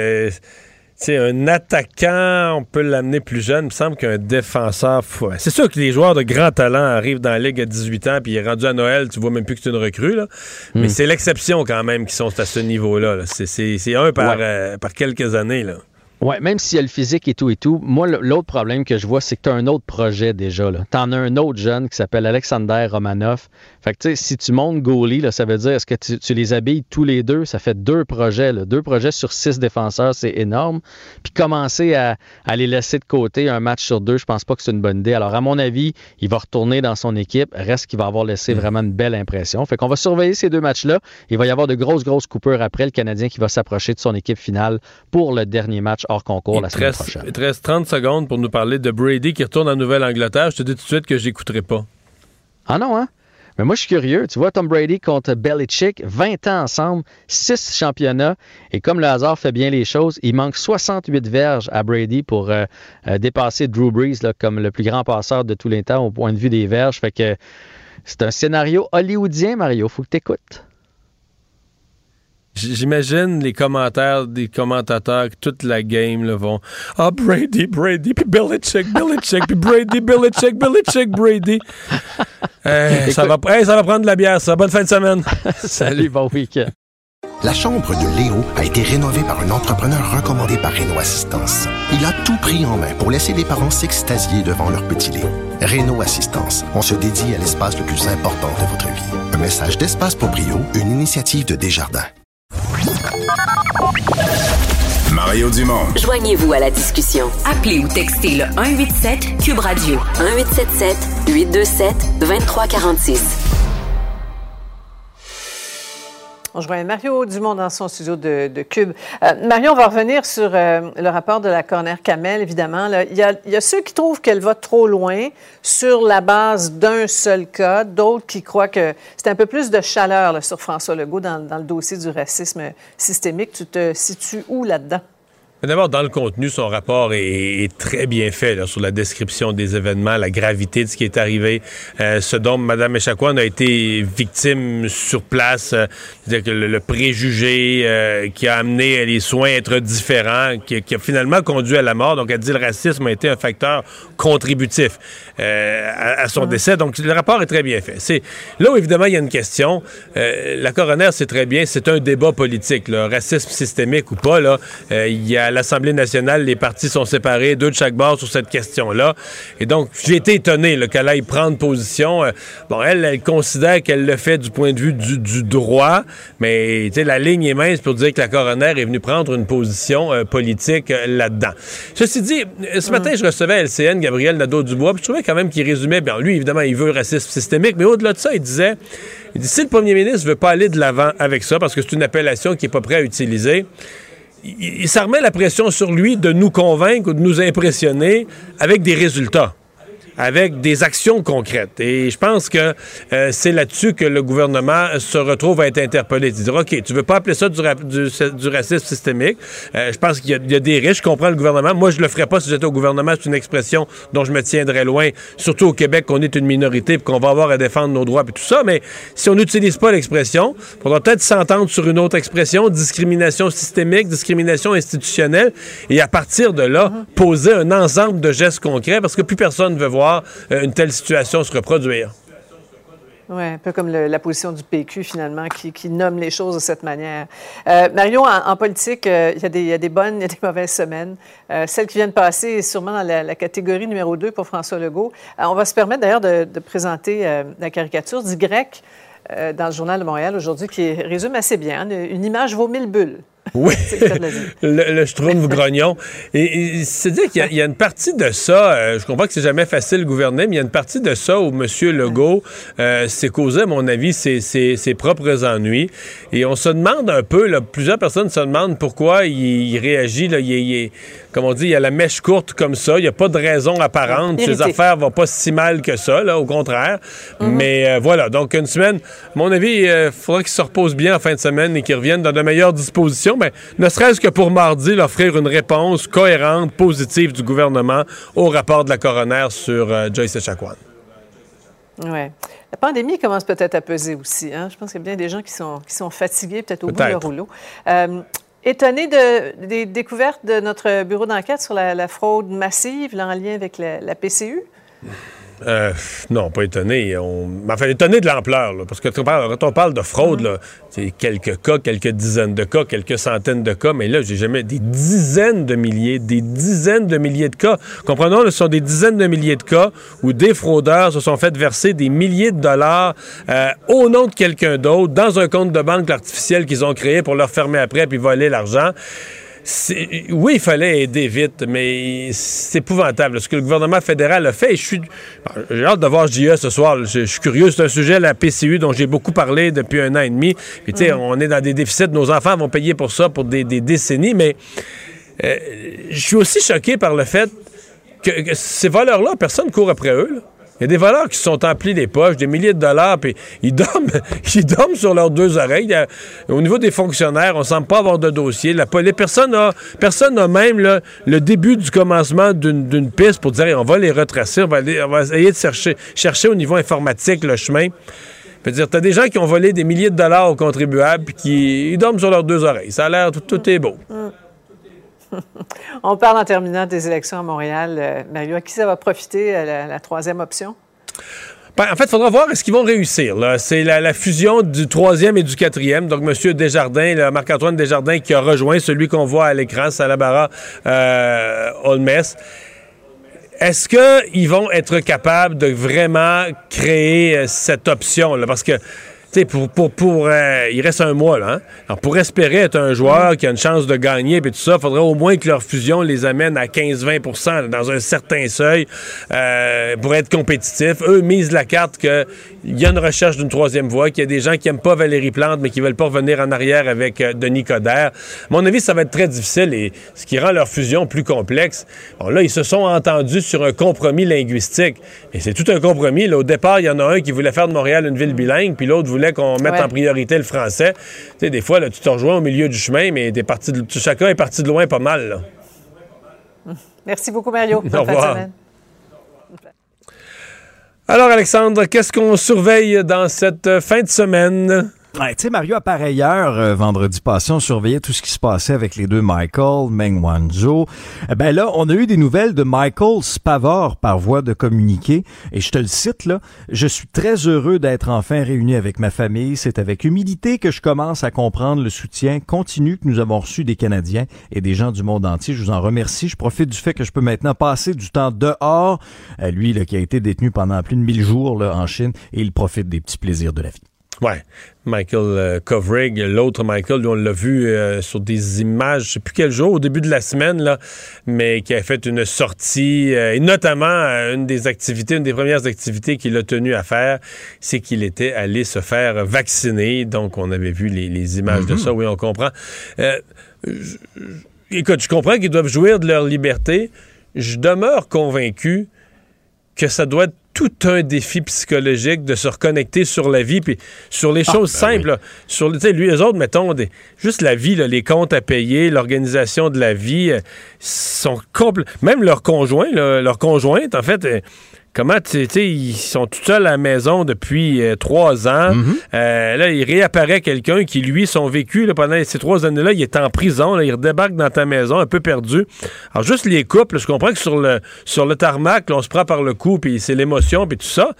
Sais, un attaquant, on peut l'amener plus jeune. Il me semble qu'un défenseur. C'est sûr que les joueurs de grand talent arrivent dans la ligue à 18 ans, puis il est rendu à Noël, tu vois même plus que c'est une recrue. Là. Mais c'est l'exception quand même qui sont à ce niveau-là. là. C'est- C'est c'est un par, Ouais. euh, par quelques années. Là. Ouais, même s'il y a le physique et tout et tout, moi, l'autre problème que je vois, c'est que tu as un autre projet déjà. Tu en as un autre jeune qui s'appelle Alexander Romanov. Fait que, tu sais, si tu montes goalie, là, ça veut dire, est-ce que tu, tu les habilles tous les deux? Ça fait deux projets. là. Deux projets sur six défenseurs, c'est énorme. Puis commencer à, à les laisser de côté un match sur deux, je pense pas que c'est une bonne idée. Alors, à mon avis, il va retourner dans son équipe. Reste qu'il va avoir laissé vraiment une belle impression. Fait qu'on va surveiller ces deux matchs-là. Il va y avoir de grosses, grosses coupures après. Le Canadien qui va s'approcher de son équipe finale pour le dernier match hors concours la Il te, semaine reste, prochaine. il te reste 30 secondes pour nous parler de Brady qui retourne en Nouvelle-Angleterre. Je te dis tout de suite que j'écouterai pas. Ah non, hein? Mais moi, je suis curieux. Tu vois, Tom Brady contre Belichick, 20 ans ensemble, 6 championnats. Et comme le hasard fait bien les choses, il manque 68 verges à Brady pour euh, euh, dépasser Drew Brees là, comme le plus grand passeur de tous les temps au point de vue des verges. Fait que c'est un scénario hollywoodien, Mario. Faut que tu écoutes. J'imagine les commentaires des commentateurs que toute la game là, vont Ah, Brady, Brady, puis Belichick, Belichick, puis Brady, Belichick, Belichick, Brady. Eh, ça, va, eh, ça va prendre de la bière, ça. Bonne fin de semaine. <laughs> Salut, bon week-end. La chambre de Léo a été rénovée par un entrepreneur recommandé par Renault Assistance. Il a tout pris en main pour laisser les parents s'extasier devant leur petit Léo. Renault Assistance, on se dédie à l'espace le plus important de votre vie. Un message d'Espace pour Brio, une initiative de Desjardins. Mario Dumont. Joignez-vous à la discussion. Appelez ou textez le 187 Cube Radio 1877 827 2346. On rejoint Mario Dumont dans son studio de, de Cube. Euh, Mario, on va revenir sur euh, le rapport de la coroner Kamel, évidemment. là. Il, y a, il y a ceux qui trouvent qu'elle va trop loin sur la base d'un seul cas, d'autres qui croient que c'est un peu plus de chaleur là, sur François Legault dans, dans le dossier du racisme systémique. Tu te situes où là-dedans? D'abord, dans le contenu, son rapport est, est très bien fait là, sur la description des événements, la gravité de ce qui est arrivé, euh, ce dont Mme Echaquan a été victime sur place, euh, que le, le préjugé euh, qui a amené les soins à être différents, qui, qui a finalement conduit à la mort. Donc, elle dit que le racisme a été un facteur contributif euh, à, à son décès. Donc, le rapport est très bien fait. C'est là où, évidemment, il y a une question. La coroner, c'est très bien, c'est un débat politique, le racisme systémique ou pas. Là, il y a l'Assemblée nationale, les partis sont séparés, deux de chaque bord sur cette question-là. Et donc, j'ai été étonné qu'elle aille prendre position. Euh, bon, elle, elle considère qu'elle le fait du point de vue du, droit, mais la ligne est mince pour dire que la coroner est venue prendre une position euh, politique euh, là-dedans. Ceci dit, ce matin, je recevais à LCN Gabriel Nadeau-Dubois, puis je trouvais quand même qu'il résumait bien. Lui, évidemment, il veut racisme systémique, mais au-delà de ça, il disait, si le premier ministre veut pas aller de l'avant avec ça, parce que c'est une appellation qu'il n'est pas prêt à utiliser, il, il ça remet la pression sur lui de nous convaincre ou de nous impressionner avec des résultats avec des actions concrètes. Et je pense que euh, c'est là-dessus que le gouvernement se retrouve à être interpellé. De dire, OK, tu veux pas appeler ça du, ra- du, du racisme systémique. Euh, je pense qu'il y, a- des risques. Je comprends le gouvernement. Moi, je le ferais pas si j'étais au gouvernement. C'est une expression dont je me tiendrais loin. Surtout au Québec, qu'on est une minorité et qu'on va avoir à défendre nos droits et tout ça. Mais si on n'utilise pas l'expression, il faudra peut-être s'entendre sur une autre expression, discrimination systémique, discrimination institutionnelle, et à partir de là, poser un ensemble de gestes concrets parce que plus personne ne veut voir euh, une telle situation se reproduire. Oui, un peu comme la position du PQ, finalement, qui, nomme les choses de cette manière. Euh, Mario, en, politique, euh, il y, a des- il y a des bonnes, il y a des mauvaises semaines. Euh, celle qui vient de passer est sûrement la, catégorie numéro 2 pour François Legault. Euh, on va se permettre d'ailleurs de, présenter euh, la caricature du euh, dans le Journal de Montréal aujourd'hui, qui résume assez bien. Une, une image vaut mille bulles. Oui, <laughs> le le Schtroumpf grognon. Et, et c'est-à-dire qu'il y a- il y, a une partie de ça, euh, je comprends que c'est jamais facile de gouverner, mais il y a une partie de ça où M. Legault euh, s'est causé, à mon avis, ses, ses- ses propres ennuis. Et on se demande un peu, là, plusieurs personnes se demandent pourquoi il, il réagit, là, il, il est- comme on dit, il a la mèche courte comme ça, il n'y a pas de raison apparente, Irrité. affaires vont pas si mal que ça, là, au contraire. Mhm. Mais euh, voilà, donc une semaine, à mon avis, il faudra qu'il se repose bien en fin de semaine et qu'il revienne dans de meilleures dispositions, mais ne serait-ce que pour mardi, là, offrir une réponse cohérente, positive du gouvernement au rapport de la coroner sur euh, Joyce Echaquan. Ouais. La pandémie commence peut-être à peser aussi. hein. Je pense qu'il y a bien des gens qui sont, qui sont fatigués, peut-être au bout de leur rouleau. Étonné de, des découvertes de notre bureau d'enquête sur la, fraude massive en lien avec la PCU? Euh, non, pas étonné. On... Enfin, étonné de l'ampleur, parce que quand on parle de fraude, c'est quelques cas, quelques dizaines de cas, quelques centaines de cas, mais là, j'ai jamais des dizaines de milliers, des dizaines de milliers de cas. Comprenons, ce sont des dizaines de milliers de cas où des fraudeurs se sont fait verser des milliers de dollars euh, au nom de quelqu'un d'autre dans un compte de banque artificiel qu'ils ont créé pour leur fermer après puis voler l'argent oui, il fallait aider vite, mais c'est épouvantable ce que le gouvernement fédéral a fait. Je suis, j'ai hâte de voir JE ce soir. Je, suis curieux. C'est un sujet, la PCU, dont j'ai beaucoup parlé depuis un an et demi. Puis, tu sais, mm. on est dans des déficits. Nos enfants vont payer pour ça pour des, décennies. Mais euh, je suis aussi choqué par le fait que, que ces voleurs-là, personne ne court après eux. Là. Il y a des voleurs qui se sont emplis les poches, des milliers de dollars, puis ils dorment, <laughs> ils dorment sur leurs deux oreilles. au niveau des fonctionnaires, on ne semble pas avoir de dossier. La, les personnes n'a personne même le début du commencement d'une piste pour dire on va les retracer, on va, essayer de chercher, chercher au niveau informatique le chemin. Je veux dire, t'as des gens qui ont volé des milliers de dollars aux contribuables puis qui dorment sur leurs deux oreilles. Ça a l'air, tout, tout est beau. <laughs> On parle en terminant des élections à Montréal. Euh, Mario, à qui ça va profiter, euh, la, troisième option? Ben, en fait, il faudra voir est-ce qu'ils vont réussir. C'est la, fusion du troisième et du quatrième. Donc, M. Desjardins, Marc-Antoine Desjardins, qui a rejoint celui qu'on voit à l'écran, Salabara euh. Est-ce qu'ils vont être capables de vraiment créer cette option? Parce que pour, pour, pour euh, il reste un mois, là. Hein? Pour espérer être un joueur qui a une chance de gagner, puis tout ça, il faudrait au moins que leur fusion les amène à 15-20% dans un certain seuil euh, pour être compétitif. Eux misent la carte qu'il y a une recherche d'une troisième voie, qu'il y a des gens qui n'aiment pas Valérie Plante, mais qui veulent pas revenir en arrière avec euh, Denis Coderre. À mon avis, ça va être très difficile et ce qui rend leur fusion plus complexe. Bon, là, ils se sont entendus sur un compromis linguistique. Et c'est tout un compromis. Au départ, il y en a un qui voulait faire de Montréal une ville bilingue, puis l'autre voulait qu'on mette en priorité le français. Tu sais, des fois, là, tu te rejoins au milieu du chemin, mais des parties de, chacun est parti de loin pas mal. Merci beaucoup, Mario. <laughs> Au revoir. Alors, Alexandre, qu'est-ce qu'on surveille dans cette fin de semaine? Ouais, tu sais, Mario, à pareille heure, euh, vendredi passé, on surveillait tout ce qui se passait avec les deux Michael, Meng Wanzhou. Eh ben là, on a eu des nouvelles de Michael Spavor par voie de communiqué. Et je te le cite, là. Je suis très heureux d'être enfin réuni avec ma famille. C'est avec humilité que je commence à comprendre le soutien continu que nous avons reçu des Canadiens et des gens du monde entier. Je vous en remercie. Je profite du fait que je peux maintenant passer du temps dehors. Euh, lui, là, qui a été détenu pendant plus de 1000 jours, là, en Chine, et il profite des petits plaisirs de la vie. Ouais. Michael euh, Kovrig, l'autre Michael, on l'a vu euh, sur des images, je sais plus quel jour, au début de la semaine, là, mais qui a fait une sortie, euh, et notamment une des activités, une des premières activités qu'il a tenu à faire, c'est qu'il était allé se faire vacciner. Donc, on avait vu les, images de mm-hmm. ça, oui, on comprend. écoute, je comprends qu'ils doivent jouir de leur liberté. Je demeure convaincu que ça doit être tout un défi psychologique de se reconnecter sur la vie puis sur les ah, choses ben simples. Sur lui, les autres, mettons, des, juste la vie, les comptes à payer, l'organisation de la vie, euh, sont complètement. Même leurs conjoints, leur conjointe, en fait, euh, comment tu sais, ils sont tout seuls à la maison depuis euh, trois ans. Mhm. Euh, là, il réapparaît quelqu'un qui, lui, son vécu pendant ces trois années-là, il est en prison. il redébarque dans ta maison, un peu perdu. Alors, juste les couples, je comprends que sur le, sur le tarmac, on se prend par le cou, puis c'est l'émotion, puis tout ça.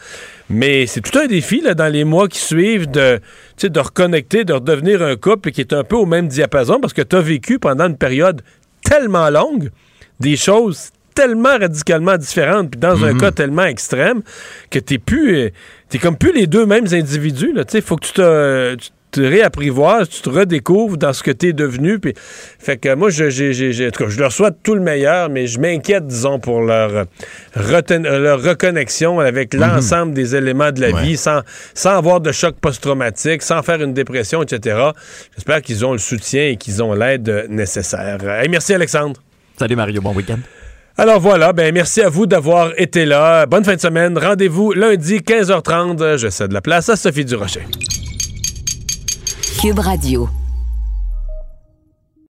Mais c'est tout un défi là, dans les mois qui suivent de, de reconnecter, de redevenir un couple qui est un peu au même diapason parce que tu as vécu pendant une période tellement longue des choses tellement radicalement différentes, puis dans un mhm. cas tellement extrême, que t'es plus. Euh, t'es comme plus les deux mêmes individus. Il faut que tu te, tu te réapprivoises, tu te redécouvres dans ce que tu es devenu. Puis, fait que moi, je, je leur souhaite tout le meilleur, mais je m'inquiète, disons, pour leur, leur reconnexion avec mhm. l'ensemble des éléments de la vie, sans, sans avoir de choc post-traumatique, sans faire une dépression, etc. J'espère qu'ils ont le soutien et qu'ils ont l'aide nécessaire. merci, Alexandre. Salut, Mario. Bon week-end. Alors voilà, ben merci à vous d'avoir été là. Bonne fin de semaine. Rendez-vous lundi 15h30. Je cède la place à Sophie Durocher. Cube Radio.